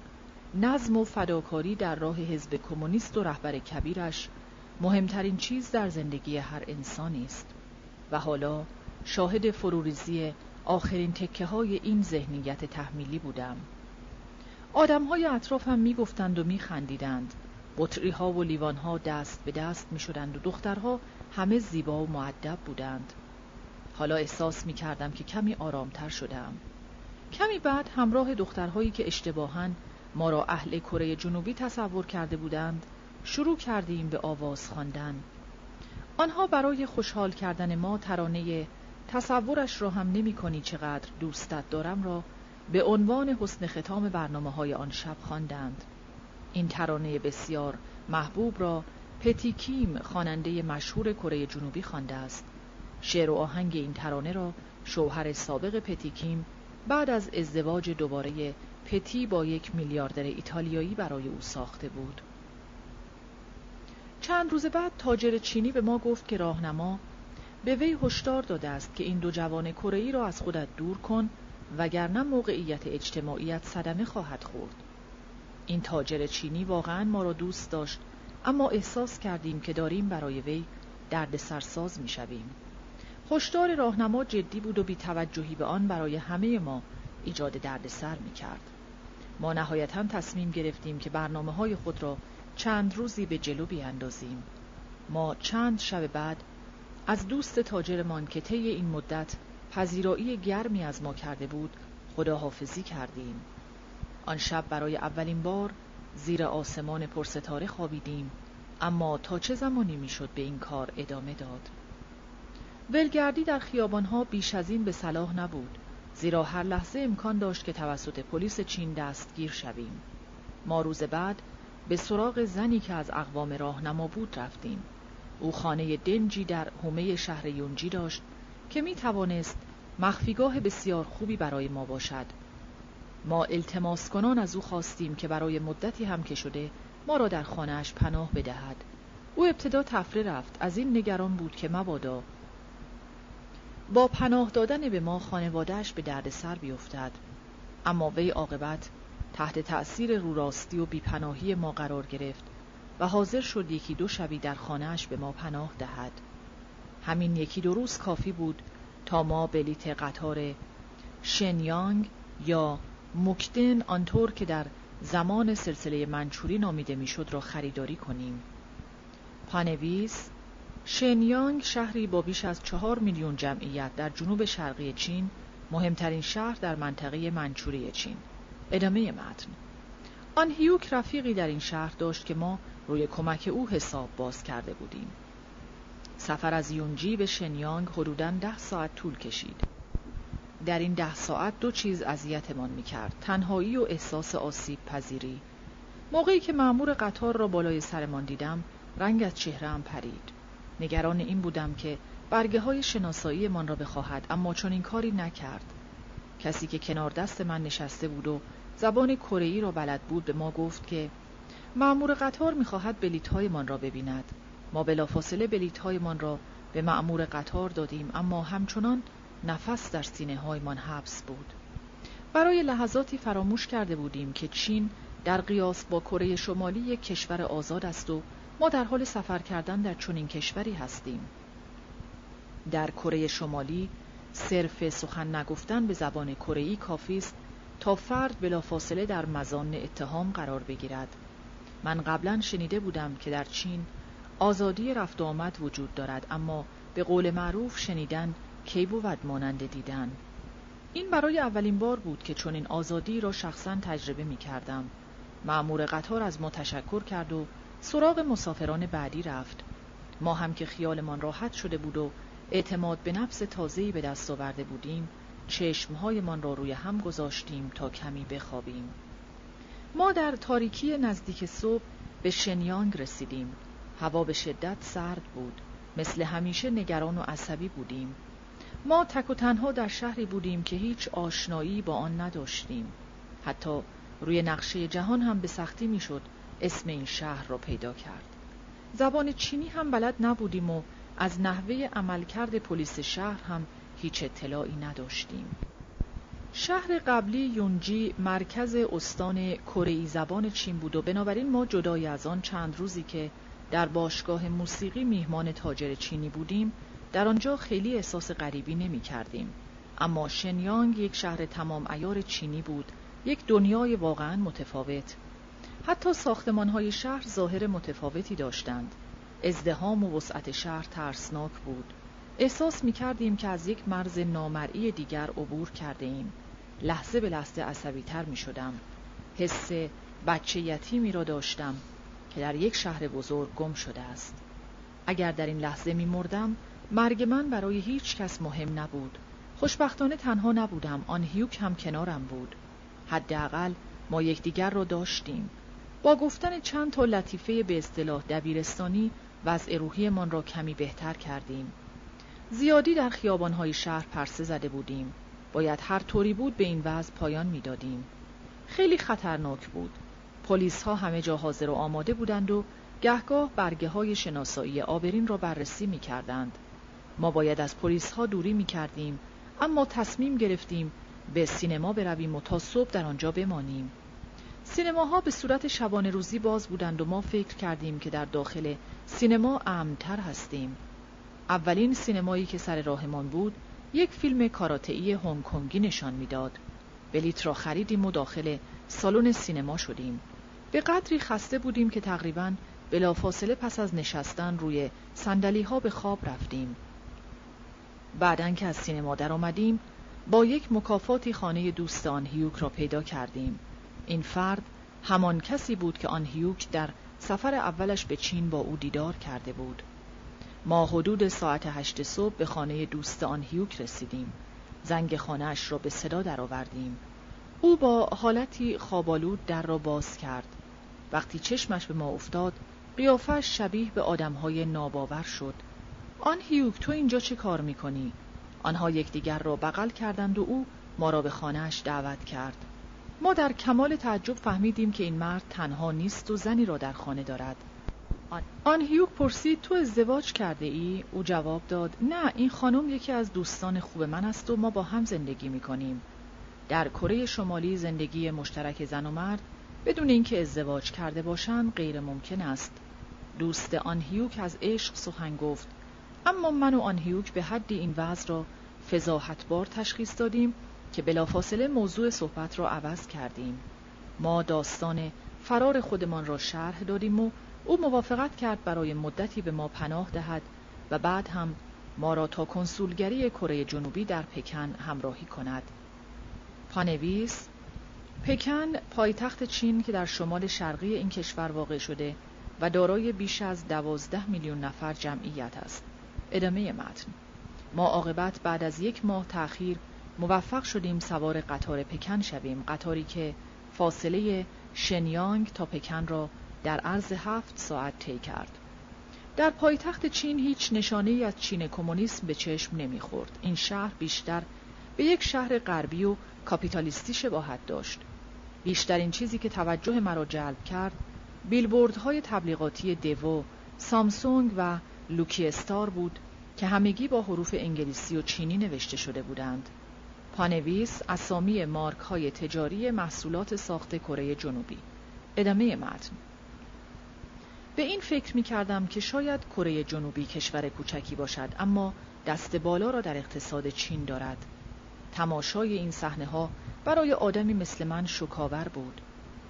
نظم و فداکاری در راه حزب کمونیست و رهبر کبیرش مهمترین چیز در زندگی هر انسانی است. و حالا شاهد فروریزی آخرین تکه های این ذهنیت تحمیلی بودم. آدم های اطرافم می گفتند و می خندیدند بطری ها و لیوان ها دست به دست می شدند و دخترها همه زیبا و معدب بودند. حالا احساس می کردم که کمی آرامتر شدم. کمی بعد همراه دخترهایی که اشتباهاً ما را اهل کره جنوبی تصور کرده بودند شروع کردیم به آواز خواندن. آنها برای خوشحال کردن ما ترانه تصورش را هم نمی کنی چقدر دوستت دارم را به عنوان حسن ختام برنامه های آن شب خواندند. این ترانه بسیار محبوب را پتیکیم خواننده مشهور کره جنوبی خوانده است. شعر و آهنگ این ترانه را شوهر سابق پتیکیم بعد از ازدواج دوباره پتی با یک میلیاردر ایتالیایی برای او ساخته بود. چند روز بعد تاجر چینی به ما گفت که راهنما به وی هشدار داده است که این دو جوان کره را از خودت دور کن وگرنه موقعیت اجتماعیت صدمه خواهد خورد. این تاجر چینی واقعا ما را دوست داشت اما احساس کردیم که داریم برای وی درد سرساز می شویم. هشدار راهنما جدی بود و بی توجهی به آن برای همه ما ایجاد دردسر می کرد. ما نهایتا تصمیم گرفتیم که برنامه های خود را چند روزی به جلو بیاندازیم. ما چند شب بعد از دوست تاجرمان که طی این مدت پذیرایی گرمی از ما کرده بود خداحافظی کردیم. آن شب برای اولین بار زیر آسمان پرستاره خوابیدیم اما تا چه زمانی می‌شد به این کار ادامه داد؟ ولگردی در خیابانها بیش از این به صلاح نبود. زیرا هر لحظه امکان داشت که توسط پلیس چین دستگیر شویم. ما روز بعد به سراغ زنی که از اقوام راهنما بود رفتیم. او خانه دنجی در حومه شهر یونجی داشت که می توانست مخفیگاه بسیار خوبی برای ما باشد. ما التماس کنان از او خواستیم که برای مدتی هم که شده ما را در خانهاش پناه بدهد. او ابتدا تفره رفت. از این نگران بود که مبادا با پناه دادن به ما خانوادهش به درد سر بیفتد. اما وی عاقبت تحت تأثیر روراستی و بیپناهی ما قرار گرفت و حاضر شد یکی دو شبی در خانهاش به ما پناه دهد. همین یکی دو روز کافی بود تا ما بلیت قطار شنیانگ یا مکدن آنطور که در زمان سلسله منچوری نامیده می‌شد را خریداری کنیم. پانویس شنیانگ شهری با بیش از چهار میلیون جمعیت در جنوب شرقی چین مهمترین شهر در منطقه منچوری چین. ادامه متن. آن هیوک رفیقی در این شهر داشت که ما روی کمک او حساب باز کرده بودیم. سفر از یونجی به شنیانگ حدوداً ده ساعت طول کشید. در این ده ساعت دو چیز اذیتمان می‌کرد تنهایی و احساس آسیب پذیری. موقعی که معمور قطار را بالای سرمان دیدم رنگ از چهرهام پرید. نگران این بودم که برگه های شناسایی من را بخواهد اما چون این کاری نکرد. کسی که کنار دست من نشسته بود و زبان کره را بلد بود به ما گفت که معمور قطار می‌خواهد بلیت من را ببیند. ما بلافاصله بلیت من را به معمور قطار دادیم اما همچنان نفس در سینه من حبس بود. برای لحظاتی فراموش کرده بودیم که چین در قیاس با کره شمالی یک کشور آزاد است و ما در حال سفر کردن در چنین کشوری هستیم. در کره شمالی صرف سخن نگفتن به زبان کره کافی است تا فرد بلافاصله در مزان اتهام قرار بگیرد. من قبلا شنیده بودم که در چین آزادی رفت آمد وجود دارد اما به قول معروف شنیدن کی بود مانند دیدن. این برای اولین بار بود که چون این آزادی را شخصا تجربه می کردم. معمور قطار از ما تشکر کرد و سراغ مسافران بعدی رفت. ما هم که خیالمان راحت شده بود و اعتماد به نفس تازه‌ای به دست آورده بودیم چشمهایمان را روی هم گذاشتیم تا کمی بخوابیم. ما در تاریکی نزدیک صبح به شنیانگ رسیدیم. هوا به شدت سرد بود. مثل همیشه نگران و عصبی بودیم. ما تک و تنها در شهری بودیم که هیچ آشنایی با آن نداشتیم. حتی روی نقشه جهان هم به سختی می‌شد اسم این شهر را پیدا کرد. زبان چینی هم بلد نبودیم و از نحوه عملکرد پلیس شهر هم هیچ اطلاعی نداشتیم. شهر قبلی یونجی مرکز استان کره زبان چین بود و بنابراین ما جدای از آن چند روزی که در باشگاه موسیقی میهمان تاجر چینی بودیم در آنجا خیلی احساس غریبی نمی کردیم. اما شنیانگ یک شهر تمام ایار چینی بود یک دنیای واقعا متفاوت. حتی های شهر ظاهر متفاوتی داشتند. ازدهام و وسعت شهر ترسناک بود. احساس می کردیم که از یک مرز نامرئی دیگر عبور کرده ایم لحظه به لحظه عصبی تر می شدم حس بچه یتیمی را داشتم که در یک شهر بزرگ گم شده است. اگر در این لحظه می مردم مرگ من برای هیچ کس مهم نبود. خوشبختانه تنها نبودم. آن هیوک هم کنارم بود. حداقل ما یکدیگر را داشتیم. با گفتن چند تا لطیفه به اصطلاح دبیرستانی وضع روحیمان را کمی بهتر کردیم. زیادی در خیابانهای شهر پرسه زده بودیم باید هر طوری بود به این وضع پایان می‌دادیم خیلی خطرناک بود پلیس ها همه جا حاضر و آماده بودند و گهگاه برگه های شناسایی آبرین را بررسی می کردند. ما باید از پلیس ها دوری می کردیم اما تصمیم گرفتیم به سینما برویم و تا صبح در آنجا بمانیم. سینماها به صورت شبانه روزی باز بودند و ما فکر کردیم که در داخل سینما امنتر هستیم. اولین سینمایی که سر راهمان بود یک فیلم کاراتئی هنگ کنگی نشان می‌داد. بلیت را خریدیم و داخل سالن سینما شدیم. به قدری خسته بودیم که تقریبا بلافاصله پس از نشستن روی سندلی ها به خواب رفتیم. بعدن که از سینما در آمدیم با یک مکافاتی خانه دوستان هیوک را پیدا کردیم. این فرد همان کسی بود که آن هیوک در سفر اولش به چین با او دیدار کرده بود. ما حدود ساعت هشت صبح به خانه دوست آن هیوک رسیدیم. زنگ خانهاش را به صدا درآوردیم. او با حالتی خوابالود در را باز کرد. وقتی چشمش به ما افتاد، قیافش شبیه به آدمهای ناباور شد. آن هیوک تو اینجا چه کار می‌کنی؟ آنها یکدیگر را بغل کردند و او ما را به خانهاش دعوت کرد. ما در کمال تعجب فهمیدیم که این مرد تنها نیست و زنی را در خانه دارد. آن هیوک پرسید تو ازدواج کرده ای؟ او جواب داد نه این خانم یکی از دوستان خوب من است و ما با هم زندگی می کنیم. در کره شمالی زندگی مشترک زن و مرد بدون اینکه ازدواج کرده باشند غیر ممکن است. دوست آن هیوک از عشق سخن گفت اما من و آن هیوک به حدی این وضع را فضاحتبار تشخیص دادیم که بلافاصله موضوع صحبت را عوض کردیم. ما داستان فرار خودمان را شرح دادیم و او موافقت کرد برای مدتی به ما پناه دهد و بعد هم ما را تا کنسولگری کره جنوبی در پکن همراهی کند. پانویس پکن پایتخت چین که در شمال شرقی این کشور واقع شده و دارای بیش از دوازده میلیون نفر جمعیت است. ادامه متن ما عاقبت بعد از یک ماه تأخیر موفق شدیم سوار قطار پکن شویم قطاری که فاصله شنیانگ تا پکن را در عرض هفت ساعت طی کرد. در پایتخت چین هیچ نشانه ای از چین کمونیسم به چشم نمی‌خورد. این شهر بیشتر به یک شهر غربی و کاپیتالیستی شباهت داشت. بیشترین چیزی که توجه مرا جلب کرد بیلبوردهای تبلیغاتی دیو، سامسونگ و لوکی استار بود که همگی با حروف انگلیسی و چینی نوشته شده بودند. پانویس اسامی مارک های تجاری محصولات ساخت کره جنوبی. ادامه متن به این فکر می کردم که شاید کره جنوبی کشور کوچکی باشد اما دست بالا را در اقتصاد چین دارد. تماشای این صحنه ها برای آدمی مثل من شکاور بود.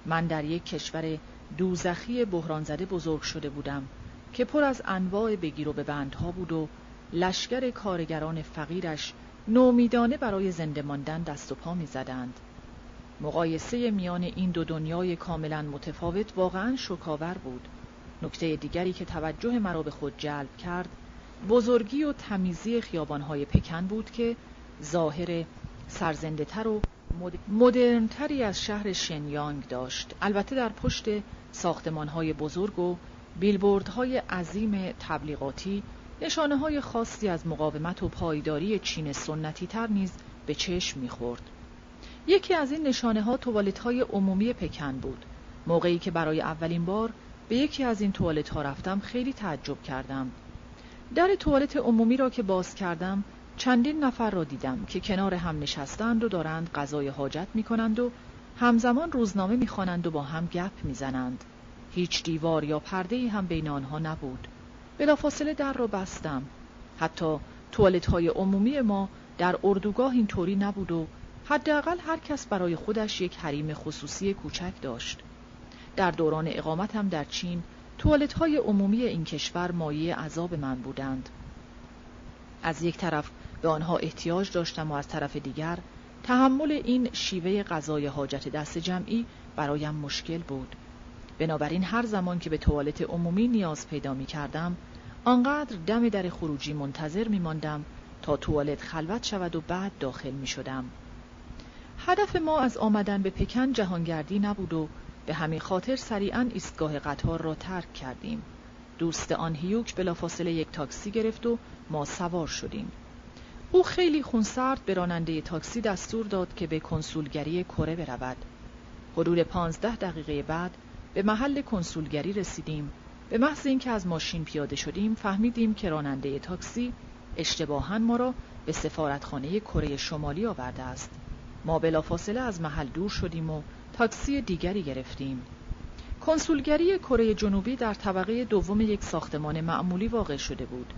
من در یک کشور دوزخی بحران زده بزرگ شده بودم که پر از انواع بگیر و به بندها بود و لشکر کارگران فقیرش نومیدانه برای زنده ماندن دست و پا می زدند. مقایسه میان این دو دنیای کاملا متفاوت واقعا شکاور بود. نکته دیگری که توجه مرا به خود جلب کرد بزرگی و تمیزی خیابانهای پکن بود که ظاهر سرزنده تر و مدرنتری از شهر شنیانگ داشت البته در پشت ساختمانهای بزرگ و بیلبوردهای عظیم تبلیغاتی نشانه های خاصی از مقاومت و پایداری چین سنتی تر نیز به چشم می‌خورد. یکی از این نشانه ها توالت های عمومی پکن بود. موقعی که برای اولین بار به یکی از این توالت ها رفتم خیلی تعجب کردم. در توالت عمومی را که باز کردم چندین نفر را دیدم که کنار هم نشستند و دارند غذای حاجت می کنند و همزمان روزنامه می خوانند و با هم گپ می زنند. هیچ دیوار یا پرده هم بین آنها نبود. بلافاصله در را بستم. حتی توالت های عمومی ما در اردوگاه اینطوری نبود و حداقل هر کس برای خودش یک حریم خصوصی کوچک داشت. در دوران اقامتم در چین توالت های عمومی این کشور مایه عذاب من بودند. از یک طرف به آنها احتیاج داشتم و از طرف دیگر تحمل این شیوه غذای حاجت دست جمعی برایم مشکل بود. بنابراین هر زمان که به توالت عمومی نیاز پیدا می کردم آنقدر دم در خروجی منتظر می ماندم تا توالت خلوت شود و بعد داخل می شدم. هدف ما از آمدن به پکن جهانگردی نبود و به همین خاطر سریعا ایستگاه قطار را ترک کردیم. دوست آن هیوک بلافاصله یک تاکسی گرفت و ما سوار شدیم. او خیلی خونسرد به راننده تاکسی دستور داد که به کنسولگری کره برود. حدود پانزده دقیقه بعد به محل کنسولگری رسیدیم. به محض اینکه از ماشین پیاده شدیم فهمیدیم که راننده تاکسی اشتباها ما را به سفارتخانه کره شمالی آورده است. ما بلافاصله از محل دور شدیم و تاکسی دیگری گرفتیم. کنسولگری کره جنوبی در طبقه دوم یک ساختمان معمولی واقع شده بود.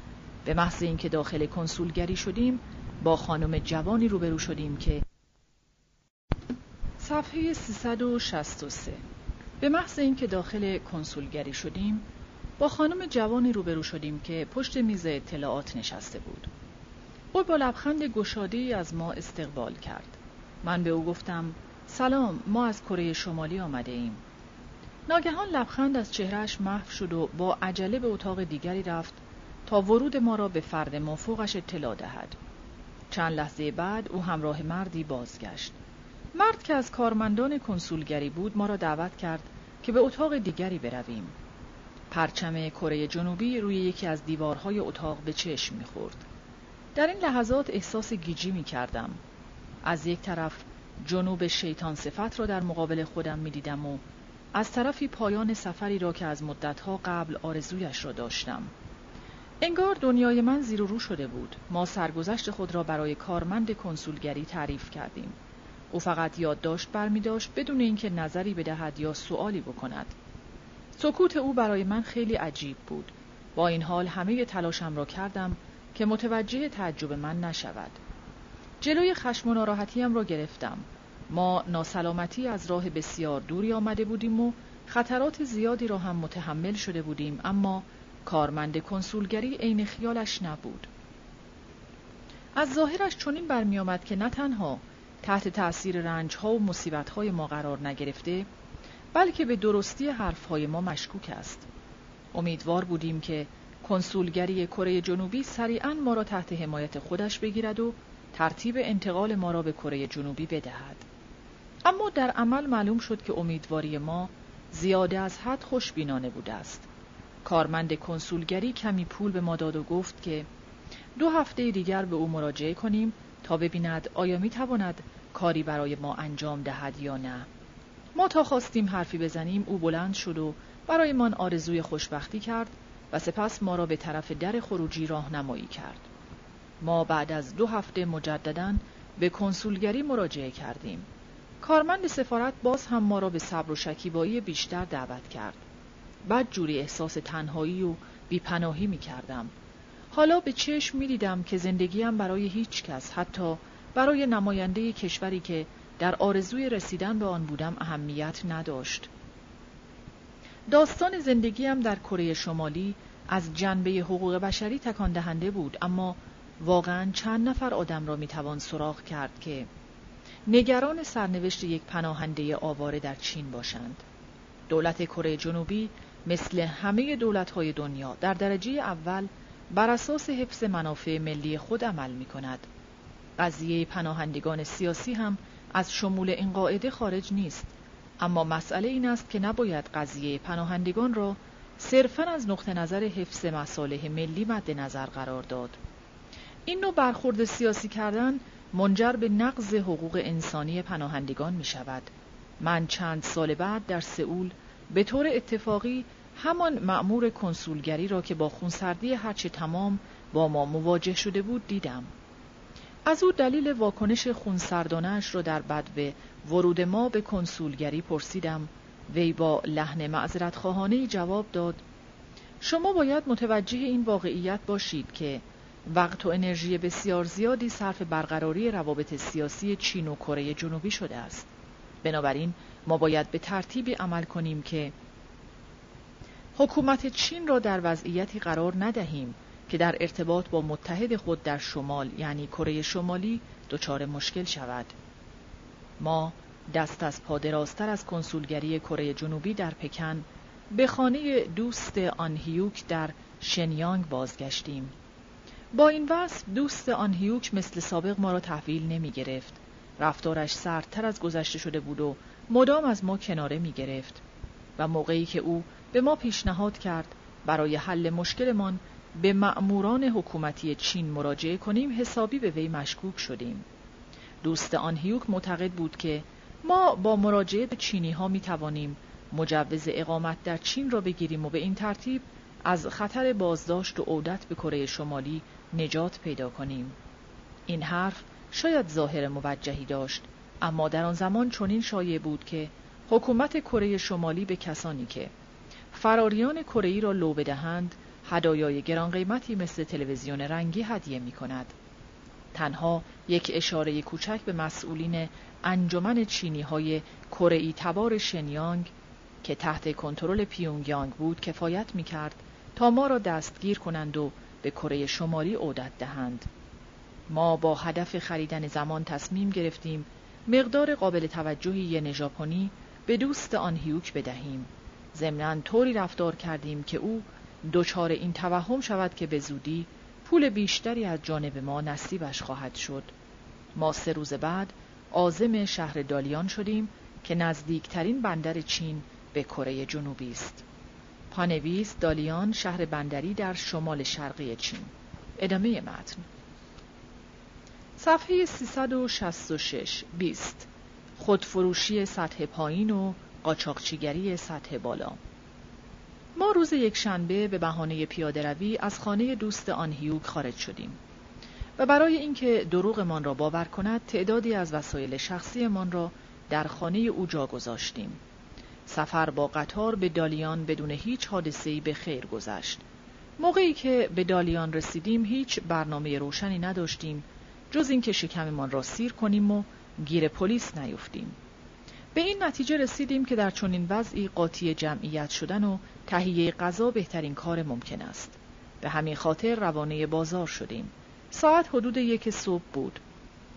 به محض اینکه داخل کنسولگری شدیم با خانم جوانی روبرو شدیم که صفحه 363 به محض اینکه داخل کنسولگری شدیم با خانم جوانی روبرو شدیم که پشت میز اطلاعات نشسته بود او با لبخند گشادی از ما استقبال کرد من به او گفتم سلام ما از کره شمالی آمده ایم. ناگهان لبخند از چهرهش محو شد و با عجله به اتاق دیگری رفت تا ورود ما را به فرد مافوقش اطلاع دهد. چند لحظه بعد او همراه مردی بازگشت. مرد که از کارمندان کنسولگری بود ما را دعوت کرد که به اتاق دیگری برویم. پرچم کره جنوبی روی یکی از دیوارهای اتاق به چشم می‌خورد. در این لحظات احساس گیجی می کردم. از یک طرف جنوب شیطان صفت را در مقابل خودم می دیدم و از طرفی پایان سفری را که از مدتها قبل آرزویش را داشتم. انگار دنیای من زیر و رو شده بود. ما سرگذشت خود را برای کارمند کنسولگری تعریف کردیم. او فقط یادداشت برمی داشت بدون اینکه نظری بدهد یا سوالی بکند. سکوت او برای من خیلی عجیب بود. با این حال همه تلاشم را کردم که متوجه تعجب من نشود. جلوی خشم و ناراحتیم را گرفتم. ما ناسلامتی از راه بسیار دوری آمده بودیم و خطرات زیادی را هم متحمل شده بودیم اما کارمند کنسولگری عین خیالش نبود. از ظاهرش چنین برمیآمد که نه تنها تحت تأثیر رنجها و مصیبتهای ما قرار نگرفته بلکه به درستی حرفهای ما مشکوک است. امیدوار بودیم که کنسولگری کره جنوبی سریعا ما را تحت حمایت خودش بگیرد و ترتیب انتقال ما را به کره جنوبی بدهد. اما در عمل معلوم شد که امیدواری ما زیاده از حد خوشبینانه بوده است. کارمند کنسولگری کمی پول به ما داد و گفت که دو هفته دیگر به او مراجعه کنیم تا ببیند آیا می تواند کاری برای ما انجام دهد یا نه. ما تا خواستیم حرفی بزنیم او بلند شد و برایمان آرزوی خوشبختی کرد و سپس ما را به طرف در خروجی راهنمایی کرد. ما بعد از دو هفته مجددا به کنسولگری مراجعه کردیم. کارمند سفارت باز هم ما را به صبر و شکیبایی بیشتر دعوت کرد. بعد جوری احساس تنهایی و بیپناهی می کردم. حالا به چشم می دیدم که زندگیم برای هیچ کس حتی برای نماینده کشوری که در آرزوی رسیدن به آن بودم اهمیت نداشت. داستان زندگیم در کره شمالی از جنبه حقوق بشری تکان دهنده بود اما واقعا چند نفر آدم را می‌توان سراغ کرد که نگران سرنوشت یک پناهنده آواره در چین باشند. دولت کره جنوبی مثل همه دولت‌های دنیا در درجه اول بر اساس حفظ منافع ملی خود عمل می کند. قضیه پناهندگان سیاسی هم از شمول این قاعده خارج نیست اما مسئله این است که نباید قضیه پناهندگان را صرفا از نقطه نظر حفظ مصالح ملی مد نظر قرار داد این نوع برخورد سیاسی کردن منجر به نقض حقوق انسانی پناهندگان می شود من چند سال بعد در سئول به طور اتفاقی همان مأمور کنسولگری را که با خونسردی هرچه تمام با ما مواجه شده بود دیدم. از او دلیل واکنش خونسردانش را در بدو ورود ما به کنسولگری پرسیدم. وی با لحن معذرت جواب داد شما باید متوجه این واقعیت باشید که وقت و انرژی بسیار زیادی صرف برقراری روابط سیاسی چین و کره جنوبی شده است. بنابراین ما باید به ترتیبی عمل کنیم که حکومت چین را در وضعیتی قرار ندهیم که در ارتباط با متحد خود در شمال یعنی کره شمالی دچار مشکل شود. ما دست از پادراستر از کنسولگری کره جنوبی در پکن به خانه دوست آنهیوک در شنیانگ بازگشتیم. با این وصف دوست آنهیوک مثل سابق ما را تحویل نمی گرفت رفتارش سردتر از گذشته شده بود و مدام از ما کناره می گرفت و موقعی که او به ما پیشنهاد کرد برای حل مشکلمان به مأموران حکومتی چین مراجعه کنیم حسابی به وی مشکوک شدیم. دوست آن هیوک معتقد بود که ما با مراجعه به چینی ها می توانیم مجوز اقامت در چین را بگیریم و به این ترتیب از خطر بازداشت و عودت به کره شمالی نجات پیدا کنیم. این حرف شاید ظاهر موجهی داشت اما در آن زمان چنین شایع بود که حکومت کره شمالی به کسانی که فراریان کره را لو بدهند هدایای گران قیمتی مثل تلویزیون رنگی هدیه می کند. تنها یک اشاره کوچک به مسئولین انجمن چینی های کره تبار شنیانگ که تحت کنترل پیونگیانگ بود کفایت می کرد تا ما را دستگیر کنند و به کره شمالی عودت دهند. ما با هدف خریدن زمان تصمیم گرفتیم مقدار قابل توجهی ین ژاپنی به دوست آن هیوک بدهیم. ضمنا طوری رفتار کردیم که او دچار این توهم شود که به زودی پول بیشتری از جانب ما نصیبش خواهد شد ما سه روز بعد عازم شهر دالیان شدیم که نزدیکترین بندر چین به کره جنوبی است پانویس دالیان شهر بندری در شمال شرقی چین. ادامه متن. صفحه 366 20 خودفروشی سطح پایین و قاچاقچیگری سطح بالا. ما روز یک شنبه به بهانه پیاده روی از خانه دوست آنهیوک خارج شدیم. و برای اینکه دروغمان را باور کند تعدادی از وسایل شخصیمان را در خانه او جا گذاشتیم. سفر با قطار به دالیان بدون هیچ حادثه‌ای به خیر گذشت. موقعی که به دالیان رسیدیم هیچ برنامه روشنی نداشتیم جز اینکه شکممان را سیر کنیم و گیر پلیس نیفتیم. به این نتیجه رسیدیم که در چنین وضعی قاطی جمعیت شدن و تهیه غذا بهترین کار ممکن است. به همین خاطر روانه بازار شدیم. ساعت حدود یک صبح بود.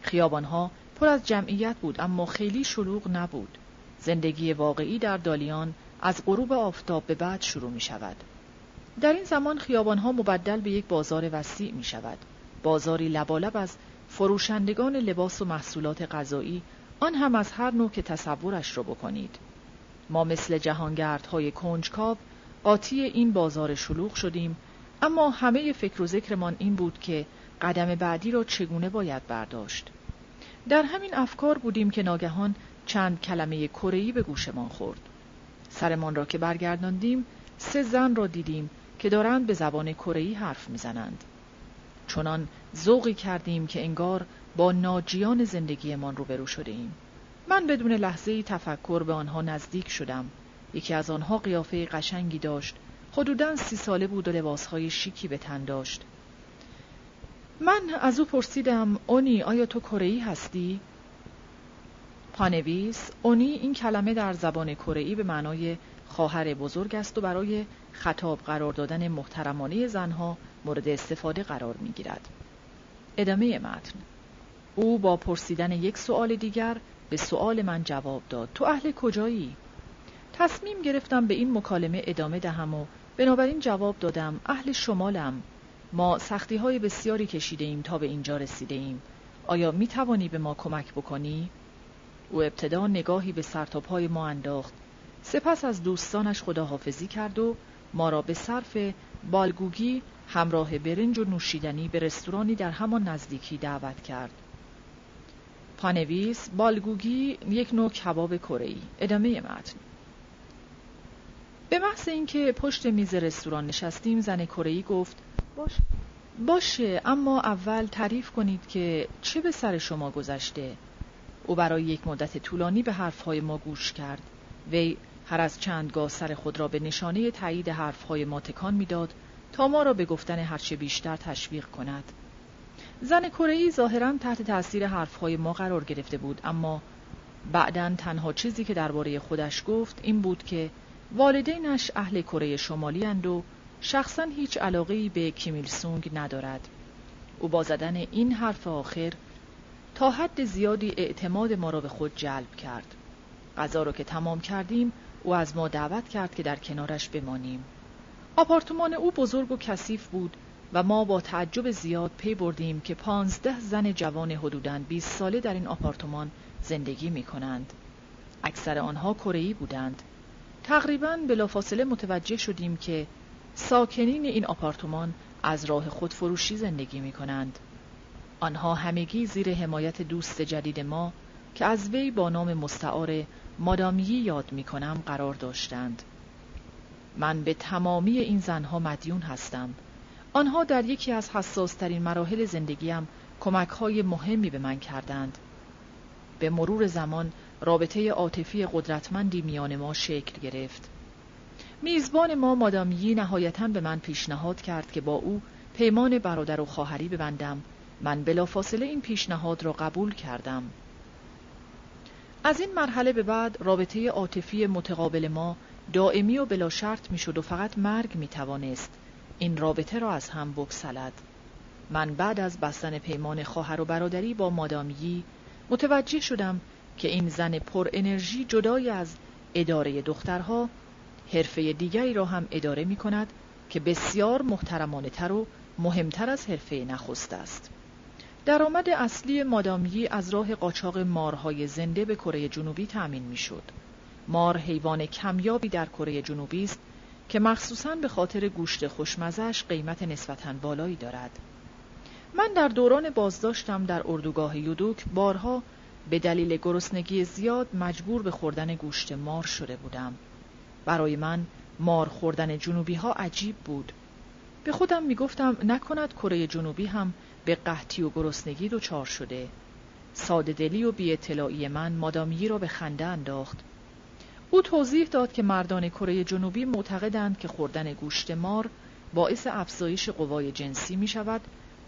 خیابانها پر از جمعیت بود اما خیلی شلوغ نبود. زندگی واقعی در دالیان از غروب آفتاب به بعد شروع می شود. در این زمان خیابانها مبدل به یک بازار وسیع می شود. بازاری لبالب از فروشندگان لباس و محصولات غذایی آن هم از هر نوع که تصورش رو بکنید ما مثل جهانگردهای کنجکاو قاطی این بازار شلوغ شدیم اما همه فکر و ذکرمان این بود که قدم بعدی را چگونه باید برداشت در همین افکار بودیم که ناگهان چند کلمه کره‌ای به گوشمان خورد. سرمان را که برگرداندیم سه زن را دیدیم که دارند به زبان کره‌ای حرف می‌زنند. چنان ذوقی کردیم که انگار با ناجیان زندگیمان روبرو شده ایم من بدون لحظه تفکر به آنها نزدیک شدم. یکی از آنها قیافه قشنگی داشت. حدودا سی ساله بود و لباسهای شیکی به تن داشت. من از او پرسیدم اونی آیا تو کره هستی؟ پانویس اونی این کلمه در زبان کره به معنای خواهر بزرگ است و برای خطاب قرار دادن محترمانه زنها مورد استفاده قرار می گیرد. ادامه متن او با پرسیدن یک سوال دیگر به سوال من جواب داد تو اهل کجایی؟ تصمیم گرفتم به این مکالمه ادامه دهم و بنابراین جواب دادم اهل شمالم ما سختی های بسیاری کشیده ایم تا به اینجا رسیده ایم آیا می توانی به ما کمک بکنی؟ او ابتدا نگاهی به سرتاپای ما انداخت. سپس از دوستانش خداحافظی کرد و ما را به صرف بالگوگی همراه برنج و نوشیدنی به رستورانی در همان نزدیکی دعوت کرد. پانویس بالگوگی یک نوع کباب کره‌ای. ادامه متن. به محض اینکه پشت میز رستوران نشستیم زن کره‌ای گفت باشه باشه اما اول تعریف کنید که چه به سر شما گذشته؟ او برای یک مدت طولانی به حرفهای ما گوش کرد. وی هر از چندگاه سر خود را به نشانه تایید حرفهای ما تکان می‌داد تا ما را به گفتن هرچه بیشتر تشویق کند. زن کره ظاهرا تحت تاثیر حرفهای ما قرار گرفته بود اما بعدا تنها چیزی که درباره خودش گفت این بود که والدینش اهل کره شمالی اند و شخصا هیچ علاقه به کیمیل سونگ ندارد. او با زدن این حرف آخر تا حد زیادی اعتماد ما را به خود جلب کرد غذا را که تمام کردیم او از ما دعوت کرد که در کنارش بمانیم آپارتمان او بزرگ و کثیف بود و ما با تعجب زیاد پی بردیم که پانزده زن جوان حدوداً 20 ساله در این آپارتمان زندگی می کنند. اکثر آنها کره‌ای بودند. تقریباً بلافاصله متوجه شدیم که ساکنین این آپارتمان از راه خودفروشی زندگی می کنند. آنها همگی زیر حمایت دوست جدید ما که از وی با نام مستعار مادامی یاد می کنم قرار داشتند. من به تمامی این زنها مدیون هستم. آنها در یکی از حساسترین مراحل زندگیم کمک های مهمی به من کردند. به مرور زمان رابطه عاطفی قدرتمندی میان ما شکل گرفت. میزبان ما مادامی نهایتا به من پیشنهاد کرد که با او پیمان برادر و خواهری ببندم من بلافاصله این پیشنهاد را قبول کردم از این مرحله به بعد رابطه عاطفی متقابل ما دائمی و بلا شرط می شد و فقط مرگ می توانست این رابطه را از هم بکسلد من بعد از بستن پیمان خواهر و برادری با مادامی متوجه شدم که این زن پر انرژی جدای از اداره دخترها حرفه دیگری را هم اداره می کند که بسیار محترمانه تر و مهمتر از حرفه نخست است. درآمد اصلی مادامی از راه قاچاق مارهای زنده به کره جنوبی تأمین می‌شد. مار حیوان کمیابی در کره جنوبی است که مخصوصاً به خاطر گوشت خوشمزش قیمت نسبتاً بالایی دارد. من در دوران بازداشتم در اردوگاه یودوک بارها به دلیل گرسنگی زیاد مجبور به خوردن گوشت مار شده بودم. برای من مار خوردن جنوبی ها عجیب بود. به خودم می گفتم نکند کره جنوبی هم به قحطی و گرسنگی دچار شده. ساده دلی و بی اطلاعی من مادامی را به خنده انداخت. او توضیح داد که مردان کره جنوبی معتقدند که خوردن گوشت مار باعث افزایش قوای جنسی می شود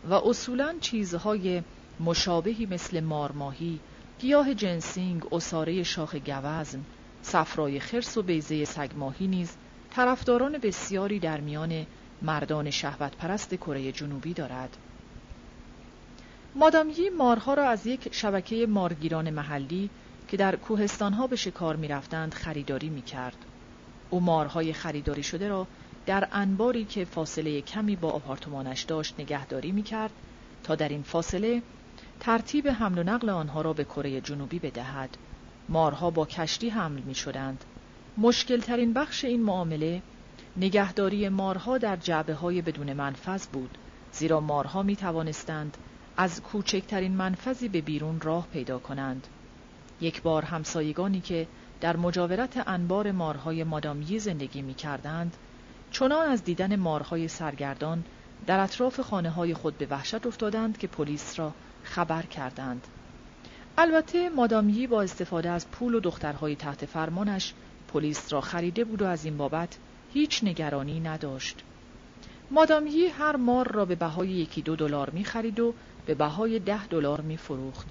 و اصولا چیزهای مشابهی مثل مارماهی، گیاه جنسینگ، اساره شاخ گوزن، صفرای خرس و بیزه سگماهی نیز طرفداران بسیاری در میان مردان شهوت پرست کره جنوبی دارد. مادامی مارها را از یک شبکه مارگیران محلی که در کوهستانها به شکار می رفتند خریداری می کرد. او مارهای خریداری شده را در انباری که فاصله کمی با آپارتمانش داشت نگهداری می کرد تا در این فاصله ترتیب حمل و نقل آنها را به کره جنوبی بدهد مارها با کشتی حمل می شدند مشکل ترین بخش این معامله نگهداری مارها در جعبه های بدون منفذ بود زیرا مارها می توانستند از کوچکترین منفذی به بیرون راه پیدا کنند. یک بار همسایگانی که در مجاورت انبار مارهای مادامی زندگی می کردند چنان از دیدن مارهای سرگردان در اطراف خانه های خود به وحشت افتادند که پلیس را خبر کردند. البته مادامی با استفاده از پول و دخترهای تحت فرمانش پلیس را خریده بود و از این بابت هیچ نگرانی نداشت. مادامی هر مار را به بهای یکی دو دلار می خرید و به بهای ده دلار می فروخت.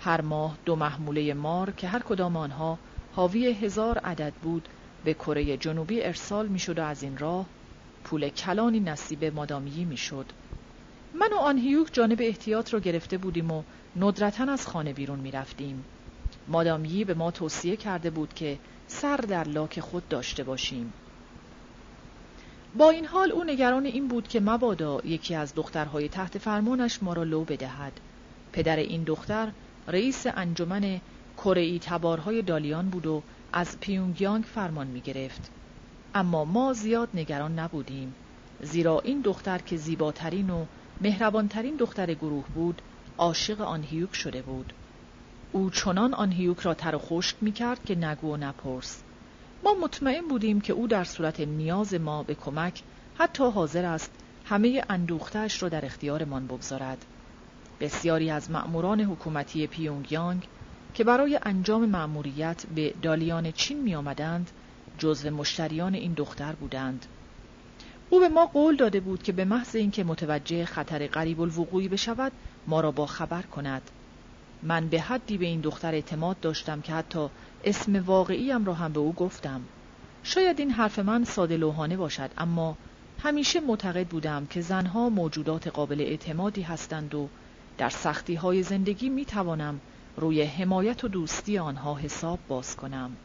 هر ماه دو محموله مار که هر کدام آنها حاوی هزار عدد بود به کره جنوبی ارسال می شد و از این راه پول کلانی نصیب مادامی می شد. من و آنهیوک جانب احتیاط را گرفته بودیم و ندرتا از خانه بیرون می رفتیم. مادامی به ما توصیه کرده بود که سر در لاک خود داشته باشیم. با این حال او نگران این بود که مبادا یکی از دخترهای تحت فرمانش ما را لو بدهد. پدر این دختر رئیس انجمن کره تبارهای دالیان بود و از پیونگیانگ فرمان می گرفت. اما ما زیاد نگران نبودیم زیرا این دختر که زیباترین و مهربانترین دختر گروه بود عاشق آنهیوک شده بود او چنان آنهیوک را تر و خشک می که نگو و نپرس ما مطمئن بودیم که او در صورت نیاز ما به کمک حتی حاضر است همه اندوختش را در اختیارمان بگذارد. بسیاری از مأموران حکومتی پیونگیانگ که برای انجام مأموریت به دالیان چین می آمدند جزو مشتریان این دختر بودند. او به ما قول داده بود که به محض اینکه متوجه خطر قریب الوقوعی بشود ما را با خبر کند. من به حدی به این دختر اعتماد داشتم که حتی اسم واقعیم را هم به او گفتم. شاید این حرف من ساده لوحانه باشد اما همیشه معتقد بودم که زنها موجودات قابل اعتمادی هستند و در سختی های زندگی می توانم روی حمایت و دوستی آنها حساب باز کنم.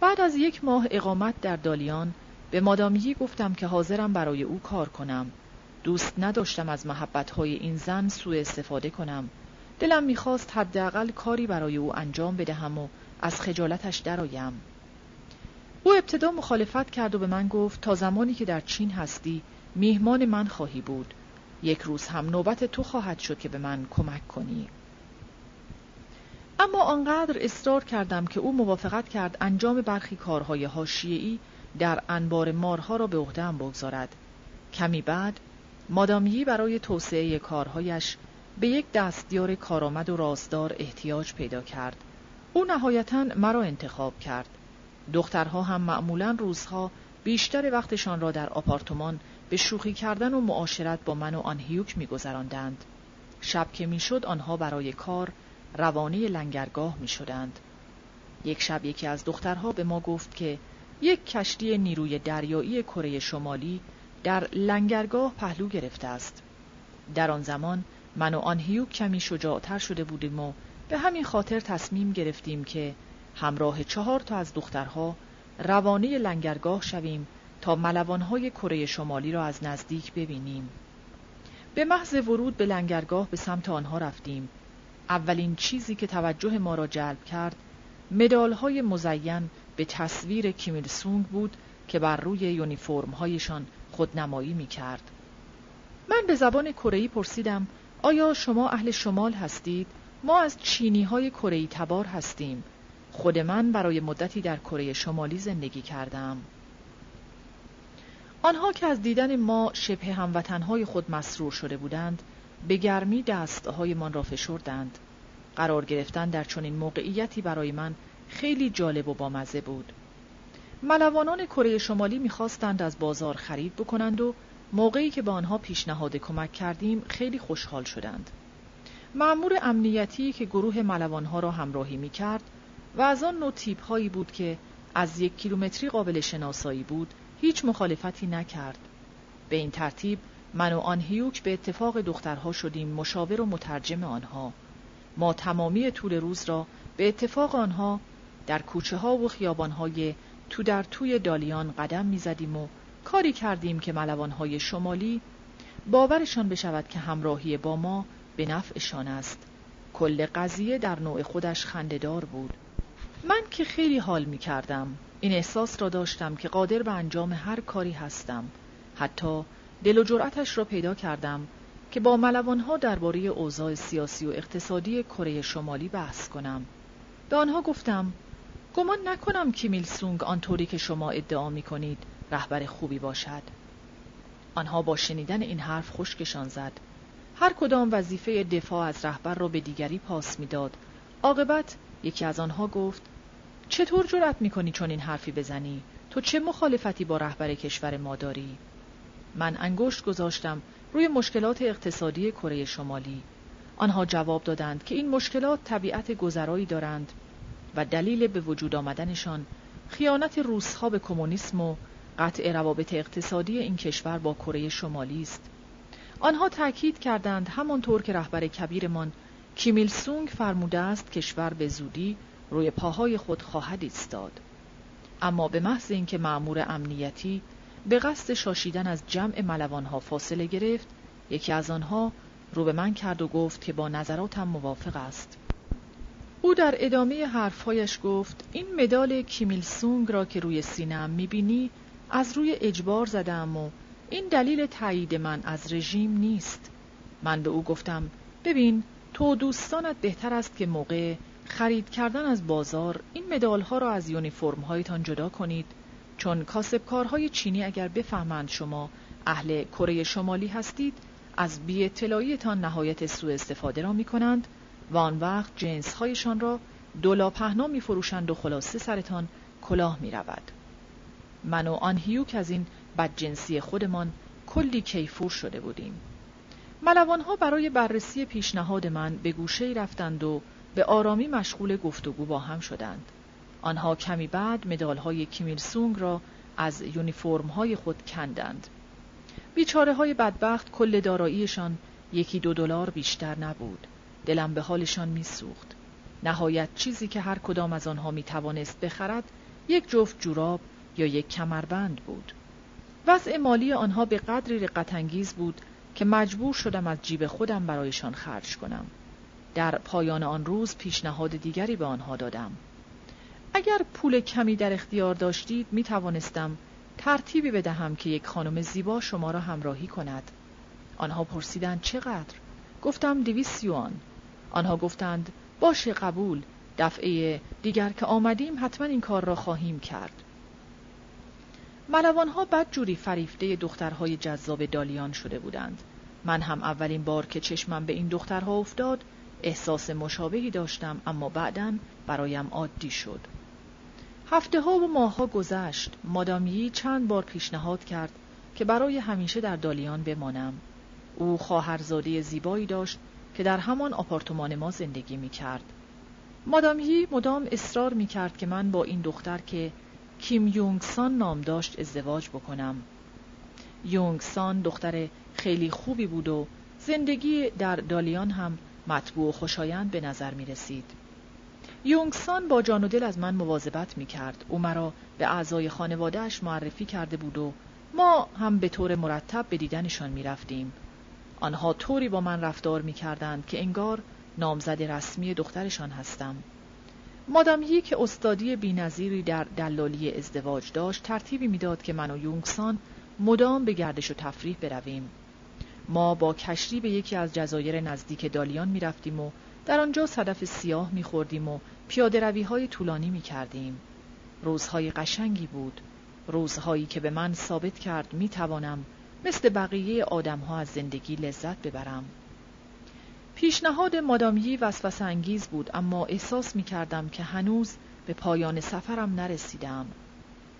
بعد از یک ماه اقامت در دالیان به مادامیی گفتم که حاضرم برای او کار کنم. دوست نداشتم از محبتهای این زن سوء استفاده کنم. دلم می‌خواست حداقل کاری برای او انجام بدهم و از خجالتش درآیم. او ابتدا مخالفت کرد و به من گفت تا زمانی که در چین هستی میهمان من خواهی بود. یک روز هم نوبت تو خواهد شد که به من کمک کنی. اما آنقدر اصرار کردم که او موافقت کرد انجام برخی کارهای حاشیه‌ای در انبار مارها را به عهدهام بگذارد. کمی بعد مادامی برای توسعه کارهایش به یک دستیار کارآمد و رازدار احتیاج پیدا کرد او نهایتا مرا انتخاب کرد دخترها هم معمولا روزها بیشتر وقتشان را در آپارتمان به شوخی کردن و معاشرت با من و آنهیوک میگذراندند شب که می‌شد آنها برای کار روانه لنگرگاه می شدند. یک شب یکی از دخترها به ما گفت که یک کشتی نیروی دریایی کره شمالی در لنگرگاه پهلو گرفته است. در آن زمان من و آنهیوک کمی شجاعتر شده بودیم و به همین خاطر تصمیم گرفتیم که همراه چهار تا از دخترها روانه لنگرگاه شویم تا ملوانهای کره شمالی را از نزدیک ببینیم. به محض ورود به لنگرگاه به سمت آنها رفتیم اولین چیزی که توجه ما را جلب کرد مدال های مزین به تصویر کیمیل سونگ بود که بر روی یونیفرم هایشان خودنمایی می کرد. من به زبان کره پرسیدم آیا شما اهل شمال هستید؟ ما از چینی های کره تبار هستیم. خود من برای مدتی در کره شمالی زندگی کردم. آنها که از دیدن ما شبه هموطنهای خود مسرور شده بودند به گرمی دستهایمان را فشردند. قرار گرفتن در چنین موقعیتی برای من خیلی جالب و بامزه بود. ملوانان کره شمالی می‌خواستند از بازار خرید بکنند و موقعی که به آنها پیشنهاد کمک کردیم خیلی خوشحال شدند. معمور امنیتی که گروه ملوانها را همراهی می کرد و از آن نوع تیپ هایی بود که از یک کیلومتری قابل شناسایی بود هیچ مخالفتی نکرد. به این ترتیب من و آن هیوک به اتفاق دخترها شدیم مشاور و مترجم آنها ما تمامی طول روز را به اتفاق آنها در کوچه ها و خیابان های تو در توی دالیان قدم می زدیم و کاری کردیم که ملوان های شمالی باورشان بشود که همراهی با ما به نفعشان است. کل قضیه در نوع خودش خندهدار بود. من که خیلی حال می کردم این احساس را داشتم که قادر به انجام هر کاری هستم. حتی دل و جرأتش را پیدا کردم که با ملوانها درباره اوضاع سیاسی و اقتصادی کره شمالی بحث کنم. به آنها گفتم گمان نکنم کیمیل سونگ آنطوری که شما ادعا می کنید رهبر خوبی باشد. آنها با شنیدن این حرف خشکشان زد. هر کدام وظیفه دفاع از رهبر را به دیگری پاس می‌داد. عاقبت یکی از آنها گفت چطور جرأت می‌کنی چون این حرفی بزنی؟ تو چه مخالفتی با رهبر کشور ما داری؟ من انگشت گذاشتم روی مشکلات اقتصادی کره شمالی. آنها جواب دادند که این مشکلات طبیعت گذرایی دارند و دلیل به وجود آمدنشان خیانت روسها به کمونیسم و قطع روابط اقتصادی این کشور با کره شمالی است. آنها تأکید کردند همانطور که رهبر کبیرمان کیمیل سونگ فرموده است کشور به زودی روی پاهای خود خواهد ایستاد. اما به محض اینکه مأمور امنیتی به قصد شاشیدن از جمع ملوانها فاصله گرفت یکی از آنها رو به من کرد و گفت که با نظراتم موافق است. او در ادامه حرفهایش گفت این مدال کیمیل سونگ را که روی سینم می‌بینی از روی اجبار زدم و این دلیل تایید من از رژیم نیست من به او گفتم ببین تو دوستانت بهتر است که موقع خرید کردن از بازار این مدال ها را از یونیفرم هایتان جدا کنید چون کاسبکارهای چینی اگر بفهمند شما اهل کره شمالی هستید از بی اطلاعیتان نهایت سوء استفاده را می کنند و آن وقت جنس هایشان را دولا پهنا می فروشند و خلاصه سرتان کلاه می رود. من و آن هیوک از این بدجنسی خودمان کلی کیفور شده بودیم. ملوانها برای بررسی پیشنهاد من به گوشه رفتند و به آرامی مشغول گفتگو با هم شدند. آنها کمی بعد مدال های کیمیل سونگ را از یونیفرم های خود کندند. بیچاره های بدبخت کل داراییشان یکی دو دلار بیشتر نبود. دلم به حالشان میسوخت. نهایت چیزی که هر کدام از آنها می توانست بخرد یک جفت جوراب یا یک کمربند بود. وضع مالی آنها به قدری رقتانگیز بود که مجبور شدم از جیب خودم برایشان خرج کنم. در پایان آن روز پیشنهاد دیگری به آنها دادم. اگر پول کمی در اختیار داشتید می توانستم ترتیبی بدهم که یک خانم زیبا شما را همراهی کند. آنها پرسیدند چقدر؟ گفتم دویست یوان. آنها گفتند باشه قبول دفعه دیگر که آمدیم حتما این کار را خواهیم کرد. ملوانها بد جوری فریفته دخترهای جذاب دالیان شده بودند. من هم اولین بار که چشمم به این دخترها افتاد احساس مشابهی داشتم اما بعدا برایم عادی شد. هفته ها و ماه ها گذشت مادامی چند بار پیشنهاد کرد که برای همیشه در دالیان بمانم. او خواهرزاده زیبایی داشت که در همان آپارتمان ما زندگی می کرد. مدام اصرار می کرد که من با این دختر که کیم یونگ سان نام داشت ازدواج بکنم. یونگ سان دختر خیلی خوبی بود و زندگی در دالیان هم مطبوع و خوشایند به نظر می رسید. یونگسان با جان و دل از من مواظبت می کرد. او مرا به اعضای خانوادهش معرفی کرده بود و ما هم به طور مرتب به دیدنشان می رفتیم. آنها طوری با من رفتار می کردند که انگار نامزد رسمی دخترشان هستم. مادامی که استادی بینظیری در دلالی ازدواج داشت ترتیبی می‌داد که من و یونگسان مدام به گردش و تفریح برویم. ما با کشتی به یکی از جزایر نزدیک دالیان می رفتیم و در آنجا صدف سیاه می خوردیم و پیاده روی های طولانی می کردیم. روزهای قشنگی بود. روزهایی که به من ثابت کرد می توانم مثل بقیه آدمها از زندگی لذت ببرم. پیشنهاد مادامی وسوسه انگیز بود اما احساس می کردم که هنوز به پایان سفرم نرسیدم.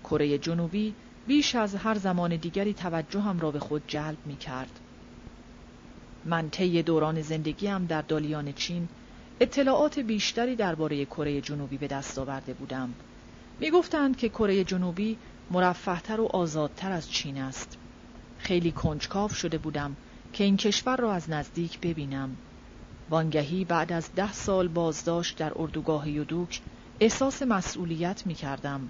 کره جنوبی بیش از هر زمان دیگری توجهم را به خود جلب می کرد. من طی دوران زندگیم در دالیان چین اطلاعات بیشتری درباره کره جنوبی به دست آورده بودم. می گفتند که کره جنوبی مرفهتر و آزادتر از چین است. خیلی کنجکاو شده بودم که این کشور را از نزدیک ببینم. وانگهی بعد از ده سال بازداشت در اردوگاه یودوک احساس مسئولیت می کردم.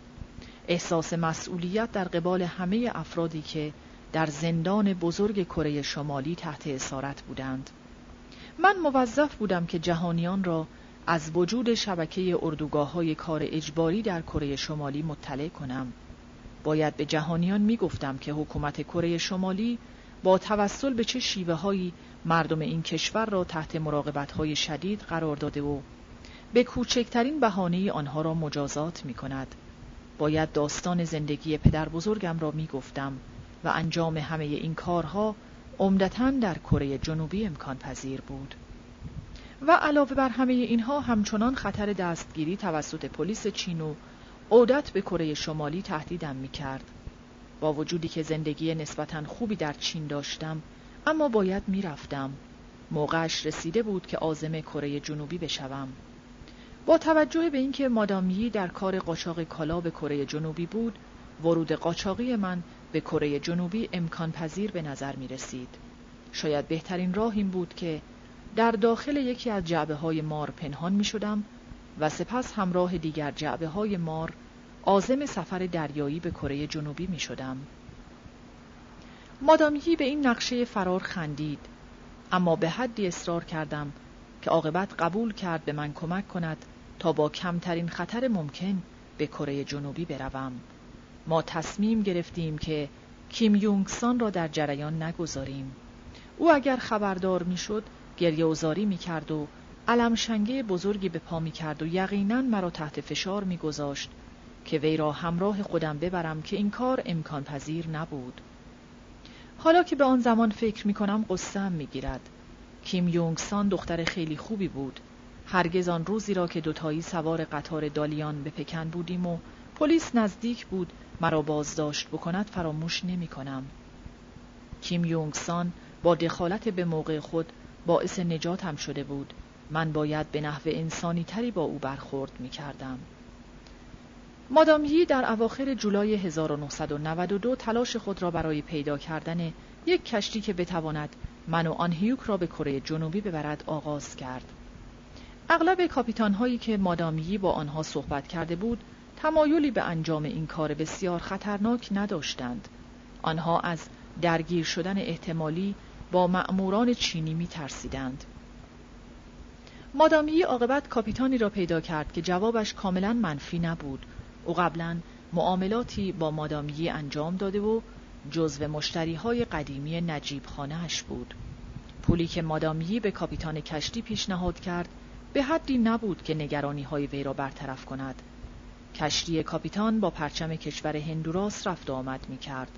احساس مسئولیت در قبال همه افرادی که در زندان بزرگ کره شمالی تحت اسارت بودند. من موظف بودم که جهانیان را از وجود شبکه اردوگاه های کار اجباری در کره شمالی مطلع کنم. باید به جهانیان می گفتم که حکومت کره شمالی با توسل به چه شیوه هایی مردم این کشور را تحت مراقبت های شدید قرار داده و به کوچکترین بهانه آنها را مجازات می کند. باید داستان زندگی پدر بزرگم را می گفتم و انجام همه این کارها عمدتا در کره جنوبی امکان پذیر بود. و علاوه بر همه اینها همچنان خطر دستگیری توسط پلیس چین و عودت به کره شمالی تهدیدم می کرد. با وجودی که زندگی نسبتا خوبی در چین داشتم اما باید می‌رفتم. موقعش رسیده بود که آزم کره جنوبی بشوم. با توجه به اینکه مادامی در کار قاچاق کالا به کره جنوبی بود، ورود قاچاقی من به کره جنوبی امکان پذیر به نظر می رسید. شاید بهترین راه این بود که در داخل یکی از جعبه های مار پنهان می شدم و سپس همراه دیگر جعبه های مار آزم سفر دریایی به کره جنوبی می شدم. مادامی به این نقشه فرار خندید اما به حدی اصرار کردم که عاقبت قبول کرد به من کمک کند تا با کمترین خطر ممکن به کره جنوبی بروم. ما تصمیم گرفتیم که کیم یونگسان را در جریان نگذاریم. او اگر خبردار می‌شد گریه و زاری می کرد و علمشنگه بزرگی به پا می کرد و یقینا مرا تحت فشار می گذاشت که وی را همراه خودم ببرم که این کار امکان پذیر نبود. حالا که به آن زمان فکر می کنم قصم می گیرد. کیم یونگ سان دختر خیلی خوبی بود. هرگز آن روزی را که دوتایی سوار قطار دالیان به پکن بودیم و پلیس نزدیک بود مرا بازداشت بکند فراموش نمی کنم. کیم یونگ سان با دخالت به موقع خود باعث نجاتم شده بود. من باید به نحو انسانی تری با او برخورد می کردم. مادامی در اواخر جولای 1992 تلاش خود را برای پیدا کردن یک کشتی که بتواند من و آنهیوک را به کره جنوبی ببرد آغاز کرد. اغلب کاپیتان هایی که مادامی با آنها صحبت کرده بود تمایلی به انجام این کار بسیار خطرناک نداشتند. آنها از درگیر شدن احتمالی با مأموران چینی می ترسیدند. مادامی عاقبت کاپیتانی را پیدا کرد که جوابش کاملا منفی نبود او قبلا معاملاتی با مادامی انجام داده و جزو مشتری های قدیمی نجیب خانهش بود. پولی که مادامی به کاپیتان کشتی پیشنهاد کرد به حدی نبود که نگرانی های وی را برطرف کند. کشتی کاپیتان با پرچم کشور هندوراس رفت و آمد می کرد.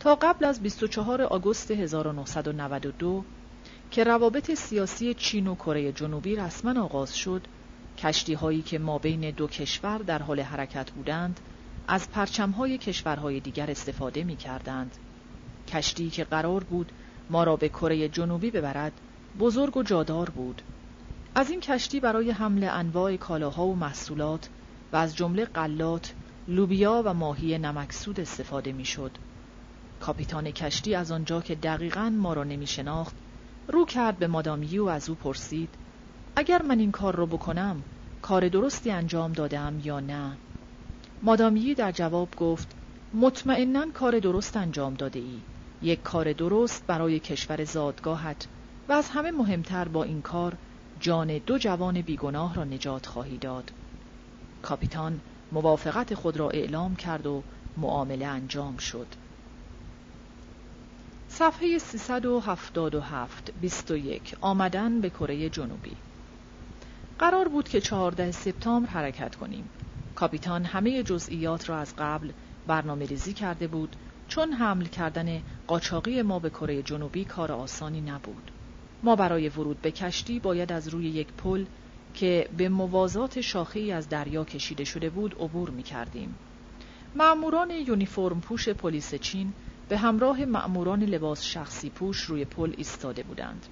تا قبل از 24 آگوست 1992 که روابط سیاسی چین و کره جنوبی رسما آغاز شد، کشتی هایی که ما بین دو کشور در حال حرکت بودند از پرچم های کشورهای دیگر استفاده می کردند. کشتی که قرار بود ما را به کره جنوبی ببرد بزرگ و جادار بود. از این کشتی برای حمل انواع کالاها و محصولات و از جمله قلات، لوبیا و ماهی نمکسود استفاده می شد. کاپیتان کشتی از آنجا که دقیقا ما را نمی شناخت رو کرد به مادامی و از او پرسید اگر من این کار رو بکنم کار درستی انجام دادم یا نه؟ مادامی در جواب گفت مطمئنا کار درست انجام داده ای یک کار درست برای کشور زادگاهت و از همه مهمتر با این کار جان دو جوان بیگناه را نجات خواهی داد. کاپیتان موافقت خود را اعلام کرد و معامله انجام شد. صفحه 377 21 آمدن به کره جنوبی. قرار بود که 14 سپتامبر حرکت کنیم. کاپیتان همه جزئیات را از قبل برنامه ریزی کرده بود چون حمل کردن قاچاقی ما به کره جنوبی کار آسانی نبود. ما برای ورود به کشتی باید از روی یک پل که به موازات شاخه از دریا کشیده شده بود عبور می کردیم. معموران یونیفرم پوش پلیس چین به همراه معموران لباس شخصی پوش روی پل ایستاده بودند.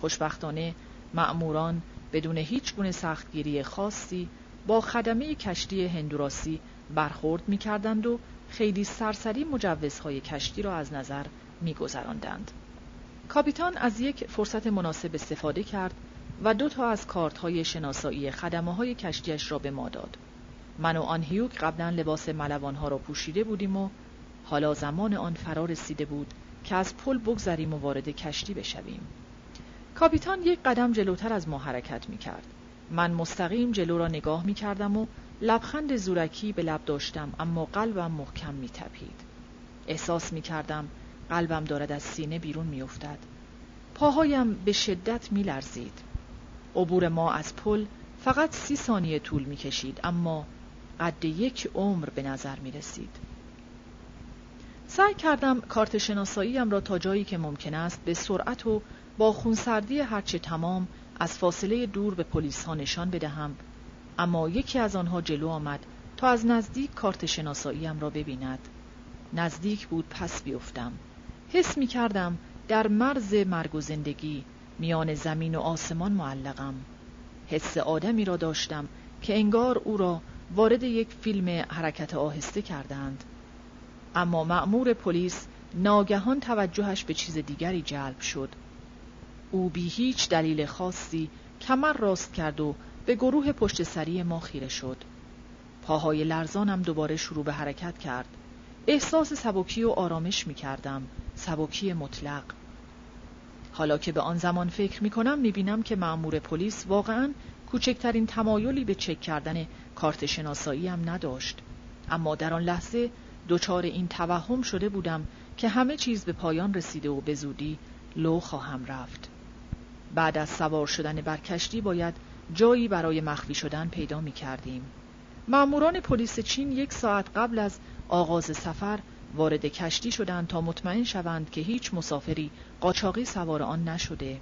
خوشبختانه معموران بدون هیچ گونه سختگیری خاصی با خدمه کشتی هندوراسی برخورد می کردند و خیلی سرسری مجوزهای کشتی را از نظر می گذراندند. کاپیتان از یک فرصت مناسب استفاده کرد و دو تا از کارت های شناسایی خدمه های کشتیش را به ما داد. من و آن هیوک قبلا لباس ملوان ها را پوشیده بودیم و حالا زمان آن فرا رسیده بود که از پل بگذریم و وارد کشتی بشویم. کاپیتان یک قدم جلوتر از ما حرکت می کرد. من مستقیم جلو را نگاه می کردم و لبخند زورکی به لب داشتم اما قلبم محکم می تپید. احساس می کردم قلبم دارد از سینه بیرون می افتد. پاهایم به شدت می لرزید. عبور ما از پل فقط سی ثانیه طول می کشید اما قد یک عمر به نظر می رسید. سعی کردم کارت شناساییم را تا جایی که ممکن است به سرعت و با خونسردی هرچه تمام از فاصله دور به پلیس ها نشان بدهم. اما یکی از آنها جلو آمد تا از نزدیک کارت شناساییم را ببیند. نزدیک بود پس بیفتم. حس می کردم در مرز مرگ و زندگی میان زمین و آسمان معلقم. حس آدمی را داشتم که انگار او را وارد یک فیلم حرکت آهسته کردند. اما مأمور پلیس ناگهان توجهش به چیز دیگری جلب شد. او بی هیچ دلیل خاصی کمر راست کرد و به گروه پشت سری ما خیره شد. پاهای لرزانم دوباره شروع به حرکت کرد. احساس سبکی و آرامش می کردم. سبکی مطلق. حالا که به آن زمان فکر می کنم می بینم که مأمور پلیس واقعا کوچکترین تمایلی به چک کردن کارت شناسایی هم نداشت. اما در آن لحظه دچار این توهم شده بودم که همه چیز به پایان رسیده و به زودی لو خواهم رفت. بعد از سوار شدن بر کشتی باید جایی برای مخفی شدن پیدا می کردیم ماموران پلیس چین یک ساعت قبل از آغاز سفر وارد کشتی شدند تا مطمئن شوند که هیچ مسافری قاچاقی سوار آن نشده.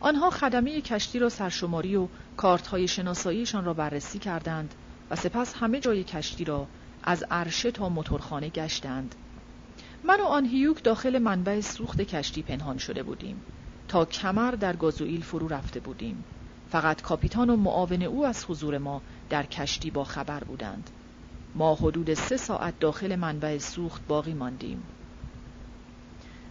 آنها خدمه کشتی را سرشماری و کارتهای شناساییشان را بررسی کردند و سپس همه جای کشتی را از عرشه تا موتورخانه گشتند. من و آن هیوک داخل منبع سوخت کشتی پنهان شده بودیم. تا کمر در گازوئیل فرو رفته بودیم. فقط کاپیتان و معاون او از حضور ما در کشتی با خبر بودند. ما حدود سه ساعت داخل منبع سوخت باقی ماندیم.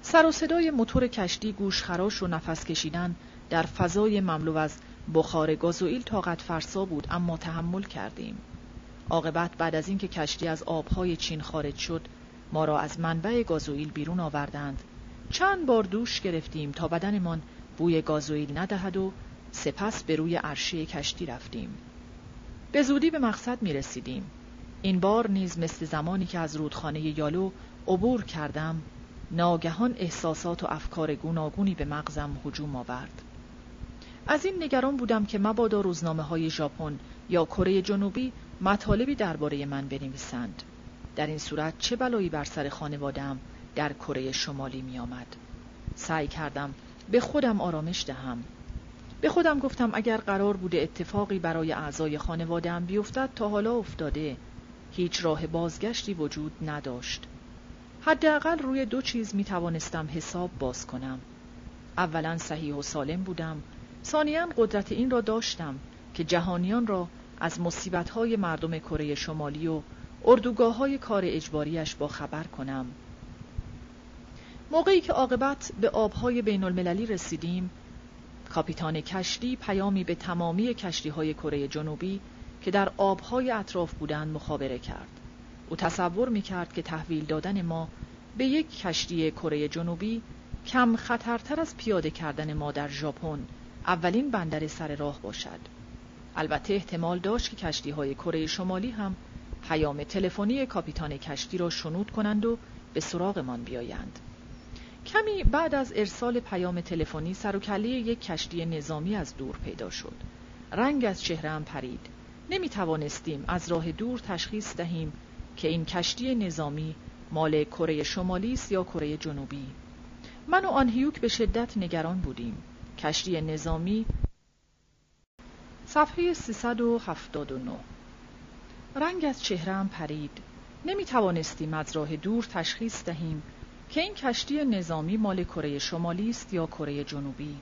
سر و صدای موتور کشتی گوشخراش و نفس کشیدن در فضای مملو از بخار گازوئیل طاقت فرسا بود اما تحمل کردیم. عاقبت بعد از اینکه کشتی از آبهای چین خارج شد ما را از منبع گازوئیل بیرون آوردند چند بار دوش گرفتیم تا بدنمان بوی گازوئیل ندهد و سپس به روی عرشه کشتی رفتیم. به زودی به مقصد می رسیدیم. این بار نیز مثل زمانی که از رودخانه یالو عبور کردم ناگهان احساسات و افکار گوناگونی به مغزم هجوم آورد. از این نگران بودم که مبادا روزنامه های ژاپن یا کره جنوبی مطالبی درباره من بنویسند. در این صورت چه بلایی بر سر خانوادم در کره شمالی می آمد. سعی کردم به خودم آرامش دهم. به خودم گفتم اگر قرار بوده اتفاقی برای اعضای خانوادم بیفتد تا حالا افتاده. هیچ راه بازگشتی وجود نداشت. حداقل روی دو چیز می توانستم حساب باز کنم. اولا صحیح و سالم بودم. ثانیا قدرت این را داشتم که جهانیان را از مصیبت‌های مردم کره شمالی و اردوگاه های کار اجباریش با خبر کنم. موقعی که عاقبت به آبهای بین المللی رسیدیم کاپیتان کشتی پیامی به تمامی کشتی های کره جنوبی که در آبهای اطراف بودند مخابره کرد. او تصور می کرد که تحویل دادن ما به یک کشتی کره جنوبی کم خطرتر از پیاده کردن ما در ژاپن اولین بندر سر راه باشد. البته احتمال داشت که کشتی های کره شمالی هم پیام تلفنی کاپیتان کشتی را شنود کنند و به سراغمان بیایند. کمی بعد از ارسال پیام تلفنی سر و کله یک کشتی نظامی از دور پیدا شد. رنگ از چهرهام پرید. نمی توانستیم از راه دور تشخیص دهیم که این کشتی نظامی مال کره شمالی است یا کره جنوبی. من و آن هیوک به شدت نگران بودیم. کشتی نظامی صفحه 379 رنگ از چهرهام پرید. نمی توانستیم از راه دور تشخیص دهیم که این کشتی نظامی مال کره شمالی است یا کره جنوبی؟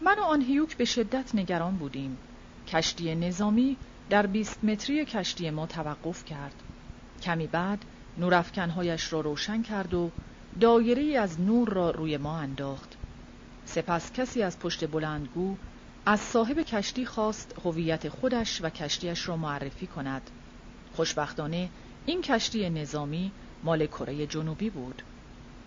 من و آن هیوک به شدت نگران بودیم. کشتی نظامی در 20 متری کشتی ما توقف کرد. کمی بعد نورافکنهایش را روشن کرد و دایره از نور را روی ما انداخت. سپس کسی از پشت بلندگو از صاحب کشتی خواست هویت خودش و کشتیش را معرفی کند. خوشبختانه این کشتی نظامی مال کره جنوبی بود.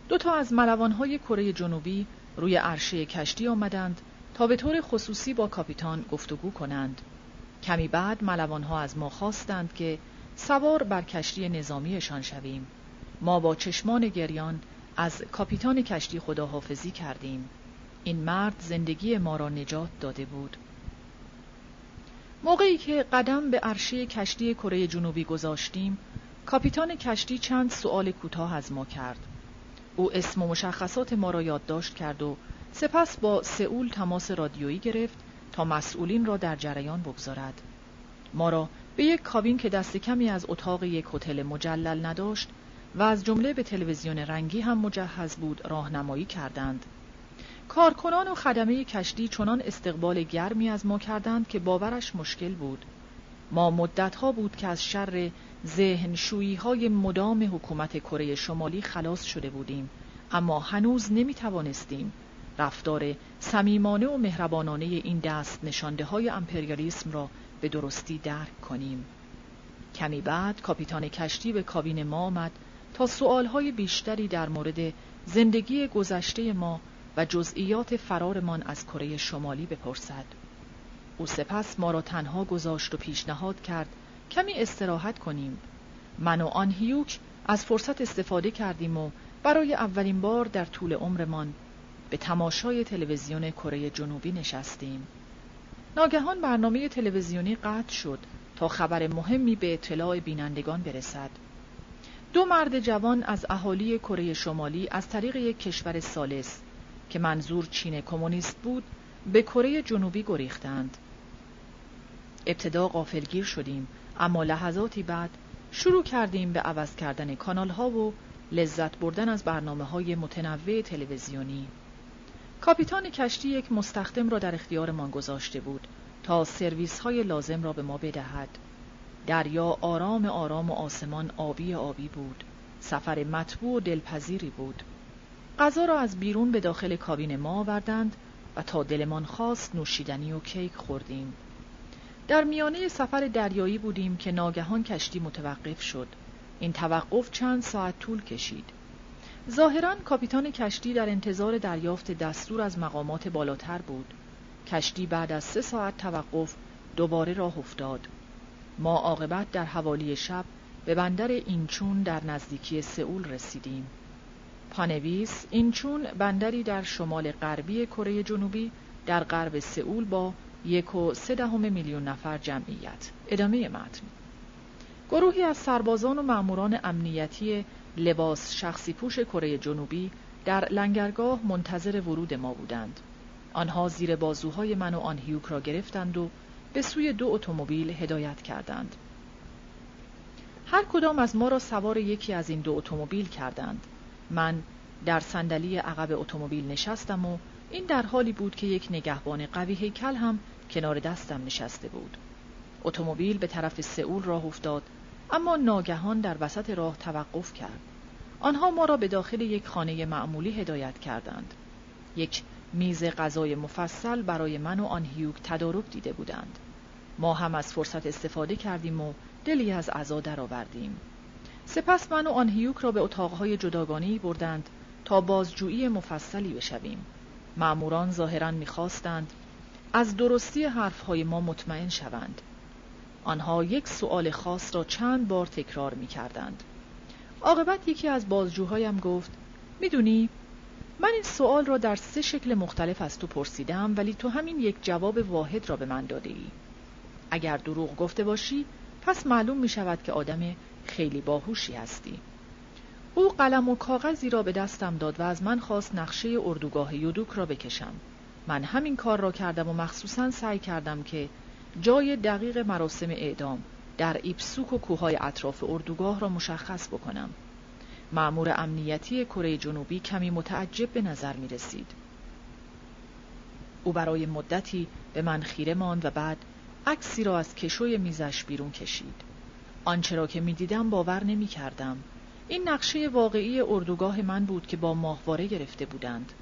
دو تا از ملوانهای کره جنوبی روی عرشه کشتی آمدند تا به طور خصوصی با کاپیتان گفتگو کنند. کمی بعد ملوانها از ما خواستند که سوار بر کشتی نظامیشان شویم. ما با چشمان گریان از کاپیتان کشتی خداحافظی کردیم. این مرد زندگی ما را نجات داده بود. موقعی که قدم به عرشه کشتی کره جنوبی گذاشتیم کاپیتان کشتی چند سؤال کوتاه از ما کرد. او اسم و مشخصات ما را یادداشت کرد و سپس با سئول تماس رادیویی گرفت تا مسئولین را در جریان بگذارد. ما را به یک کابین که دست کمی از اتاق یک هتل مجلل نداشت و از جمله به تلویزیون رنگی هم مجهز بود راهنمایی کردند. کارکنان و خدمه کشتی چنان استقبال گرمی از ما کردند که باورش مشکل بود. ما مدتها بود که از شر ذهنشویی های مدام حکومت کره شمالی خلاص شده بودیم. اما هنوز نمی توانستیم رفتار صمیمانه و مهربانانه این دست نشانده های امپریالیسم را به درستی درک کنیم. کمی بعد کاپیتان کشتی به کابین ما آمد تا سؤالهای بیشتری در مورد زندگی گذشته ما و جزئیات فرارمان از کره شمالی بپرسد. او سپس ما را تنها گذاشت و پیشنهاد کرد کمی استراحت کنیم. من و آن هیوک از فرصت استفاده کردیم و برای اولین بار در طول عمرمان به تماشای تلویزیون کره جنوبی نشستیم. ناگهان برنامه تلویزیونی قطع شد تا خبر مهمی به اطلاع بینندگان برسد. دو مرد جوان از اهالی کره شمالی از طریق یک کشور سالس که منظور چین کمونیست بود به کره جنوبی گریختند. ابتدا غافلگیر شدیم. اما لحظاتی بعد شروع کردیم به عوض کردن کانال ها و لذت بردن از برنامه های متنوع تلویزیونی. کاپیتان کشتی یک مستخدم را در اختیارمان گذاشته بود تا سرویس های لازم را به ما بدهد. دریا آرام آرام و آسمان آبی آبی بود. سفر مطبوع و دلپذیری بود. غذا را از بیرون به داخل کابین ما آوردند و تا دلمان خواست نوشیدنی و کیک خوردیم. در میانه سفر دریایی بودیم که ناگهان کشتی متوقف شد. این توقف چند ساعت طول کشید. ظاهرا کاپیتان کشتی در انتظار دریافت دستور از مقامات بالاتر بود. کشتی بعد از سه ساعت توقف دوباره راه افتاد. ما عاقبت در حوالی شب به بندر اینچون در نزدیکی سئول رسیدیم. پانویس اینچون بندری در شمال غربی کره جنوبی در غرب سئول با یک و سه میلیون نفر جمعیت. ادامه متن. گروهی از سربازان و ماموران امنیتی لباس شخصی پوش کره جنوبی در لنگرگاه منتظر ورود ما بودند. آنها زیر بازوهای من و آن هیوک را گرفتند و به سوی دو اتومبیل هدایت کردند. هر کدام از ما را سوار یکی از این دو اتومبیل کردند. من در صندلی عقب اتومبیل نشستم و این در حالی بود که یک نگهبان قوی هیکل هم کنار دستم نشسته بود. اتومبیل به طرف سئول راه افتاد اما ناگهان در وسط راه توقف کرد. آنها ما را به داخل یک خانه معمولی هدایت کردند. یک میز غذای مفصل برای من و آن هیوک تدارک دیده بودند. ما هم از فرصت استفاده کردیم و دلی از عزا درآوردیم. سپس من و آن هیوک را به اتاقهای جداگانه بردند تا بازجویی مفصلی بشویم. معموران ظاهرا می‌خواستند از درستی حرفهای ما مطمئن شوند آنها یک سؤال خاص را چند بار تکرار می کردند. عاقبت یکی از بازجوهایم گفت می‌دونی من این سوال را در سه شکل مختلف از تو پرسیدم ولی تو همین یک جواب واحد را به من داده ای. اگر دروغ گفته باشی پس معلوم می شود که آدم خیلی باهوشی هستی. او قلم و کاغذی را به دستم داد و از من خواست نقشه اردوگاه یودوک را بکشم. من همین کار را کردم و مخصوصا سعی کردم که جای دقیق مراسم اعدام در ایپسوک و کوههای اطراف اردوگاه را مشخص بکنم. معمور امنیتی کره جنوبی کمی متعجب به نظر می رسید. او برای مدتی به من خیره ماند و بعد عکسی را از کشوی میزش بیرون کشید. آنچه را که می دیدم باور نمی کردم. این نقشه واقعی اردوگاه من بود که با ماهواره گرفته بودند.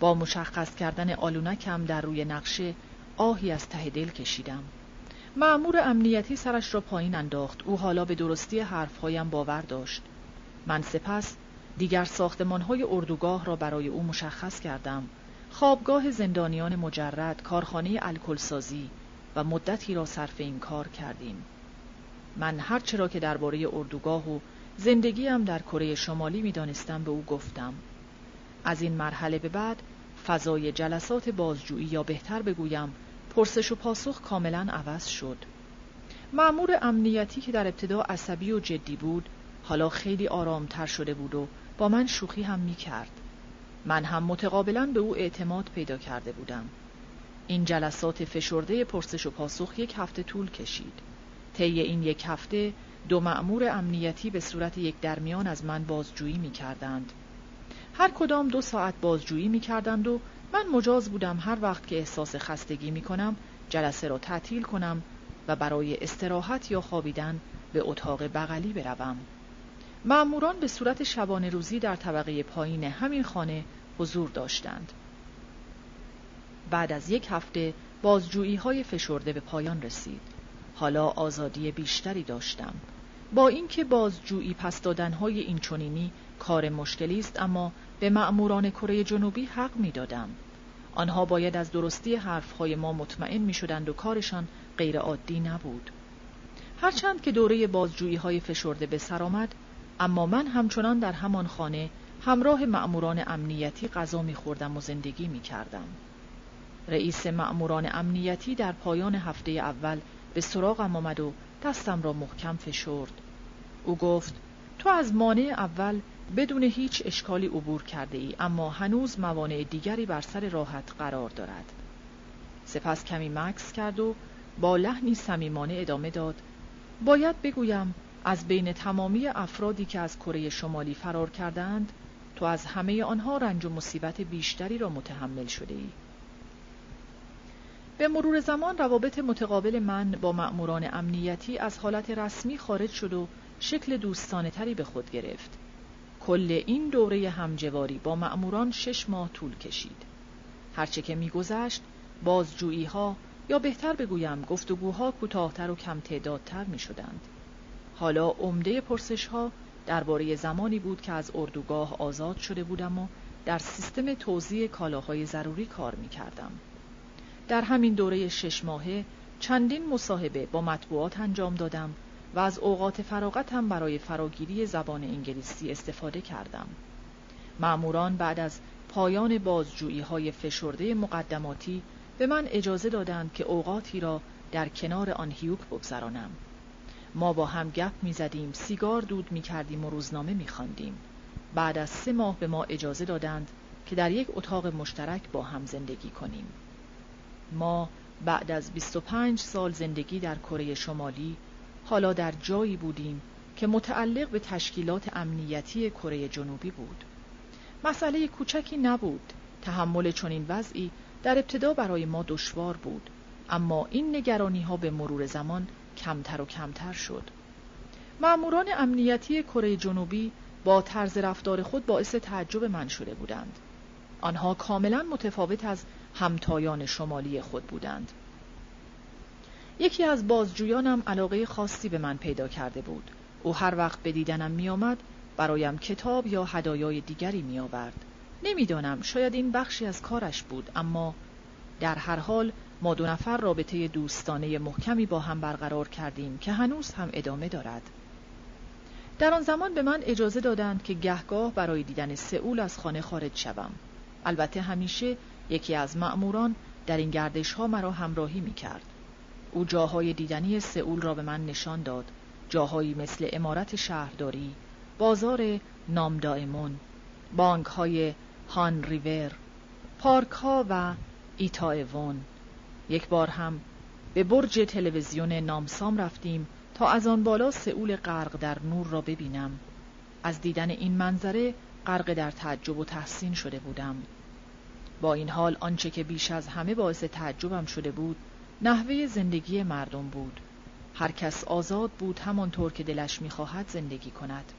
با مشخص کردن آلونکم در روی نقشه آهی از ته دل کشیدم. معمور امنیتی سرش را پایین انداخت. او حالا به درستی حرفهایم باور داشت. من سپس دیگر ساختمانهای اردوگاه را برای او مشخص کردم خوابگاه زندانیان مجرد کارخانه الکلسازی و مدتی را صرف این کار کردیم من هر چرا که درباره اردوگاه و زندگیم در کره شمالی می‌دانستم به او گفتم از این مرحله به بعد فضای جلسات بازجویی یا بهتر بگویم پرسش و پاسخ کاملا عوض شد معمور امنیتی که در ابتدا عصبی و جدی بود حالا خیلی آرامتر شده بود و با من شوخی هم می کرد. من هم متقابلا به او اعتماد پیدا کرده بودم. این جلسات فشرده پرسش و پاسخ یک هفته طول کشید. طی این یک هفته دو معمور امنیتی به صورت یک درمیان از من بازجویی می کردند. هر کدام دو ساعت بازجویی می کردند و من مجاز بودم هر وقت که احساس خستگی می کنم جلسه را تعطیل کنم و برای استراحت یا خوابیدن به اتاق بغلی بروم. معموران به صورت شبانه روزی در طبقه پایین همین خانه حضور داشتند. بعد از یک هفته بازجویی های فشرده به پایان رسید. حالا آزادی بیشتری داشتم. با اینکه بازجویی پس دادنهای این چونینی کار مشکلی است اما به مأموران کره جنوبی حق می‌دادم. آنها باید از درستی حرفهای ما مطمئن می شدند و کارشان غیر عادی نبود. هرچند که دوره بازجویی های فشرده به سر آمد اما من همچنان در همان خانه همراه مأموران امنیتی غذا میخوردم و زندگی می‌کردم. رئیس مأموران امنیتی در پایان هفته اول به سراغم آمد و دستم را محکم فشرد. او گفت تو از مانع اول بدون هیچ اشکالی عبور کرده ای اما هنوز موانع دیگری بر سر راحت قرار دارد. سپس کمی مکس کرد و با لحنی صمیمانه ادامه داد باید بگویم از بین تمامی افرادی که از کره شمالی فرار کردند تو از همه آنها رنج و مصیبت بیشتری را متحمل شده ای. به مرور زمان روابط متقابل من با مأموران امنیتی از حالت رسمی خارج شد و شکل دوستانه تری به خود گرفت. کل این دوره همجواری با مأموران شش ماه طول کشید. هرچه که میگذشت بازجویی ها یا بهتر بگویم گفتگوها کوتاهتر و کم تعدادتر می شدند. حالا عمده پرسش ها درباره زمانی بود که از اردوگاه آزاد شده بودم و در سیستم توزیع کالاهای ضروری کار می کردم. در همین دوره شش ماهه چندین مصاحبه با مطبوعات انجام دادم و از اوقات فراغتم برای فراگیری زبان انگلیسی استفاده کردم. معموران بعد از پایان بازجویی های فشرده مقدماتی به من اجازه دادند که اوقاتی را در کنار آن هیوک بگذرانم. ما با هم گپ می زدیم، سیگار دود می کردیم و روزنامه می خواندیم. بعد از سه ماه به ما اجازه دادند که در یک اتاق مشترک با هم زندگی کنیم. ما بعد از 25 سال زندگی در کره شمالی حالا در جایی بودیم که متعلق به تشکیلات امنیتی کره جنوبی بود. مسئله کوچکی نبود. تحمل چنین وضعی در ابتدا برای ما دشوار بود اما این نگرانی ها به مرور زمان کمتر و کمتر شد معموران امنیتی کره جنوبی با طرز رفتار خود باعث تعجب من شده بودند آنها کاملا متفاوت از همتایان شمالی خود بودند یکی از بازجویانم علاقه خاصی به من پیدا کرده بود. او هر وقت به دیدنم می آمد برایم کتاب یا هدایای دیگری می آورد نمی‌دانم شاید این بخشی از کارش بود اما در هر حال ما دو نفر رابطه دوستانه محکمی با هم برقرار کردیم که هنوز هم ادامه دارد. در آن زمان به من اجازه دادند که گهگاه برای دیدن سئول از خانه خارج شوم. البته همیشه یکی از مأموران در این گردش ها مرا همراهی می کرد. او جاهای دیدنی سئول را به من نشان داد. جاهایی مثل امارت شهرداری بازار نامدائمون بانک های هان ریور پارک ها و ایتاوون. یک بار هم به برج تلویزیون نامسام رفتیم تا از آن بالا سئول غرق در نور را ببینم. از دیدن این منظره غرق در تعجب و تحسین شده بودم. با این حال آنچه که بیش از همه باعث تعجبم شده بود نحوه زندگی مردم بود هر کس آزاد بود همانطور که دلش می‌خواهد زندگی کند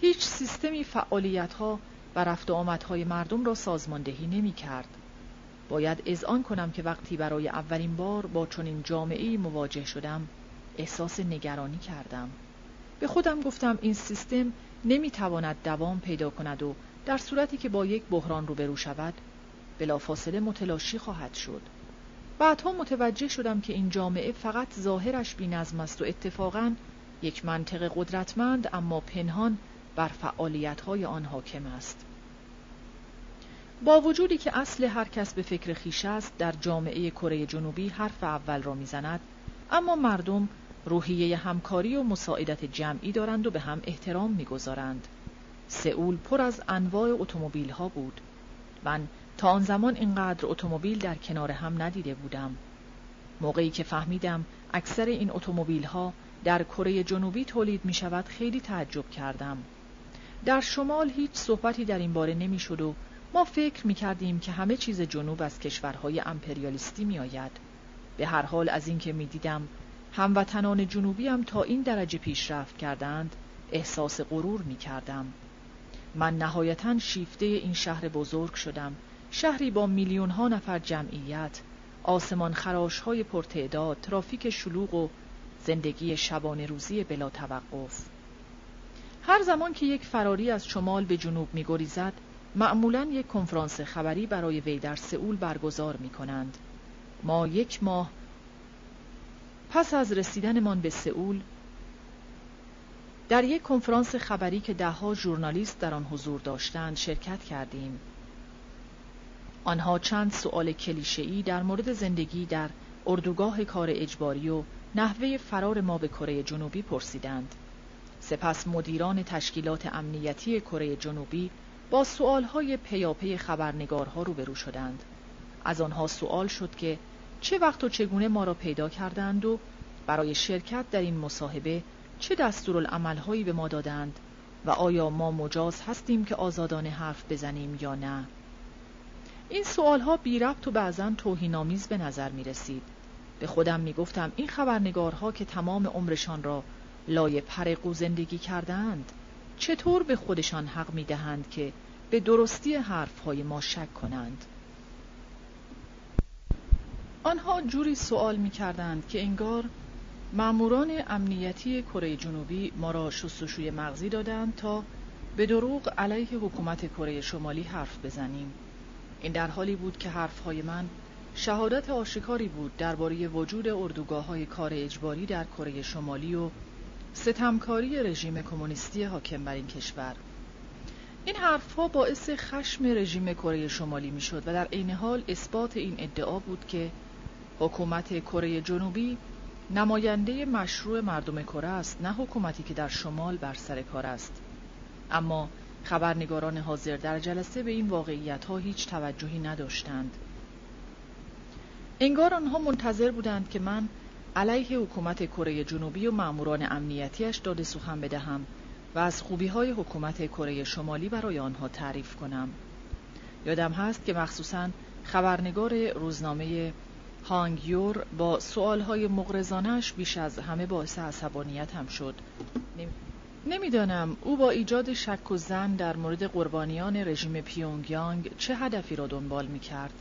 هیچ سیستمی فعالیت ها و رفت و آمدهای مردم را سازماندهی نمی کرد. باید اذعان کنم که وقتی برای اولین بار با چنین جامعه مواجه شدم احساس نگرانی کردم. به خودم گفتم این سیستم نمی تواند دوام پیدا کند و در صورتی که با یک بحران روبرو شود بلافاصله متلاشی خواهد شد بعدها متوجه شدم که این جامعه فقط ظاهرش نظم است و اتفاقا یک منطق قدرتمند اما پنهان بر فعالیت‌های آن حاکم است. با وجودی که اصل هر کس به فکر خیش است در جامعه کره جنوبی حرف اول را می‌زند اما مردم روحیه همکاری و مساعدت جمعی دارند و به هم احترام می‌گذارند. سئول پر از انواع اتومبیل ها بود. من تا آن زمان اینقدر اتومبیل در کنار هم ندیده بودم موقعی که فهمیدم اکثر این اتومبیل ها در کره جنوبی تولید می شود خیلی تعجب کردم در شمال هیچ صحبتی در این باره نمی شد و ما فکر می کردیم که همه چیز جنوب از کشورهای امپریالیستی می آید. به هر حال از اینکه می دیدم هموطنان جنوبی هم تا این درجه پیشرفت کردند احساس غرور می کردم. من نهایتا شیفته این شهر بزرگ شدم شهری با میلیون ها نفر جمعیت آسمان خراش های پرتعداد ترافیک شلوغ و زندگی شبانه روزی بلا توقف هر زمان که یک فراری از شمال به جنوب می گریزد معمولا یک کنفرانس خبری برای وی در سئول برگزار می کنند. ما یک ماه پس از رسیدنمان به سئول در یک کنفرانس خبری که دهها ژورنالیست در آن حضور داشتند شرکت کردیم. آنها چند سؤال کلیشه‌ای در مورد زندگی در اردوگاه کار اجباری و نحوه فرار ما به کره جنوبی پرسیدند. سپس مدیران تشکیلات امنیتی کره جنوبی با سؤالهای پیاپی خبرنگارها روبرو شدند. از آنها سوال شد که چه وقت و چگونه ما را پیدا کردند و برای شرکت در این مصاحبه چه دستورالعملهایی به ما دادند و آیا ما مجاز هستیم که آزادانه حرف بزنیم یا نه این سوالها بی ربط و بعضا توهینآمیز به نظر می رسید. به خودم می گفتم این خبرنگارها که تمام عمرشان را لای پرقو زندگی کردند چطور به خودشان حق می دهند که به درستی حرفهای ما شک کنند؟ آنها جوری سوال می کردند که انگار ماموران امنیتی کره جنوبی ما را شستشوی مغزی دادند تا به دروغ علیه حکومت کره شمالی حرف بزنیم. این در حالی بود که حرفهای من شهادت آشکاری بود درباره وجود اردوگاه های کار اجباری در کره شمالی و ستمکاری رژیم کمونیستی حاکم بر این کشور. این حرفها باعث خشم رژیم کره شمالی می‌شد و در عین حال اثبات این ادعا بود که حکومت کره جنوبی نماینده مشروع مردم کره است نه حکومتی که در شمال بر سر کار است. اما خبرنگاران حاضر در جلسه به این واقعیت ها هیچ توجهی نداشتند. انگار آنها منتظر بودند که من علیه حکومت کره جنوبی و ماموران امنیتیش داده سخن بدهم و از خوبی های حکومت کره شمالی برای آنها تعریف کنم. یادم هست که مخصوصا خبرنگار روزنامه هانگیور با سوالهای مغرزانش بیش از همه باعث عصبانیت هم شد. نمی‌دانم او با ایجاد شک و زن در مورد قربانیان رژیم پیونگیانگ چه هدفی را دنبال می کرد.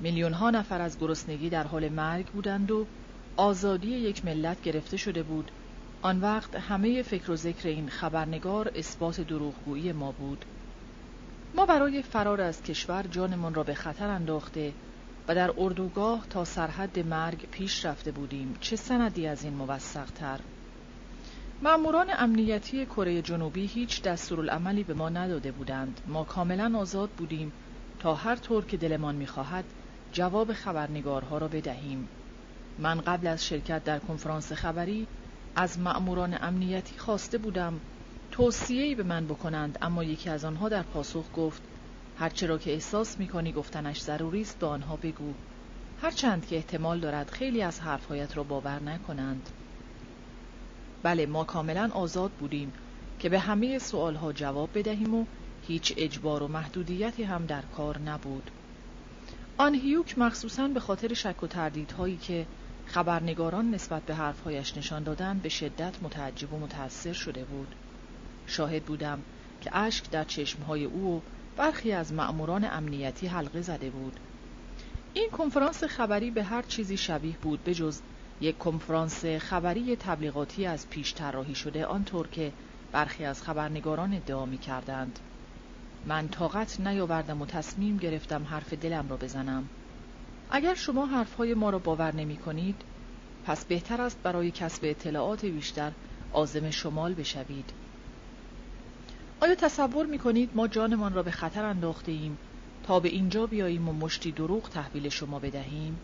میلیون ها نفر از گرسنگی در حال مرگ بودند و آزادی یک ملت گرفته شده بود. آن وقت همه فکر و ذکر این خبرنگار اثبات دروغگویی ما بود. ما برای فرار از کشور جانمان را به خطر انداخته و در اردوگاه تا سرحد مرگ پیش رفته بودیم. چه سندی از این موثق تر ماموران امنیتی کره جنوبی هیچ دستورالعملی به ما نداده بودند. ما کاملا آزاد بودیم تا هر طور که دلمان می‌خواهد جواب خبرنگارها را بدهیم. من قبل از شرکت در کنفرانس خبری از مأموران امنیتی خواسته بودم توصیه‌ای به من بکنند اما یکی از آنها در پاسخ گفت هرچه را که احساس می‌کنی گفتنش ضروری است به آنها بگو. هرچند که احتمال دارد خیلی از حرفهایت را باور نکنند. بله ما کاملا آزاد بودیم که به همه سوالها جواب بدهیم و هیچ اجبار و محدودیتی هم در کار نبود. آن هیوک مخصوصا به خاطر شک و تردیدهایی که خبرنگاران نسبت به حرفهایش نشان دادند به شدت متعجب و متأثر شده بود. شاهد بودم که اشک در چشمهای او و برخی از مأموران امنیتی حلقه زده بود. این کنفرانس خبری به هر چیزی شبیه بود به جز یک کنفرانس خبری تبلیغاتی از پیش طراحی شده آنطور که برخی از خبرنگاران ادعا می کردند. من طاقت نیاوردم و تصمیم گرفتم حرف دلم را بزنم اگر شما حرفهای ما را باور نمی کنید پس بهتر است برای کسب اطلاعات بیشتر آزم شمال بشوید آیا تصور می کنید ما جانمان را به خطر انداخته ایم تا به اینجا بیاییم و مشتی دروغ تحویل شما بدهیم؟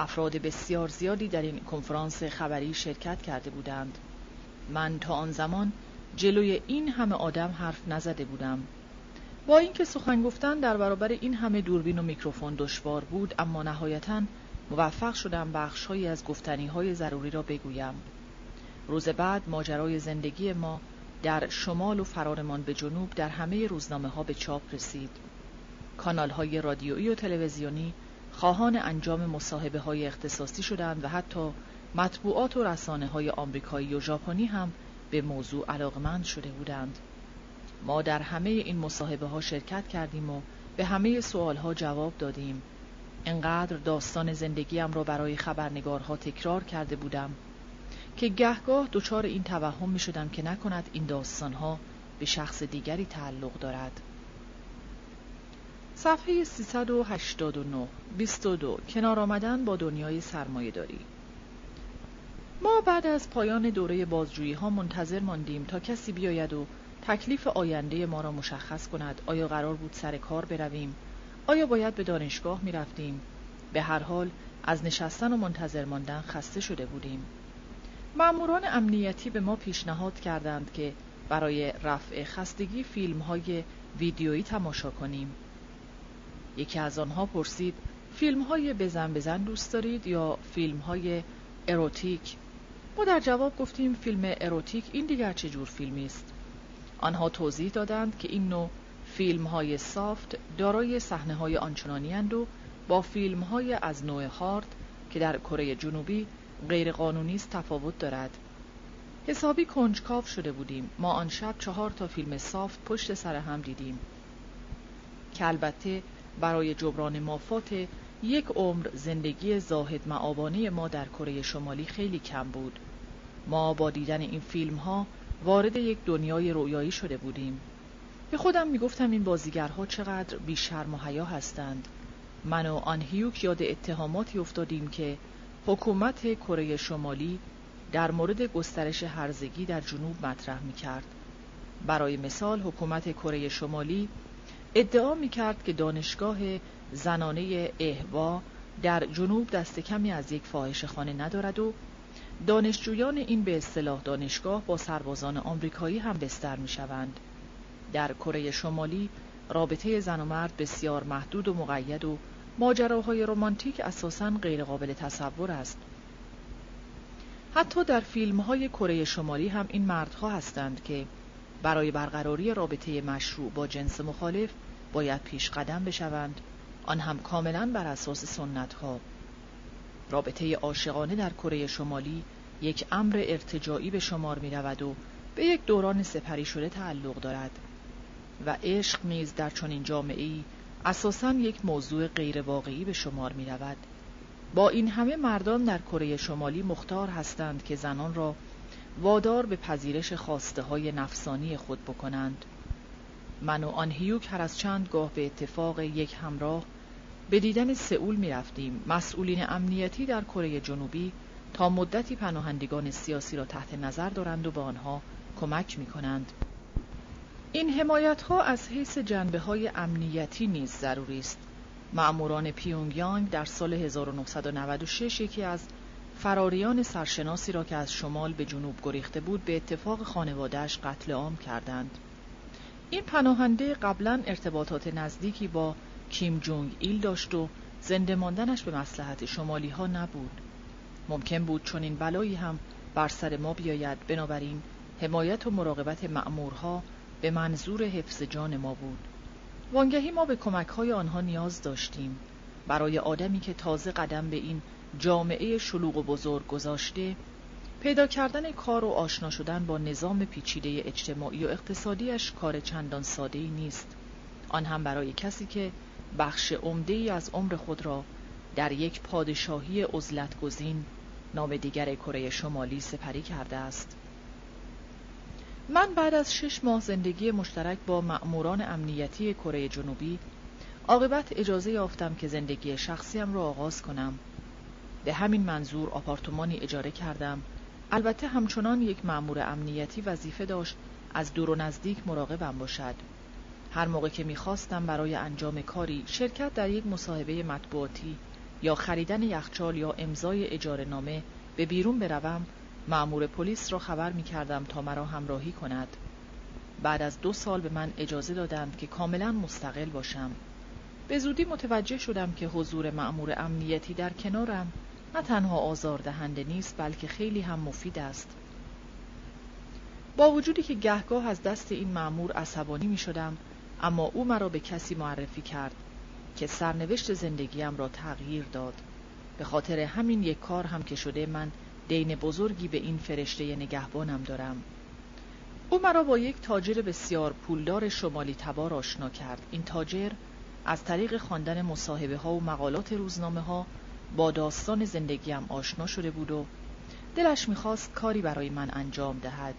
افراد بسیار زیادی در این کنفرانس خبری شرکت کرده بودند. من تا آن زمان جلوی این همه آدم حرف نزده بودم. با اینکه سخن گفتن در برابر این همه دوربین و میکروفون دشوار بود اما نهایتا موفق شدم بخشهایی از گفتنی های ضروری را بگویم. روز بعد ماجرای زندگی ما در شمال و فرارمان به جنوب در همه روزنامه ها به چاپ رسید. کانال های رادیویی و تلویزیونی خواهان انجام مصاحبه های اختصاصی شدند و حتی مطبوعات و رسانه های آمریکایی و ژاپنی هم به موضوع علاقمند شده بودند. ما در همه این مصاحبه ها شرکت کردیم و به همه سوال ها جواب دادیم. انقدر داستان زندگیم را برای خبرنگارها تکرار کرده بودم که گهگاه دچار این توهم می شدم که نکند این داستان ها به شخص دیگری تعلق دارد. صفحه 389 22 کنار آمدن با دنیای سرمایه داری ما بعد از پایان دوره بازجویی ها منتظر ماندیم تا کسی بیاید و تکلیف آینده ما را مشخص کند. آیا قرار بود سر کار برویم؟ آیا باید به دانشگاه می رفتیم به هر حال از نشستن و منتظر ماندن خسته شده بودیم. ماموران امنیتی به ما پیشنهاد کردند که برای رفع خستگی فیلم های ویدیویی تماشا کنیم. یکی از آنها پرسید فیلم های بزن بزن دوست دارید یا فیلم های اروتیک؟ ما در جواب گفتیم فیلم اروتیک این دیگر چه جور فیلمی است؟ آنها توضیح دادند که این نوع فیلم های سافت دارای صحنه های آنچنانی و با فیلم های از نوع هارد که در کره جنوبی غیرقانونی است تفاوت دارد. حسابی کنجکاو شده بودیم. ما آن شب چهار تا فیلم سافت پشت سر هم دیدیم. که البته برای جبران مافات یک عمر زندگی زاهد معابانه ما در کره شمالی خیلی کم بود. ما با دیدن این فیلم ها وارد یک دنیای رویایی شده بودیم. به خودم می‌گفتم این بازیگرها چقدر بیشرم و حیا هستند. من و آن هیوک یاد اتهاماتی افتادیم که حکومت کره شمالی در مورد گسترش هرزگی در جنوب مطرح می کرد. برای مثال حکومت کره شمالی ادعا می کرد که دانشگاه زنانه اهوا در جنوب دست کمی از یک فاحش خانه ندارد و دانشجویان این به اصطلاح دانشگاه با سربازان آمریکایی هم بستر می شوند. در کره شمالی رابطه زن و مرد بسیار محدود و مقید و ماجراهای رمانتیک اساساً غیرقابل تصور است. حتی در فیلم های کره شمالی هم این مردها هستند که برای برقراری رابطه مشروع با جنس مخالف باید پیش قدم بشوند آن هم کاملا بر اساس سنت ها رابطه عاشقانه در کره شمالی یک امر ارتجاعی به شمار می رود و به یک دوران سپری شده تعلق دارد و عشق نیز در چنین جامعه ای اساساً یک موضوع غیر واقعی به شمار می رود. با این همه مردان در کره شمالی مختار هستند که زنان را وادار به پذیرش خواسته های نفسانی خود بکنند. من و آن هیوک هر از چند گاه به اتفاق یک همراه به دیدن سئول می رفتیم. مسئولین امنیتی در کره جنوبی تا مدتی پناهندگان سیاسی را تحت نظر دارند و به آنها کمک می کنند. این حمایت ها از حیث جنبه های امنیتی نیز ضروری است. معموران پیونگیانگ در سال 1996 یکی از فراریان سرشناسی را که از شمال به جنوب گریخته بود به اتفاق خانوادهش قتل عام کردند. این پناهنده قبلا ارتباطات نزدیکی با کیم جونگ ایل داشت و زنده ماندنش به مسلحت شمالی ها نبود. ممکن بود چون این بلایی هم بر سر ما بیاید بنابراین حمایت و مراقبت مأمورها به منظور حفظ جان ما بود وانگهی ما به کمک های آنها نیاز داشتیم برای آدمی که تازه قدم به این جامعه شلوغ و بزرگ گذاشته پیدا کردن کار و آشنا شدن با نظام پیچیده اجتماعی و اقتصادیش کار چندان ساده ای نیست. آن هم برای کسی که بخش عمده ای از عمر خود را در یک پادشاهی عزلت گزین نام دیگر کره شمالی سپری کرده است. من بعد از شش ماه زندگی مشترک با مأموران امنیتی کره جنوبی عاقبت اجازه یافتم که زندگی شخصیم را آغاز کنم. به همین منظور آپارتمانی اجاره کردم. البته همچنان یک مأمور امنیتی وظیفه داشت از دور و نزدیک مراقبم باشد. هر موقع که می‌خواستم برای انجام کاری شرکت در یک مصاحبه مطبوعاتی یا خریدن یخچال یا امضای اجاره نامه به بیرون بروم مأمور پلیس را خبر می کردم تا مرا همراهی کند. بعد از دو سال به من اجازه دادند که کاملا مستقل باشم. به زودی متوجه شدم که حضور مأمور امنیتی در کنارم نه تنها آزاردهنده نیست بلکه خیلی هم مفید است. با وجودی که گهگاه از دست این مأمور عصبانی می شدم اما او مرا به کسی معرفی کرد که سرنوشت زندگیم را تغییر داد. به خاطر همین یک کار هم که شده من دین بزرگی به این فرشته نگهبانم دارم. او مرا با یک تاجر بسیار پولدار شمالی تبار آشنا کرد. این تاجر از طریق خواندن مصاحبه ها و مقالات روزنامه ها با داستان زندگیم آشنا شده بود و دلش می‌خواست کاری برای من انجام دهد.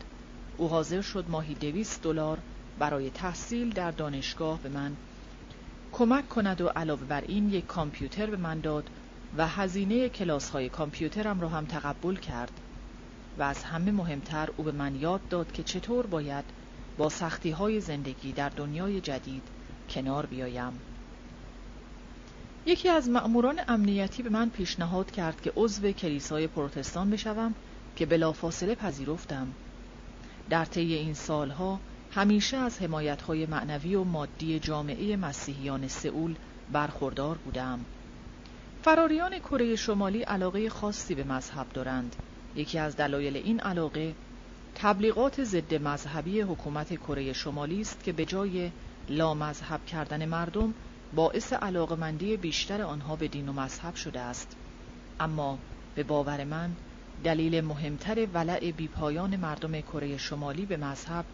او حاضر شد ماهی دویست دلار برای تحصیل در دانشگاه به من کمک کند و علاوه بر این یک کامپیوتر به من داد و هزینه کلاس های کامپیوترم را هم تقبل کرد و از همه مهمتر او به من یاد داد که چطور باید با سختی های زندگی در دنیای جدید کنار بیایم. یکی از مأموران امنیتی به من پیشنهاد کرد که عضو کلیسای پروتستان بشوم که بلافاصله پذیرفتم. در طی این سالها همیشه از حمایتهای معنوی و مادی جامعه مسیحیان سئول برخوردار بودم. فراریان کره شمالی علاقه خاصی به مذهب دارند. یکی از دلایل این علاقه تبلیغات ضد مذهبی حکومت کره شمالی است که به جای لامذهب کردن مردم باعث علاقمندی بیشتر آنها به دین و مذهب شده است. اما به باور من دلیل مهمتر ولع بیپایان مردم کره شمالی به مذهب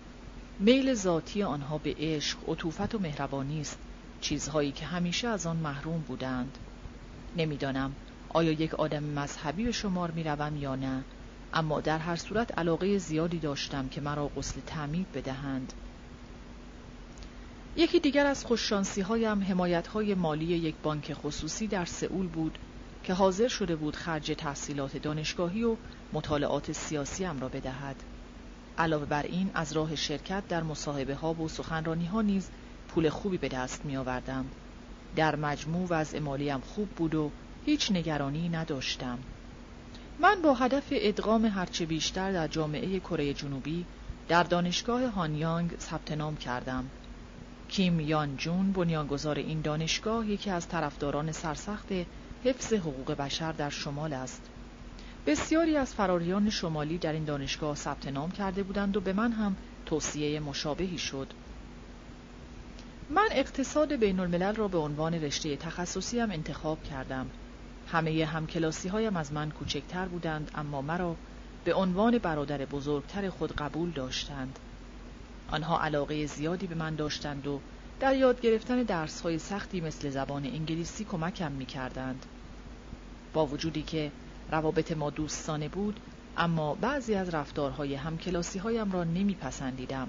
میل ذاتی آنها به عشق، عطوفت و مهربانی است. چیزهایی که همیشه از آن محروم بودند. نمی‌دانم آیا یک آدم مذهبی به شمار می یا نه اما در هر صورت علاقه زیادی داشتم که مرا غسل تعمید بدهند. یکی دیگر از خوششانسی هایم حمایت های مالی یک بانک خصوصی در سئول بود که حاضر شده بود خرج تحصیلات دانشگاهی و مطالعات سیاسی هم را بدهد. علاوه بر این از راه شرکت در مصاحبه ها و سخنرانی ها نیز پول خوبی به دست می آوردم. در مجموع وضع مالیم خوب بود و هیچ نگرانی نداشتم. من با هدف ادغام هرچه بیشتر در جامعه کره جنوبی در دانشگاه هانیانگ ثبت نام کردم کیم یان جون بنیانگذار این دانشگاه یکی از طرفداران سرسخت حفظ حقوق بشر در شمال است. بسیاری از فراریان شمالی در این دانشگاه ثبت نام کرده بودند و به من هم توصیه مشابهی شد. من اقتصاد بین الملل را به عنوان رشته تخصصی هم انتخاب کردم. همه همکلاسی هایم از من کوچکتر بودند اما مرا به عنوان برادر بزرگتر خود قبول داشتند. آنها علاقه زیادی به من داشتند و در یاد گرفتن درس های سختی مثل زبان انگلیسی کمکم می کردند. با وجودی که روابط ما دوستانه بود اما بعضی از رفتارهای همکلاسی هایم را نمی پسندیدم.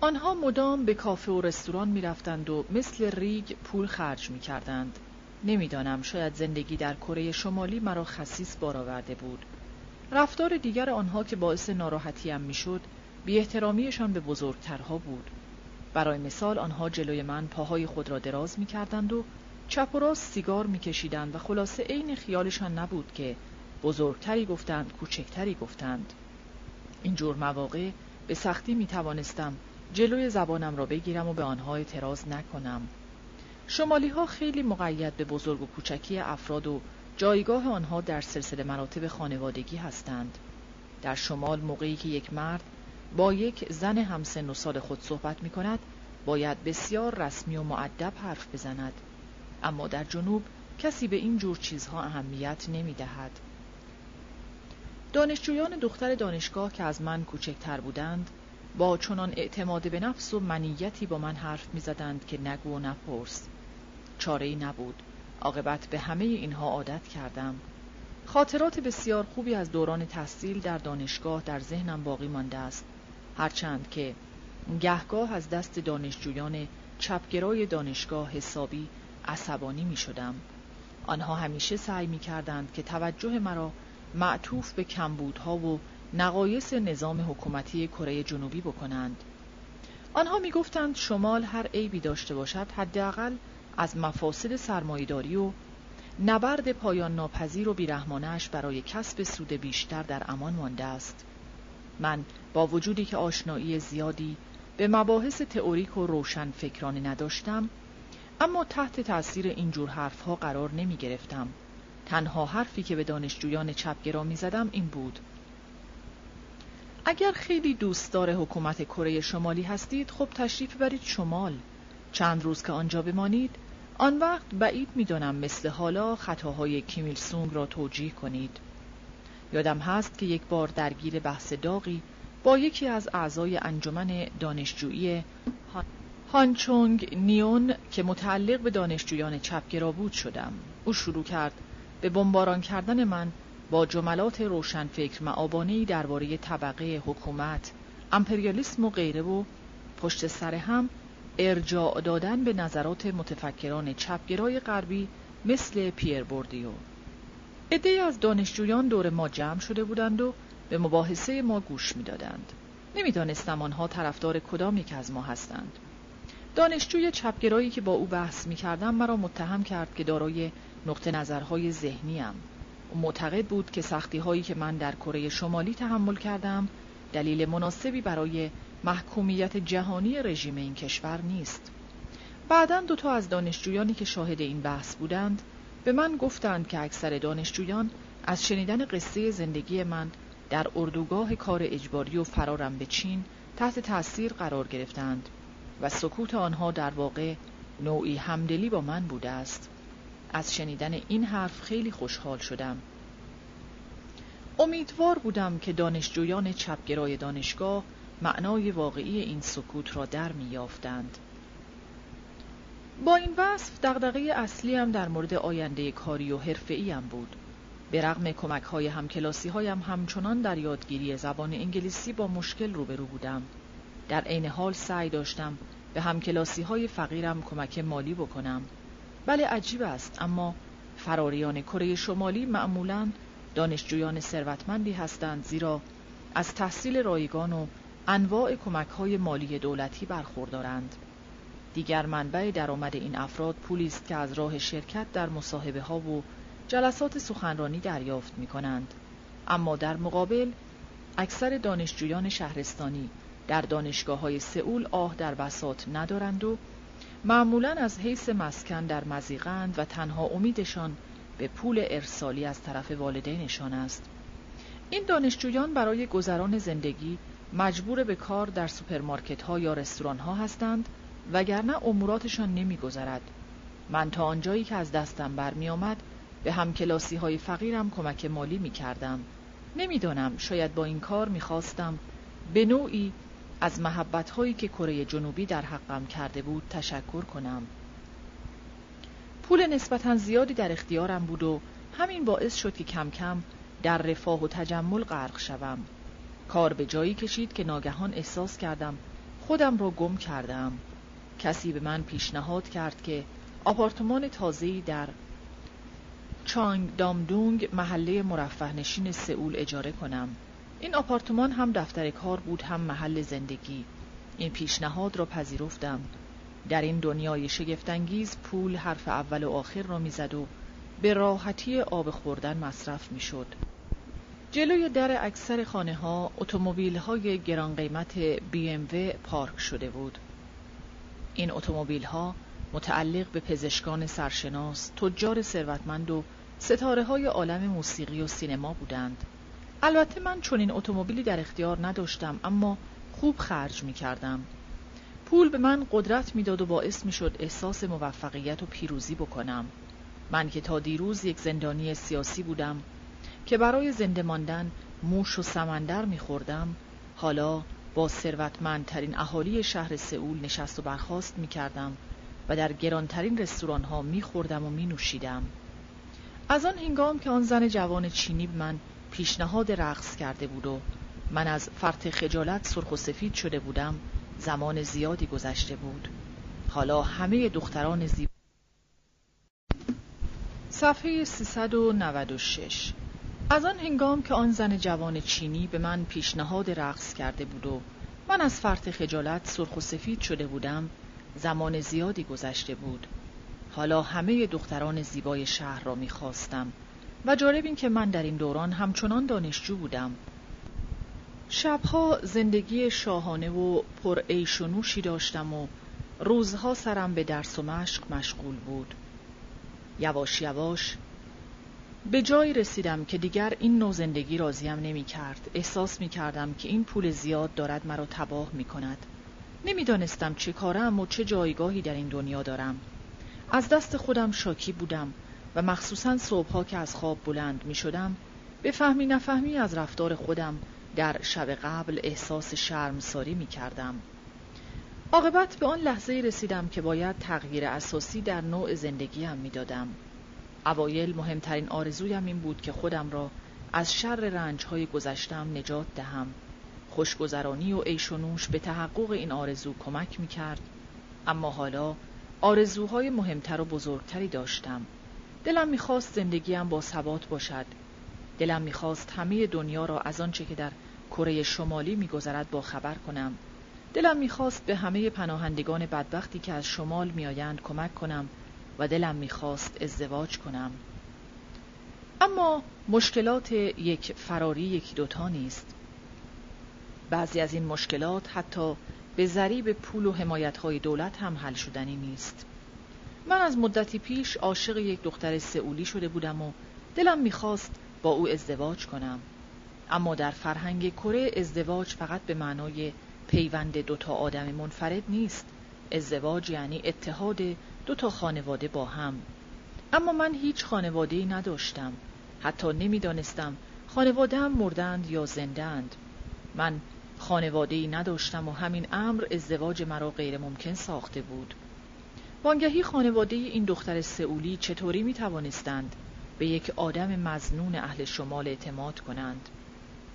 آنها مدام به کافه و رستوران می رفتند و مثل ریگ پول خرج می کردند. نمی‌دانم شاید زندگی در کره شمالی مرا خصیص بارآورده بود. رفتار دیگر آنها که باعث ناراحتیم می‌شد بی احترامیشان به بزرگترها بود. برای مثال آنها جلوی من پاهای خود را دراز می کردند و چپ و راست سیگار می کشیدند و خلاصه عین خیالشان نبود که بزرگتری گفتند کوچکتری گفتند. اینجور مواقع به سختی می توانستم جلوی زبانم را بگیرم و به آنها اعتراض نکنم. شمالی ها خیلی مقید به بزرگ و کوچکی افراد و جایگاه آنها در سلسله مراتب خانوادگی هستند. در شمال موقعی که یک مرد با یک زن همسن و سال خود صحبت می کند باید بسیار رسمی و معدب حرف بزند. اما در جنوب کسی به این جور چیزها اهمیت نمی دهد. دانشجویان دختر دانشگاه که از من کوچکتر بودند با چنان اعتماد به نفس و منیتی با من حرف می زدند که نگو و نپرس. چاره ای نبود. عاقبت به همه اینها عادت کردم. خاطرات بسیار خوبی از دوران تحصیل در دانشگاه در ذهنم باقی مانده است. هرچند که گهگاه از دست دانشجویان چپگرای دانشگاه حسابی عصبانی می شدم. آنها همیشه سعی می کردند که توجه مرا معطوف به کمبودها و نقایص نظام حکومتی کره جنوبی بکنند. آنها می گفتند شمال هر عیبی داشته باشد حداقل از مفاسد سرمایهداری و نبرد پایان ناپذیر و بیرحمانش برای کسب سود بیشتر در امان مانده است. من با وجودی که آشنایی زیادی به مباحث تئوریک و روشن فکرانه نداشتم اما تحت تأثیر اینجور حرفها قرار نمی گرفتم. تنها حرفی که به دانشجویان چپگرا می زدم این بود. اگر خیلی دوستدار حکومت کره شمالی هستید خب تشریف برید شمال. چند روز که آنجا بمانید آن وقت بعید می‌دانم مثل حالا خطاهای کیمیل سونگ را توجیه کنید. یادم هست که یک بار درگیر بحث داغی با یکی از اعضای انجمن دانشجویی هانچونگ نیون که متعلق به دانشجویان چپگرا بود شدم. او شروع کرد به بمباران کردن من با جملات روشنفکر معابانهای درباره طبقه حکومت امپریالیسم و غیره و پشت سر هم ارجاع دادن به نظرات متفکران چپگرای غربی مثل پیر بوردیو. عدهای از دانشجویان دور ما جمع شده بودند و به مباحثه ما گوش می‌دادند. نمی‌دانستم آنها طرفدار کدام یک از ما هستند. دانشجوی چپگرایی که با او بحث می کردم مرا متهم کرد که دارای نقطه نظرهای ذهنیم معتقد بود که سختی هایی که من در کره شمالی تحمل کردم دلیل مناسبی برای محکومیت جهانی رژیم این کشور نیست. بعدا دو تا از دانشجویانی که شاهد این بحث بودند به من گفتند که اکثر دانشجویان از شنیدن قصه زندگی من در اردوگاه کار اجباری و فرارم به چین تحت تاثیر قرار گرفتند و سکوت آنها در واقع نوعی همدلی با من بوده است از شنیدن این حرف خیلی خوشحال شدم امیدوار بودم که دانشجویان چپگرای دانشگاه معنای واقعی این سکوت را در میافتند. با این وصف دغدغه اصلی هم در مورد آینده کاری و حرفه‌ای هم بود. به رغم کمک های هایم همچنان در یادگیری زبان انگلیسی با مشکل روبرو بودم. در عین حال سعی داشتم به همکلاسی های فقیرم کمک مالی بکنم. بله عجیب است اما فراریان کره شمالی معمولا دانشجویان ثروتمندی هستند زیرا از تحصیل رایگان و انواع کمک های مالی دولتی برخوردارند. دیگر منبع درآمد این افراد پولی است که از راه شرکت در مصاحبه ها و جلسات سخنرانی دریافت می کنند. اما در مقابل اکثر دانشجویان شهرستانی در دانشگاه های سئول آه در بساط ندارند و معمولا از حیث مسکن در مضیقه‌اند و تنها امیدشان به پول ارسالی از طرف والدینشان است. این دانشجویان برای گذران زندگی مجبور به کار در سوپرمارکت ها یا رستوران ها هستند وگرنه اموراتشان نمیگذرد. من تا آنجایی که از دستم برمی آمد به همکلاسی های فقیرم کمک مالی می کردم. نمی‌دانم شاید با این کار می‌خواستم به نوعی از محبت هایی که کره جنوبی در حقم کرده بود تشکر کنم. پول نسبتا زیادی در اختیارم بود و همین باعث شد که کم کم در رفاه و تجمل غرق شوم. کار به جایی کشید که ناگهان احساس کردم خودم را گم کردم. کسی به من پیشنهاد کرد که آپارتمان تازه‌ای در چانگ دامدونگ محله مرفه نشین سئول اجاره کنم. این آپارتمان هم دفتر کار بود هم محل زندگی. این پیشنهاد را پذیرفتم. در این دنیای شگفتانگیز پول حرف اول و آخر را می‌زد و به راحتی آب خوردن مصرف می‌شد. جلوی در اکثر خانه ها اتومبیل های گران قیمت BMW پارک شده بود. این اتومبیل ها متعلق به پزشکان سرشناس، تجار ثروتمند و ستاره های عالم موسیقی و سینما بودند. البته من چون این اتومبیلی در اختیار نداشتم اما خوب خرج می کردم. پول به من قدرت می‌داد و باعث می شد احساس موفقیت و پیروزی بکنم. من که تا دیروز یک زندانی سیاسی بودم که برای زنده ماندن موش و سمندر میخوردم حالا با ثروتمندترین اهالی شهر سئول نشست و برخاست می کردم و در گرانترین رستوران ها می خوردم و می نوشیدم. از آن هنگام که آن زن جوان چینی به من پیشنهاد رقص کرده بود و من از فرط خجالت سرخ و سفید شده بودم زمان زیادی گذشته بود حالا همه دختران زیبا صفحه 396 از آن هنگام که آن زن جوان چینی به من پیشنهاد رقص کرده بود و من از فرط خجالت سرخ و سفید شده بودم زمان زیادی گذشته بود. حالا همه دختران زیبای شهر را می‌خواستم و جالب این که من در این دوران همچنان دانشجو بودم. شبها زندگی شاهانه و پر ایش و نوشی داشتم و روزها سرم به درس و مشق مشغول بود. یواش یواش به جایی رسیدم که دیگر این نوع زندگی راضیم نمی کرد. احساس می کردم که این پول زیاد دارد مرا تباه می کند. نمی‌دانستم چه کارم و چه جایگاهی در این دنیا دارم. از دست خودم شاکی بودم و مخصوصا صبحها که از خواب بلند می شدم به فهمی نفهمی از رفتار خودم در شب قبل احساس شرمساری می کردم. عاقبت به آن لحظه رسیدم که باید تغییر اساسی در نوع زندگیم می دادم. اوایل مهمترین آرزویم این بود که خودم را از شر رنجهای گذشتم نجات دهم. خوشگذرانی و عیش و نوش به تحقق این آرزو کمک می کرد. اما حالا آرزوهای مهمتر و بزرگتری داشتم. دلم می‌خواست زندگیم با ثبات باشد. دلم می‌خواست همه دنیا را از آنچه که در کره شمالی میگذرد با خبر کنم. دلم می‌خواست به همه پناهندگان بدبختی که از شمال میآیند کمک کنم و دلم می‌خواست ازدواج کنم. اما مشکلات یک فراری یکی دوتا نیست. بعضی از این مشکلات حتی به ذریب پول و های دولت هم حل شدنی نیست. من از مدتی پیش عاشق یک دختر سئولی شده بودم و دلم می‌خواست با او ازدواج کنم. اما در فرهنگ کره ازدواج فقط به معنای پیوند دوتا آدم منفرد نیست. ازدواج یعنی اتحاد دوتا خانواده با هم. اما من هیچ خانواده ای نداشتم. حتی نمی‌دانستم خانواده هم مردند یا زندند. من خانواده ای نداشتم و همین امر ازدواج مرا غیر ممکن ساخته بود. وانگهی خانواده این دختر سئولی چطوری می توانستند به یک آدم مزنون اهل شمال اعتماد کنند؟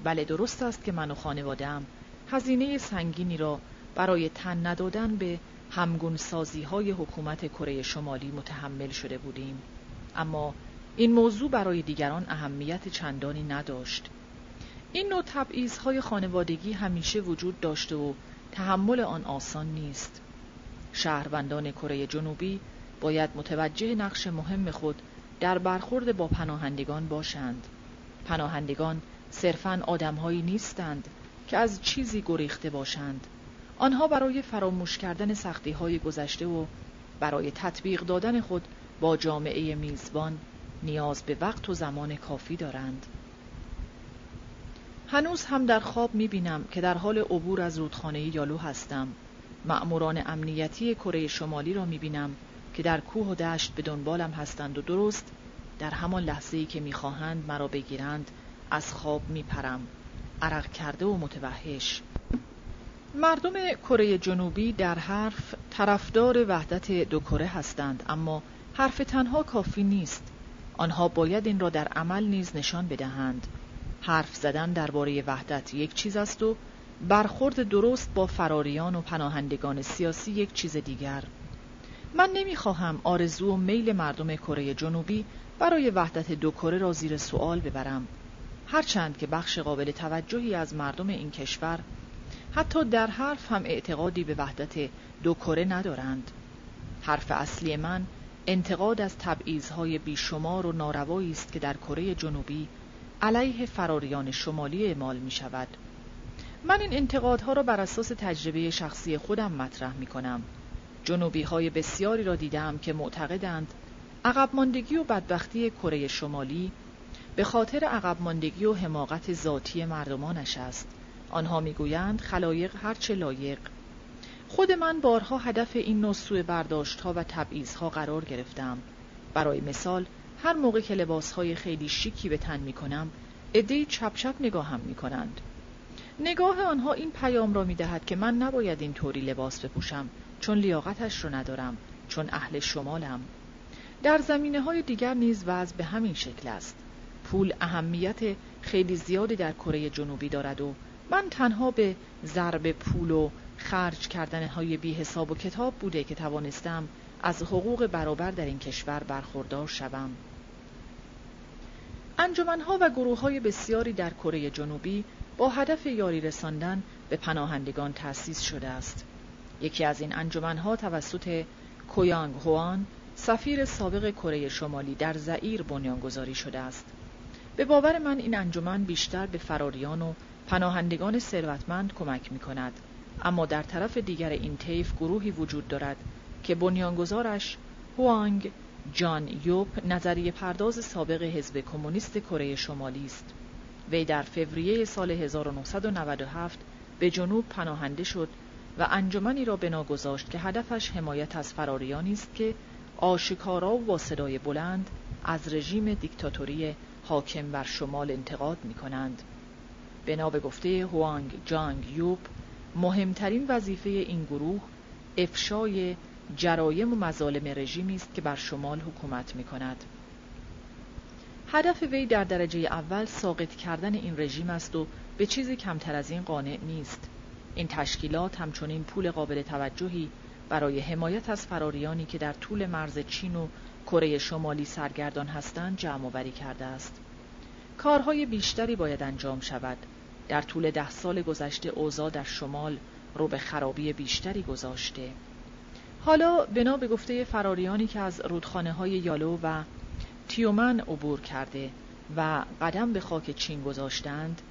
بله درست است که من و خانوادم هزینه سنگینی را برای تن ندادن به همگون سازی های حکومت کره شمالی متحمل شده بودیم. اما این موضوع برای دیگران اهمیت چندانی نداشت. این نوع های خانوادگی همیشه وجود داشته و تحمل آن آسان نیست. شهروندان کره جنوبی باید متوجه نقش مهم خود در برخورد با پناهندگان باشند. پناهندگان صرفاً آدمهایی نیستند که از چیزی گریخته باشند. آنها برای فراموش کردن سختی های گذشته و برای تطبیق دادن خود با جامعه میزبان نیاز به وقت و زمان کافی دارند. هنوز هم در خواب می بینم که در حال عبور از رودخانه یالو هستم. مأموران امنیتی کره شمالی را می بینم که در کوه و دشت به دنبالم هستند و درست در همان لحظه ای که می‌خواهند مرا بگیرند از خواب میپرم عرق کرده و متوحش مردم کره جنوبی در حرف طرفدار وحدت دو کره هستند اما حرف تنها کافی نیست. آنها باید این را در عمل نیز نشان بدهند. حرف زدن درباره وحدت یک چیز است و برخورد درست با فراریان و پناهندگان سیاسی یک چیز دیگر. من نمی‌خواهم آرزو و میل مردم کره جنوبی برای وحدت دو کره را زیر سوال ببرم. هرچند که بخش قابل توجهی از مردم این کشور حتی در حرف هم اعتقادی به وحدت دو کره ندارند حرف اصلی من انتقاد از تبعیضهای بیشمار و ناروایی است که در کره جنوبی علیه فراریان شمالی اعمال می شود. من این انتقادها را بر اساس تجربه شخصی خودم مطرح می کنم. جنوبی های بسیاری را دیدم که معتقدند عقب ماندگی و بدبختی کره شمالی به خاطر عقب ماندگی و حماقت ذاتی مردمانش است. آنها می‌گویند خلایق هرچه لایق خود من بارها هدف این نوع سوء برداشت ها و تبعیض ها قرار گرفتم. برای مثال هر موقع که لباس های خیلی شیکی به تن می کنم ادهی چپ چپ نگاهم می کنند. نگاه آنها این پیام را می دهد که من نباید این طوری لباس بپوشم چون لیاقتش رو ندارم چون اهل شمالم در زمینه های دیگر نیز وضع به همین شکل است پول اهمیت خیلی زیادی در کره جنوبی دارد و من تنها به ضرب پول و خرج کردن های بی حساب و کتاب بوده که توانستم از حقوق برابر در این کشور برخوردار شوم. انجمنها و گروه های بسیاری در کره جنوبی با هدف یاری رساندن به پناهندگان تأسیس شده است. یکی از این انجمنها توسط کویانگ هوان سفیر سابق کره شمالی در زئیر بنیانگذاری شده است. به باور من این انجمن بیشتر به فراریان و پناهندگان ثروتمند کمک می کند. اما در طرف دیگر این طیف گروهی وجود دارد که بنیانگذارش هوانگ جان یوپ نظریه پرداز سابق حزب کمونیست کره شمالی است. وی در فوریه سال 1997 به جنوب پناهنده شد و انجمنی را بنا گذاشت که هدفش حمایت از فراریانی است که آشکارا و با صدای بلند از رژیم دیکتاتوری حاکم بر شمال انتقاد می کنند. بنا به گفته هوانگ جانگ یوب مهمترین وظیفه این گروه افشای جرایم و مظالم رژیمی است که بر شمال حکومت می کند. هدف وی در درجه اول ساقط کردن این رژیم است و به چیزی کمتر از این قانع نیست. این تشکیلات همچنین پول قابل توجهی برای حمایت از فراریانی که در طول مرز چین و کره شمالی سرگردان هستند جمع آوری کرده است. کارهای بیشتری باید انجام شود. در طول ده سال گذشته اوضاع در شمال رو به خرابی بیشتری گذاشته. حالا بنا به گفته فراریانی که از رودخانه های یالو و تیومن عبور کرده و قدم به خاک چین گذاشتند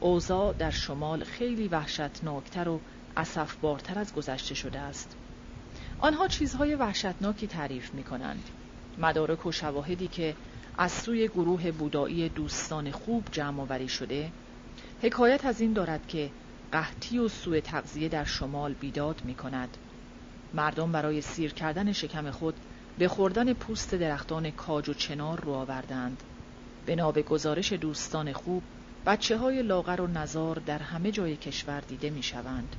اوضاع در شمال خیلی وحشتناکتر و اصفبارتر از گذشته شده است آنها چیزهای وحشتناکی تعریف می کنند مدارک و شواهدی که از سوی گروه بودایی دوستان خوب جمع آوری شده حکایت از این دارد که قحطی و سوء تغذیه در شمال بیداد می کند مردم برای سیر کردن شکم خود به خوردن پوست درختان کاج و چنار رو آوردند بنا به گزارش دوستان خوب بچه های لاغر و نزار در همه جای کشور دیده می شوند.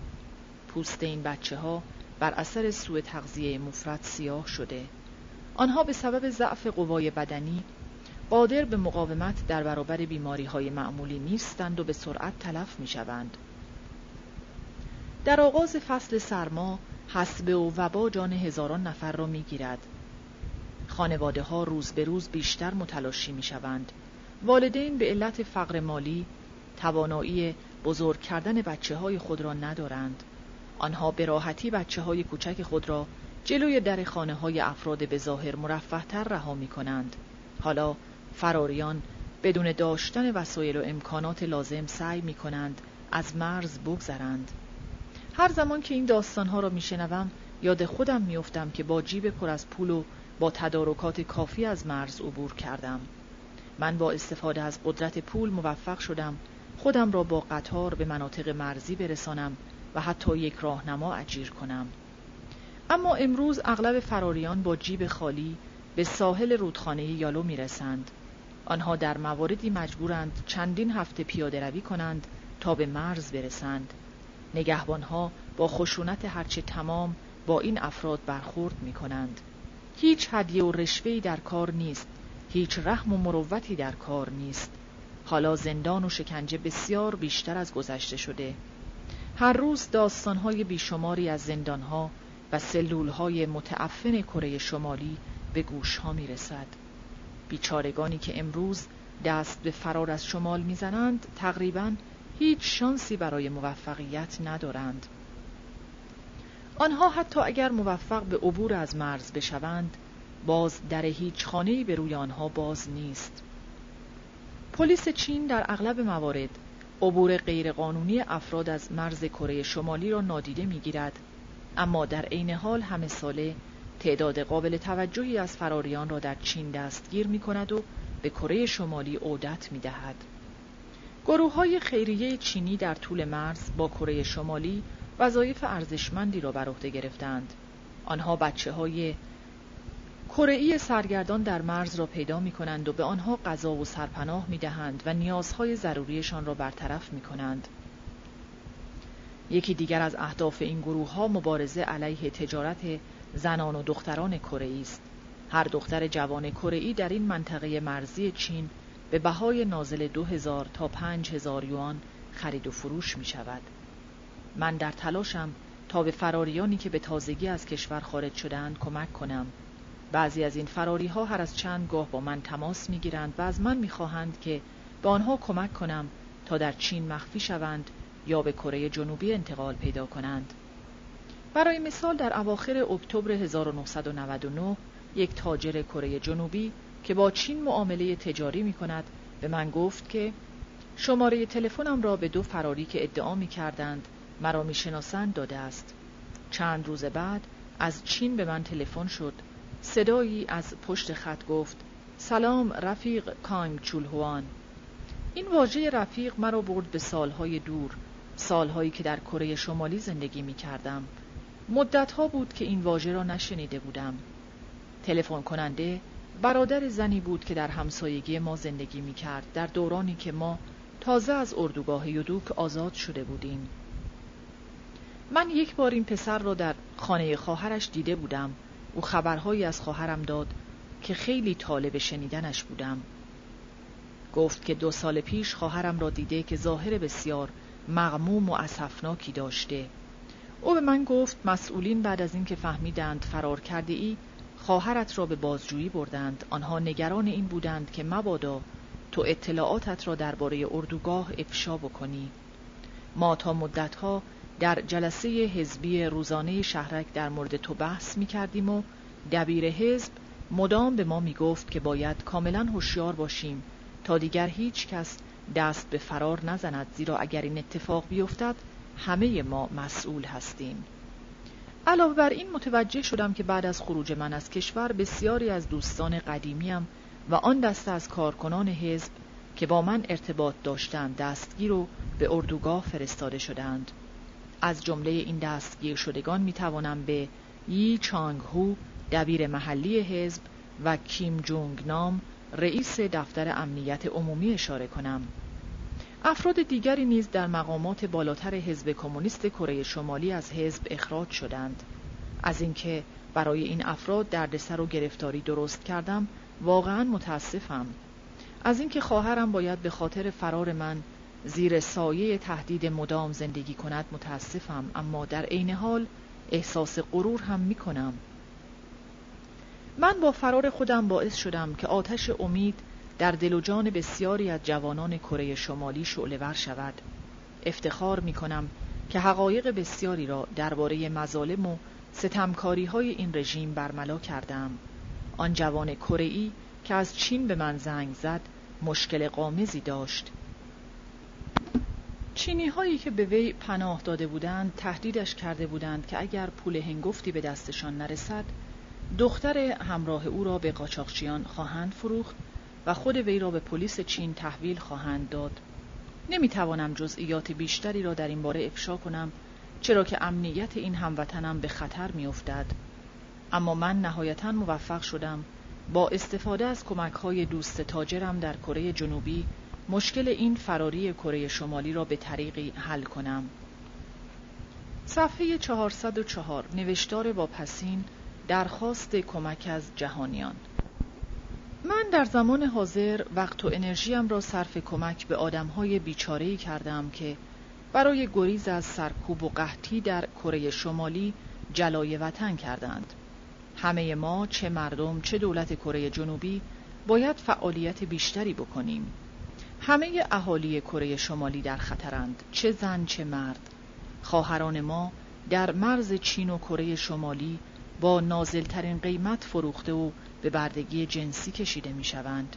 پوست این بچه ها بر اثر سوء تغذیه مفرد سیاه شده. آنها به سبب ضعف قوای بدنی قادر به مقاومت در برابر بیماری های معمولی نیستند و به سرعت تلف می شوند. در آغاز فصل سرما حسبه و وبا جان هزاران نفر را می گیرد. خانواده ها روز به روز بیشتر متلاشی می شوند. والدین به علت فقر مالی توانایی بزرگ کردن بچه های خود را ندارند. آنها به راحتی بچه های کوچک خود را جلوی در خانه های افراد به ظاهر مرفه تر رها می کنند. حالا فراریان بدون داشتن وسایل و امکانات لازم سعی می کنند از مرز بگذرند. هر زمان که این داستانها را میشنوم یاد خودم میافتم که با جیب پر از پول و با تدارکات کافی از مرز عبور کردم. من با استفاده از قدرت پول موفق شدم خودم را با قطار به مناطق مرزی برسانم و حتی یک راهنما اجیر کنم. اما امروز اغلب فراریان با جیب خالی به ساحل رودخانه یالو می‌رسند. آنها در مواردی مجبورند چندین هفته پیاده روی کنند تا به مرز برسند. نگهبانها با خشونت هرچه تمام با این افراد برخورد می کنند. هیچ هدیه و رشوهی در کار نیست. هیچ رحم و مروتی در کار نیست. حالا زندان و شکنجه بسیار بیشتر از گذشته شده. هر روز داستانهای بیشماری از زندانها و سلولهای متعفن کره شمالی به گوشها می رسد بیچارگانی که امروز دست به فرار از شمال می‌زنند تقریبا هیچ شانسی برای موفقیت ندارند. آنها حتی اگر موفق به عبور از مرز بشوند باز در هیچ خانه‌ای به روی آنها باز نیست. پلیس چین در اغلب موارد عبور غیرقانونی افراد از مرز کره شمالی را نادیده می‌گیرد اما در عین حال همه ساله تعداد قابل توجهی از فراریان را در چین دستگیر می کند و به کره شمالی عودت می دهد. گروه های خیریه چینی در طول مرز با کره شمالی وظایف ارزشمندی را بر عهده گرفتند. آنها بچه های کره‌ای سرگردان در مرز را پیدا می کنند و به آنها غذا و سرپناه می دهند و نیازهای ضروریشان را برطرف می کنند. یکی دیگر از اهداف این گروه ها مبارزه علیه تجارت زنان و دختران کره است. هر دختر جوان کره در این منطقه مرزی چین به بهای نازل دو هزار تا پنج هزار یوان خرید و فروش می شود. من در تلاشم تا به فراریانی که به تازگی از کشور خارج شدند کمک کنم. بعضی از این فراری ها هر از چند گاه با من تماس می گیرند و از من می خواهند که به آنها کمک کنم تا در چین مخفی شوند یا به کره جنوبی انتقال پیدا کنند. برای مثال در اواخر اکتبر 1999 یک تاجر کره جنوبی که با چین معامله تجاری می کند به من گفت که شماره تلفنم را به دو فراری که ادعا می کردند مرا می شناسند داده است. چند روز بعد از چین به من تلفن شد. صدایی از پشت خط گفت سلام رفیق کانگ چولهوان این واژه رفیق مرا برد به سالهای دور سالهایی که در کره شمالی زندگی می کردم مدتها بود که این واژه را نشنیده بودم. تلفن کننده برادر زنی بود که در همسایگی ما زندگی می کرد در دورانی که ما تازه از اردوگاه یودوک آزاد شده بودیم. من یک بار این پسر را در خانه خواهرش دیده بودم. او خبرهایی از خواهرم داد که خیلی طالب شنیدنش بودم. گفت که دو سال پیش خواهرم را دیده که ظاهر بسیار مغموم و اسفناکی داشته. او به من گفت مسئولین بعد از اینکه فهمیدند فرار کرده ای خواهرت را به بازجویی بردند. آنها نگران این بودند که مبادا تو اطلاعاتت را درباره اردوگاه افشا بکنی. ما تا مدتها در جلسه حزبی روزانه شهرک در مورد تو بحث می کردیم و دبیر حزب مدام به ما می گفت که باید کاملا هوشیار باشیم تا دیگر هیچ کس دست به فرار نزند. زیرا اگر این اتفاق بیفتد همه ما مسئول هستیم. علاوه بر این متوجه شدم که بعد از خروج من از کشور بسیاری از دوستان قدیمیم و آن دسته از کارکنان حزب که با من ارتباط داشتند دستگیر و به اردوگاه فرستاده شدند. از جمله این دستگیر شدگان می توانم به یی چانگ هو دبیر محلی حزب و کیم جونگ نام رئیس دفتر امنیت عمومی اشاره کنم. افراد دیگری نیز در مقامات بالاتر حزب کمونیست کره شمالی از حزب اخراج شدند. از اینکه برای این افراد دردسر و گرفتاری درست کردم واقعا متاسفم. از اینکه خواهرم باید به خاطر فرار من زیر سایه تهدید مدام زندگی کند متاسفم. اما در عین حال احساس غرور هم می کنم من با فرار خودم باعث شدم که آتش امید در دل و جان بسیاری از جوانان کره شمالی شعله شود. افتخار می کنم که حقایق بسیاری را درباره مظالم و ستمکاری های این رژیم برملا کردم. آن جوان کره که از چین به من زنگ زد مشکل قامزی داشت. چینی هایی که به وی پناه داده بودند تهدیدش کرده بودند که اگر پول هنگفتی به دستشان نرسد دختر همراه او را به قاچاقچیان خواهند فروخت و خود وی را به پلیس چین تحویل خواهند داد نمی توانم جزئیات بیشتری را در این باره افشا کنم چرا که امنیت این هموطنم به خطر می افتد. اما من نهایتا موفق شدم با استفاده از کمک های دوست تاجرم در کره جنوبی مشکل این فراری کره شمالی را به طریقی حل کنم. صفحه 404 نوشتار واپسین درخواست کمک از جهانیان من در زمان حاضر وقت و انرژیم را صرف کمک به آدمهای بیچارهی کردم که برای گریز از سرکوب و قحطی در کره شمالی جلای وطن کردند. همه ما چه مردم چه دولت کره جنوبی باید فعالیت بیشتری بکنیم. همه اهالی کره شمالی در خطرند چه زن چه مرد. خواهران ما در مرز چین و کره شمالی با نازلترین قیمت فروخته و به بردگی جنسی کشیده می شوند.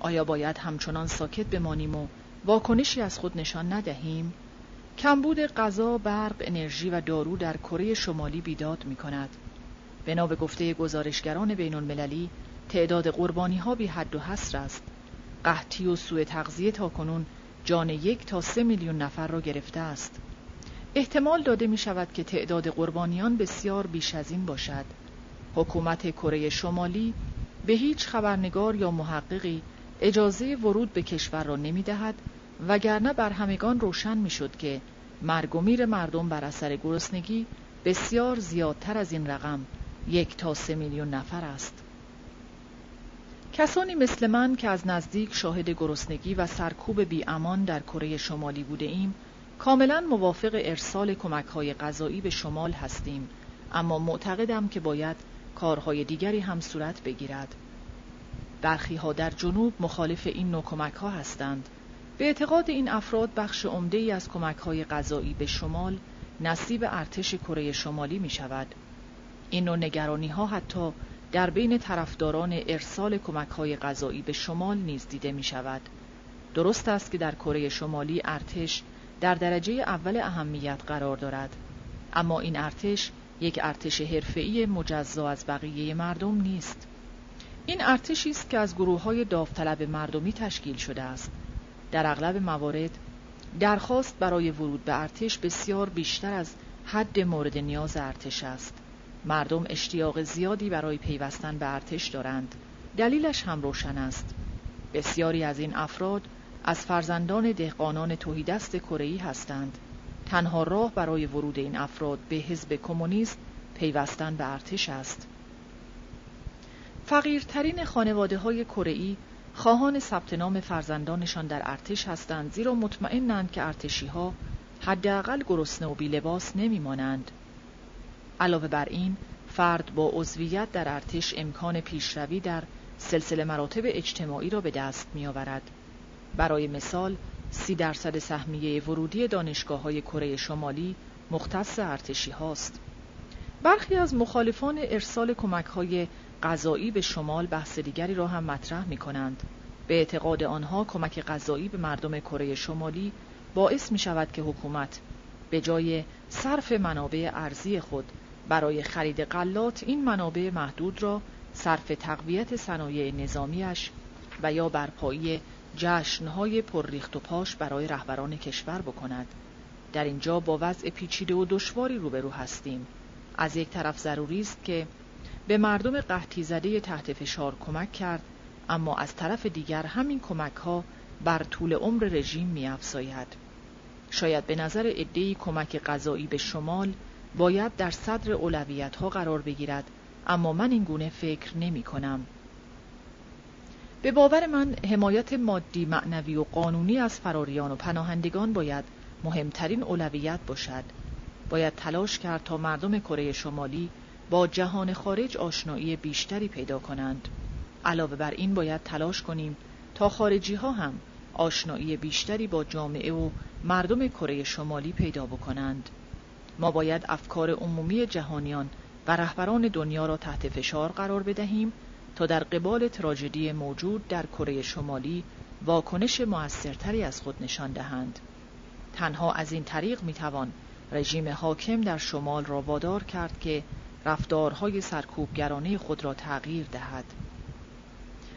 آیا باید همچنان ساکت بمانیم و واکنشی از خود نشان ندهیم؟ کمبود غذا، برق، انرژی و دارو در کره شمالی بیداد می کند. بنا به گفته گزارشگران بین المللی تعداد قربانی ها بی حد و حصر است. قحطی و سوء تغذیه تا کنون جان یک تا سه میلیون نفر را گرفته است. احتمال داده می شود که تعداد قربانیان بسیار بیش از این باشد. حکومت کره شمالی به هیچ خبرنگار یا محققی اجازه ورود به کشور را نمی دهد وگرنه بر همگان روشن می شد که مرگ و میر مردم بر اثر گرسنگی بسیار زیادتر از این رقم یک تا سه میلیون نفر است. کسانی مثل من که از نزدیک شاهد گرسنگی و سرکوب بی امان در کره شمالی بوده ایم کاملا موافق ارسال کمک های غذایی به شمال هستیم اما معتقدم که باید کارهای دیگری هم صورت بگیرد. برخی ها در جنوب مخالف این نوع کمک ها هستند. به اعتقاد این افراد بخش عمده ای از کمک های غذایی به شمال نصیب ارتش کره شمالی می شود این نوع ها حتی در بین طرفداران ارسال کمک های غذایی به شمال نیز دیده می شود درست است که در کره شمالی ارتش در درجه اول اهمیت قرار دارد. اما این ارتش یک ارتش حرفه‌ای مجزا از بقیه مردم نیست. این ارتشی است که از گروه های داوطلب مردمی تشکیل شده است. در اغلب موارد درخواست برای ورود به ارتش بسیار بیشتر از حد مورد نیاز ارتش است. مردم اشتیاق زیادی برای پیوستن به ارتش دارند. دلیلش هم روشن است. بسیاری از این افراد از فرزندان دهقانان توحیدست کره هستند. تنها راه برای ورود این افراد به حزب کمونیست پیوستن به ارتش است. فقیرترین خانواده های کره‌ای خواهان ثبت نام فرزندانشان در ارتش هستند زیرا مطمئنند که ارتشی ها حداقل گرسنه و بیلباس نمیمانند. علاوه بر این فرد با عضویت در ارتش امکان پیشروی در سلسله مراتب اجتماعی را به دست میآورد. برای مثال سی درصد سهمیه ورودی دانشگاه های کره شمالی مختص ارتشی هاست. برخی از مخالفان ارسال کمک های غذایی به شمال بحث دیگری را هم مطرح می کنند. به اعتقاد آنها کمک غذایی به مردم کره شمالی باعث می شود که حکومت به جای صرف منابع ارزی خود برای خرید غلات این منابع محدود را صرف تقویت صنایع نظامیش و یا برپایی جشنهای پرریخت و پاش برای رهبران کشور بکند در اینجا با وضع پیچیده و دشواری روبرو هستیم از یک طرف ضروری است که به مردم قحطی زده تحت فشار کمک کرد اما از طرف دیگر همین کمک ها بر طول عمر رژیم می افزاید. شاید به نظر عدهای کمک غذایی به شمال باید در صدر اولویت ها قرار بگیرد اما من این گونه فکر نمی کنم. به باور من حمایت مادی معنوی و قانونی از فراریان و پناهندگان باید مهمترین اولویت باشد. باید تلاش کرد تا مردم کره شمالی با جهان خارج آشنایی بیشتری پیدا کنند. علاوه بر این باید تلاش کنیم تا خارجی ها هم آشنایی بیشتری با جامعه و مردم کره شمالی پیدا بکنند. ما باید افکار عمومی جهانیان و رهبران دنیا را تحت فشار قرار بدهیم تا در قبال تراژدی موجود در کره شمالی واکنش موثرتری از خود نشان دهند. تنها از این طریق می‌توان رژیم حاکم در شمال را وادار کرد که رفتارهای سرکوبگرانه خود را تغییر دهد.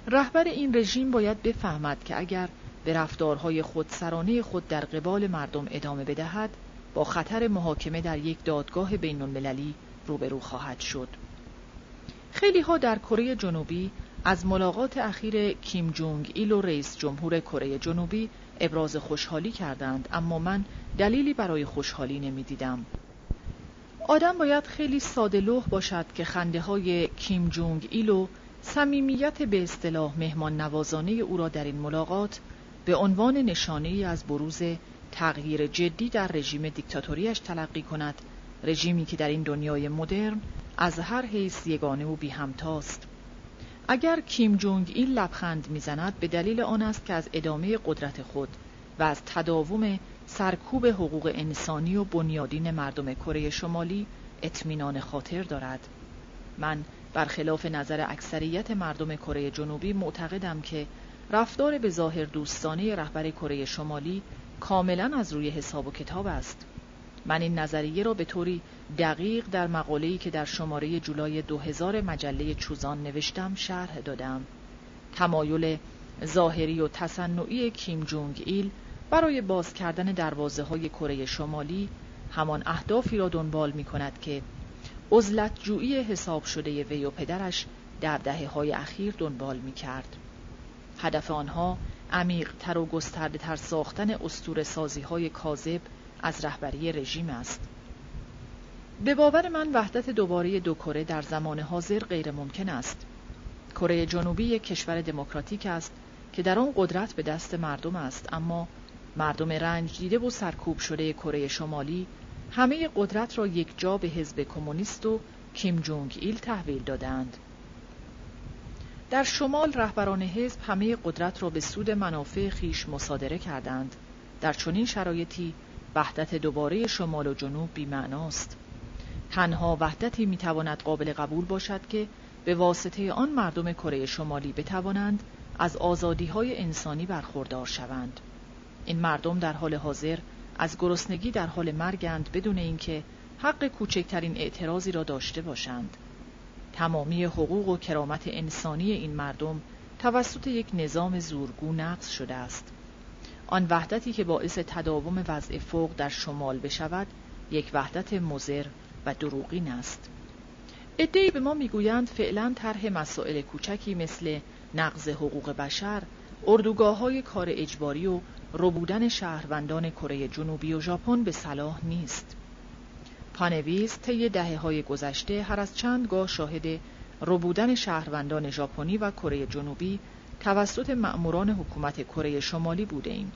رهبر این رژیم باید بفهمد که اگر به رفتارهای خودسرانه خود در قبال مردم ادامه بدهد با خطر محاکمه در یک دادگاه بین المللی روبرو خواهد شد. خیلی ها در کره جنوبی از ملاقات اخیر کیم جونگ ایل و رئیس جمهور کره جنوبی ابراز خوشحالی کردند اما من دلیلی برای خوشحالی نمی‌دیدم. آدم باید خیلی ساده لوح باشد که خنده های کیم جونگ ایل و صمیمیت به اصطلاح مهمان نوازانه او را در این ملاقات به عنوان نشانه ای از بروز تغییر جدی در رژیم دیکتاتوریش تلقی کند رژیمی که در این دنیای مدرن از هر حیث یگانه و بی همتاست اگر کیم جونگ این لبخند می‌زند به دلیل آن است که از ادامه قدرت خود و از تداوم سرکوب حقوق انسانی و بنیادین مردم کره شمالی اطمینان خاطر دارد. من برخلاف نظر اکثریت مردم کره جنوبی معتقدم که رفتار به ظاهر دوستانه رهبر کره شمالی کاملا از روی حساب و کتاب است. من این نظریه را به طوری دقیق در مقاله‌ای که در شماره جولای 2000 مجله چوزان نوشتم شرح دادم. تمایل ظاهری و تصنعی کیم جونگ ایل برای باز کردن دروازه های کره شمالی همان اهدافی را دنبال می کند که عزلت جویی حساب شده وی و پدرش در دهه های اخیر دنبال می کرد. هدف آنها عمیق تر و گسترده تر ساختن استور سازی های کاذب از رهبری رژیم است. به باور من وحدت دوباره دو کره در زمان حاضر غیر ممکن است. کره جنوبی یک کشور دموکراتیک است که در آن قدرت به دست مردم است اما مردم رنج دیده و سرکوب شده کره شمالی همه قدرت را یک جا به حزب کمونیست و کیم جونگ ایل تحویل دادند. در شمال رهبران حزب همه قدرت را به سود منافع خیش مصادره کردند. در چنین شرایطی وحدت دوباره شمال و جنوب بیمعناست. تنها وحدتی می‌تواند قابل قبول باشد که به واسطه آن مردم کره شمالی بتوانند از آزادی های انسانی برخوردار شوند. این مردم در حال حاضر از گرسنگی در حال مرگند بدون اینکه حق کوچکترین اعتراضی را داشته باشند. تمامی حقوق و کرامت انسانی این مردم توسط یک نظام زورگو نقض شده است. آن وحدتی که باعث تداوم وضع فوق در شمال بشود یک وحدت مزر و دروغین است. ادهی به ما می‌گویند فعلا طرح مسائل کوچکی مثل نقض حقوق بشر، اردوگاه های کار اجباری و ربودن شهروندان کره جنوبی و ژاپن به صلاح نیست. پانویز طی دهه های گذشته هر از چند گاه شاهد ربودن شهروندان ژاپنی و کره جنوبی توسط مأموران حکومت کره شمالی بوده ایم.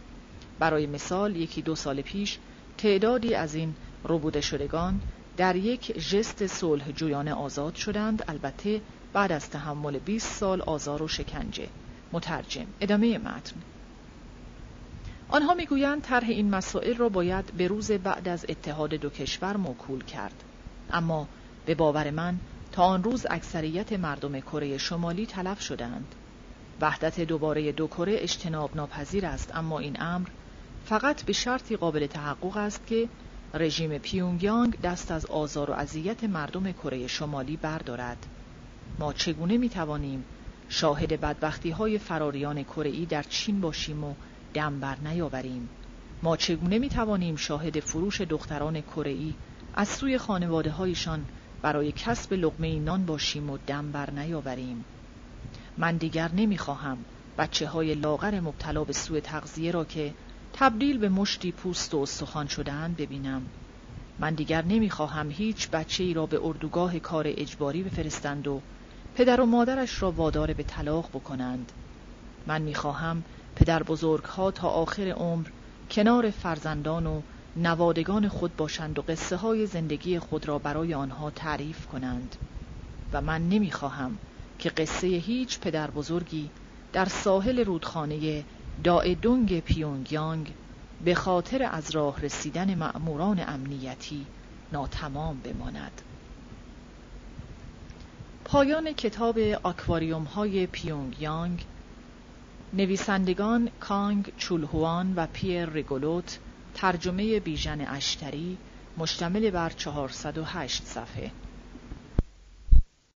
برای مثال یکی دو سال پیش تعدادی از این ربوده شدگان در یک ژست صلح جویانه آزاد شدند. البته بعد از تحمل 20 سال آزار و شکنجه. مترجم ادامه متن. آنها می‌گویند طرح این مسائل را باید به روز بعد از اتحاد دو کشور موکول کرد. اما به باور من تا آن روز اکثریت مردم کره شمالی تلف شدند وحدت دوباره دو کره اجتناب ناپذیر است. اما این امر فقط به شرطی قابل تحقق است که رژیم پیونگیانگ دست از آزار و اذیت مردم کره شمالی بردارد. ما چگونه می توانیم شاهد بدبختی های فراریان کره در چین باشیم و دم بر نیاوریم؟ ما چگونه می توانیم شاهد فروش دختران کره از سوی خانواده هایشان برای کسب لقمه نان باشیم و دم بر نیاوریم؟ من دیگر نمی خواهم بچه های لاغر مبتلا به سوی تغذیه را که تبدیل به مشتی پوست و استخوان شدن ببینم. من دیگر نمی‌خواهم هیچ بچه ای را به اردوگاه کار اجباری بفرستند و پدر و مادرش را وادار به طلاق بکنند. من می‌خواهم پدر بزرگ ها تا آخر عمر کنار فرزندان و نوادگان خود باشند و قصه های زندگی خود را برای آنها تعریف کنند. و من نمی‌خواهم که قصه هیچ پدر بزرگی در ساحل رودخانه دونگ پیونگیانگ به خاطر از راه رسیدن مأموران امنیتی ناتمام بماند. پایان کتاب آکواریوم های پیونگیانگ نویسندگان کانگ چولهوان و پیر ریگولوت ترجمه بیژن اشتری مشتمل بر 408 صفحه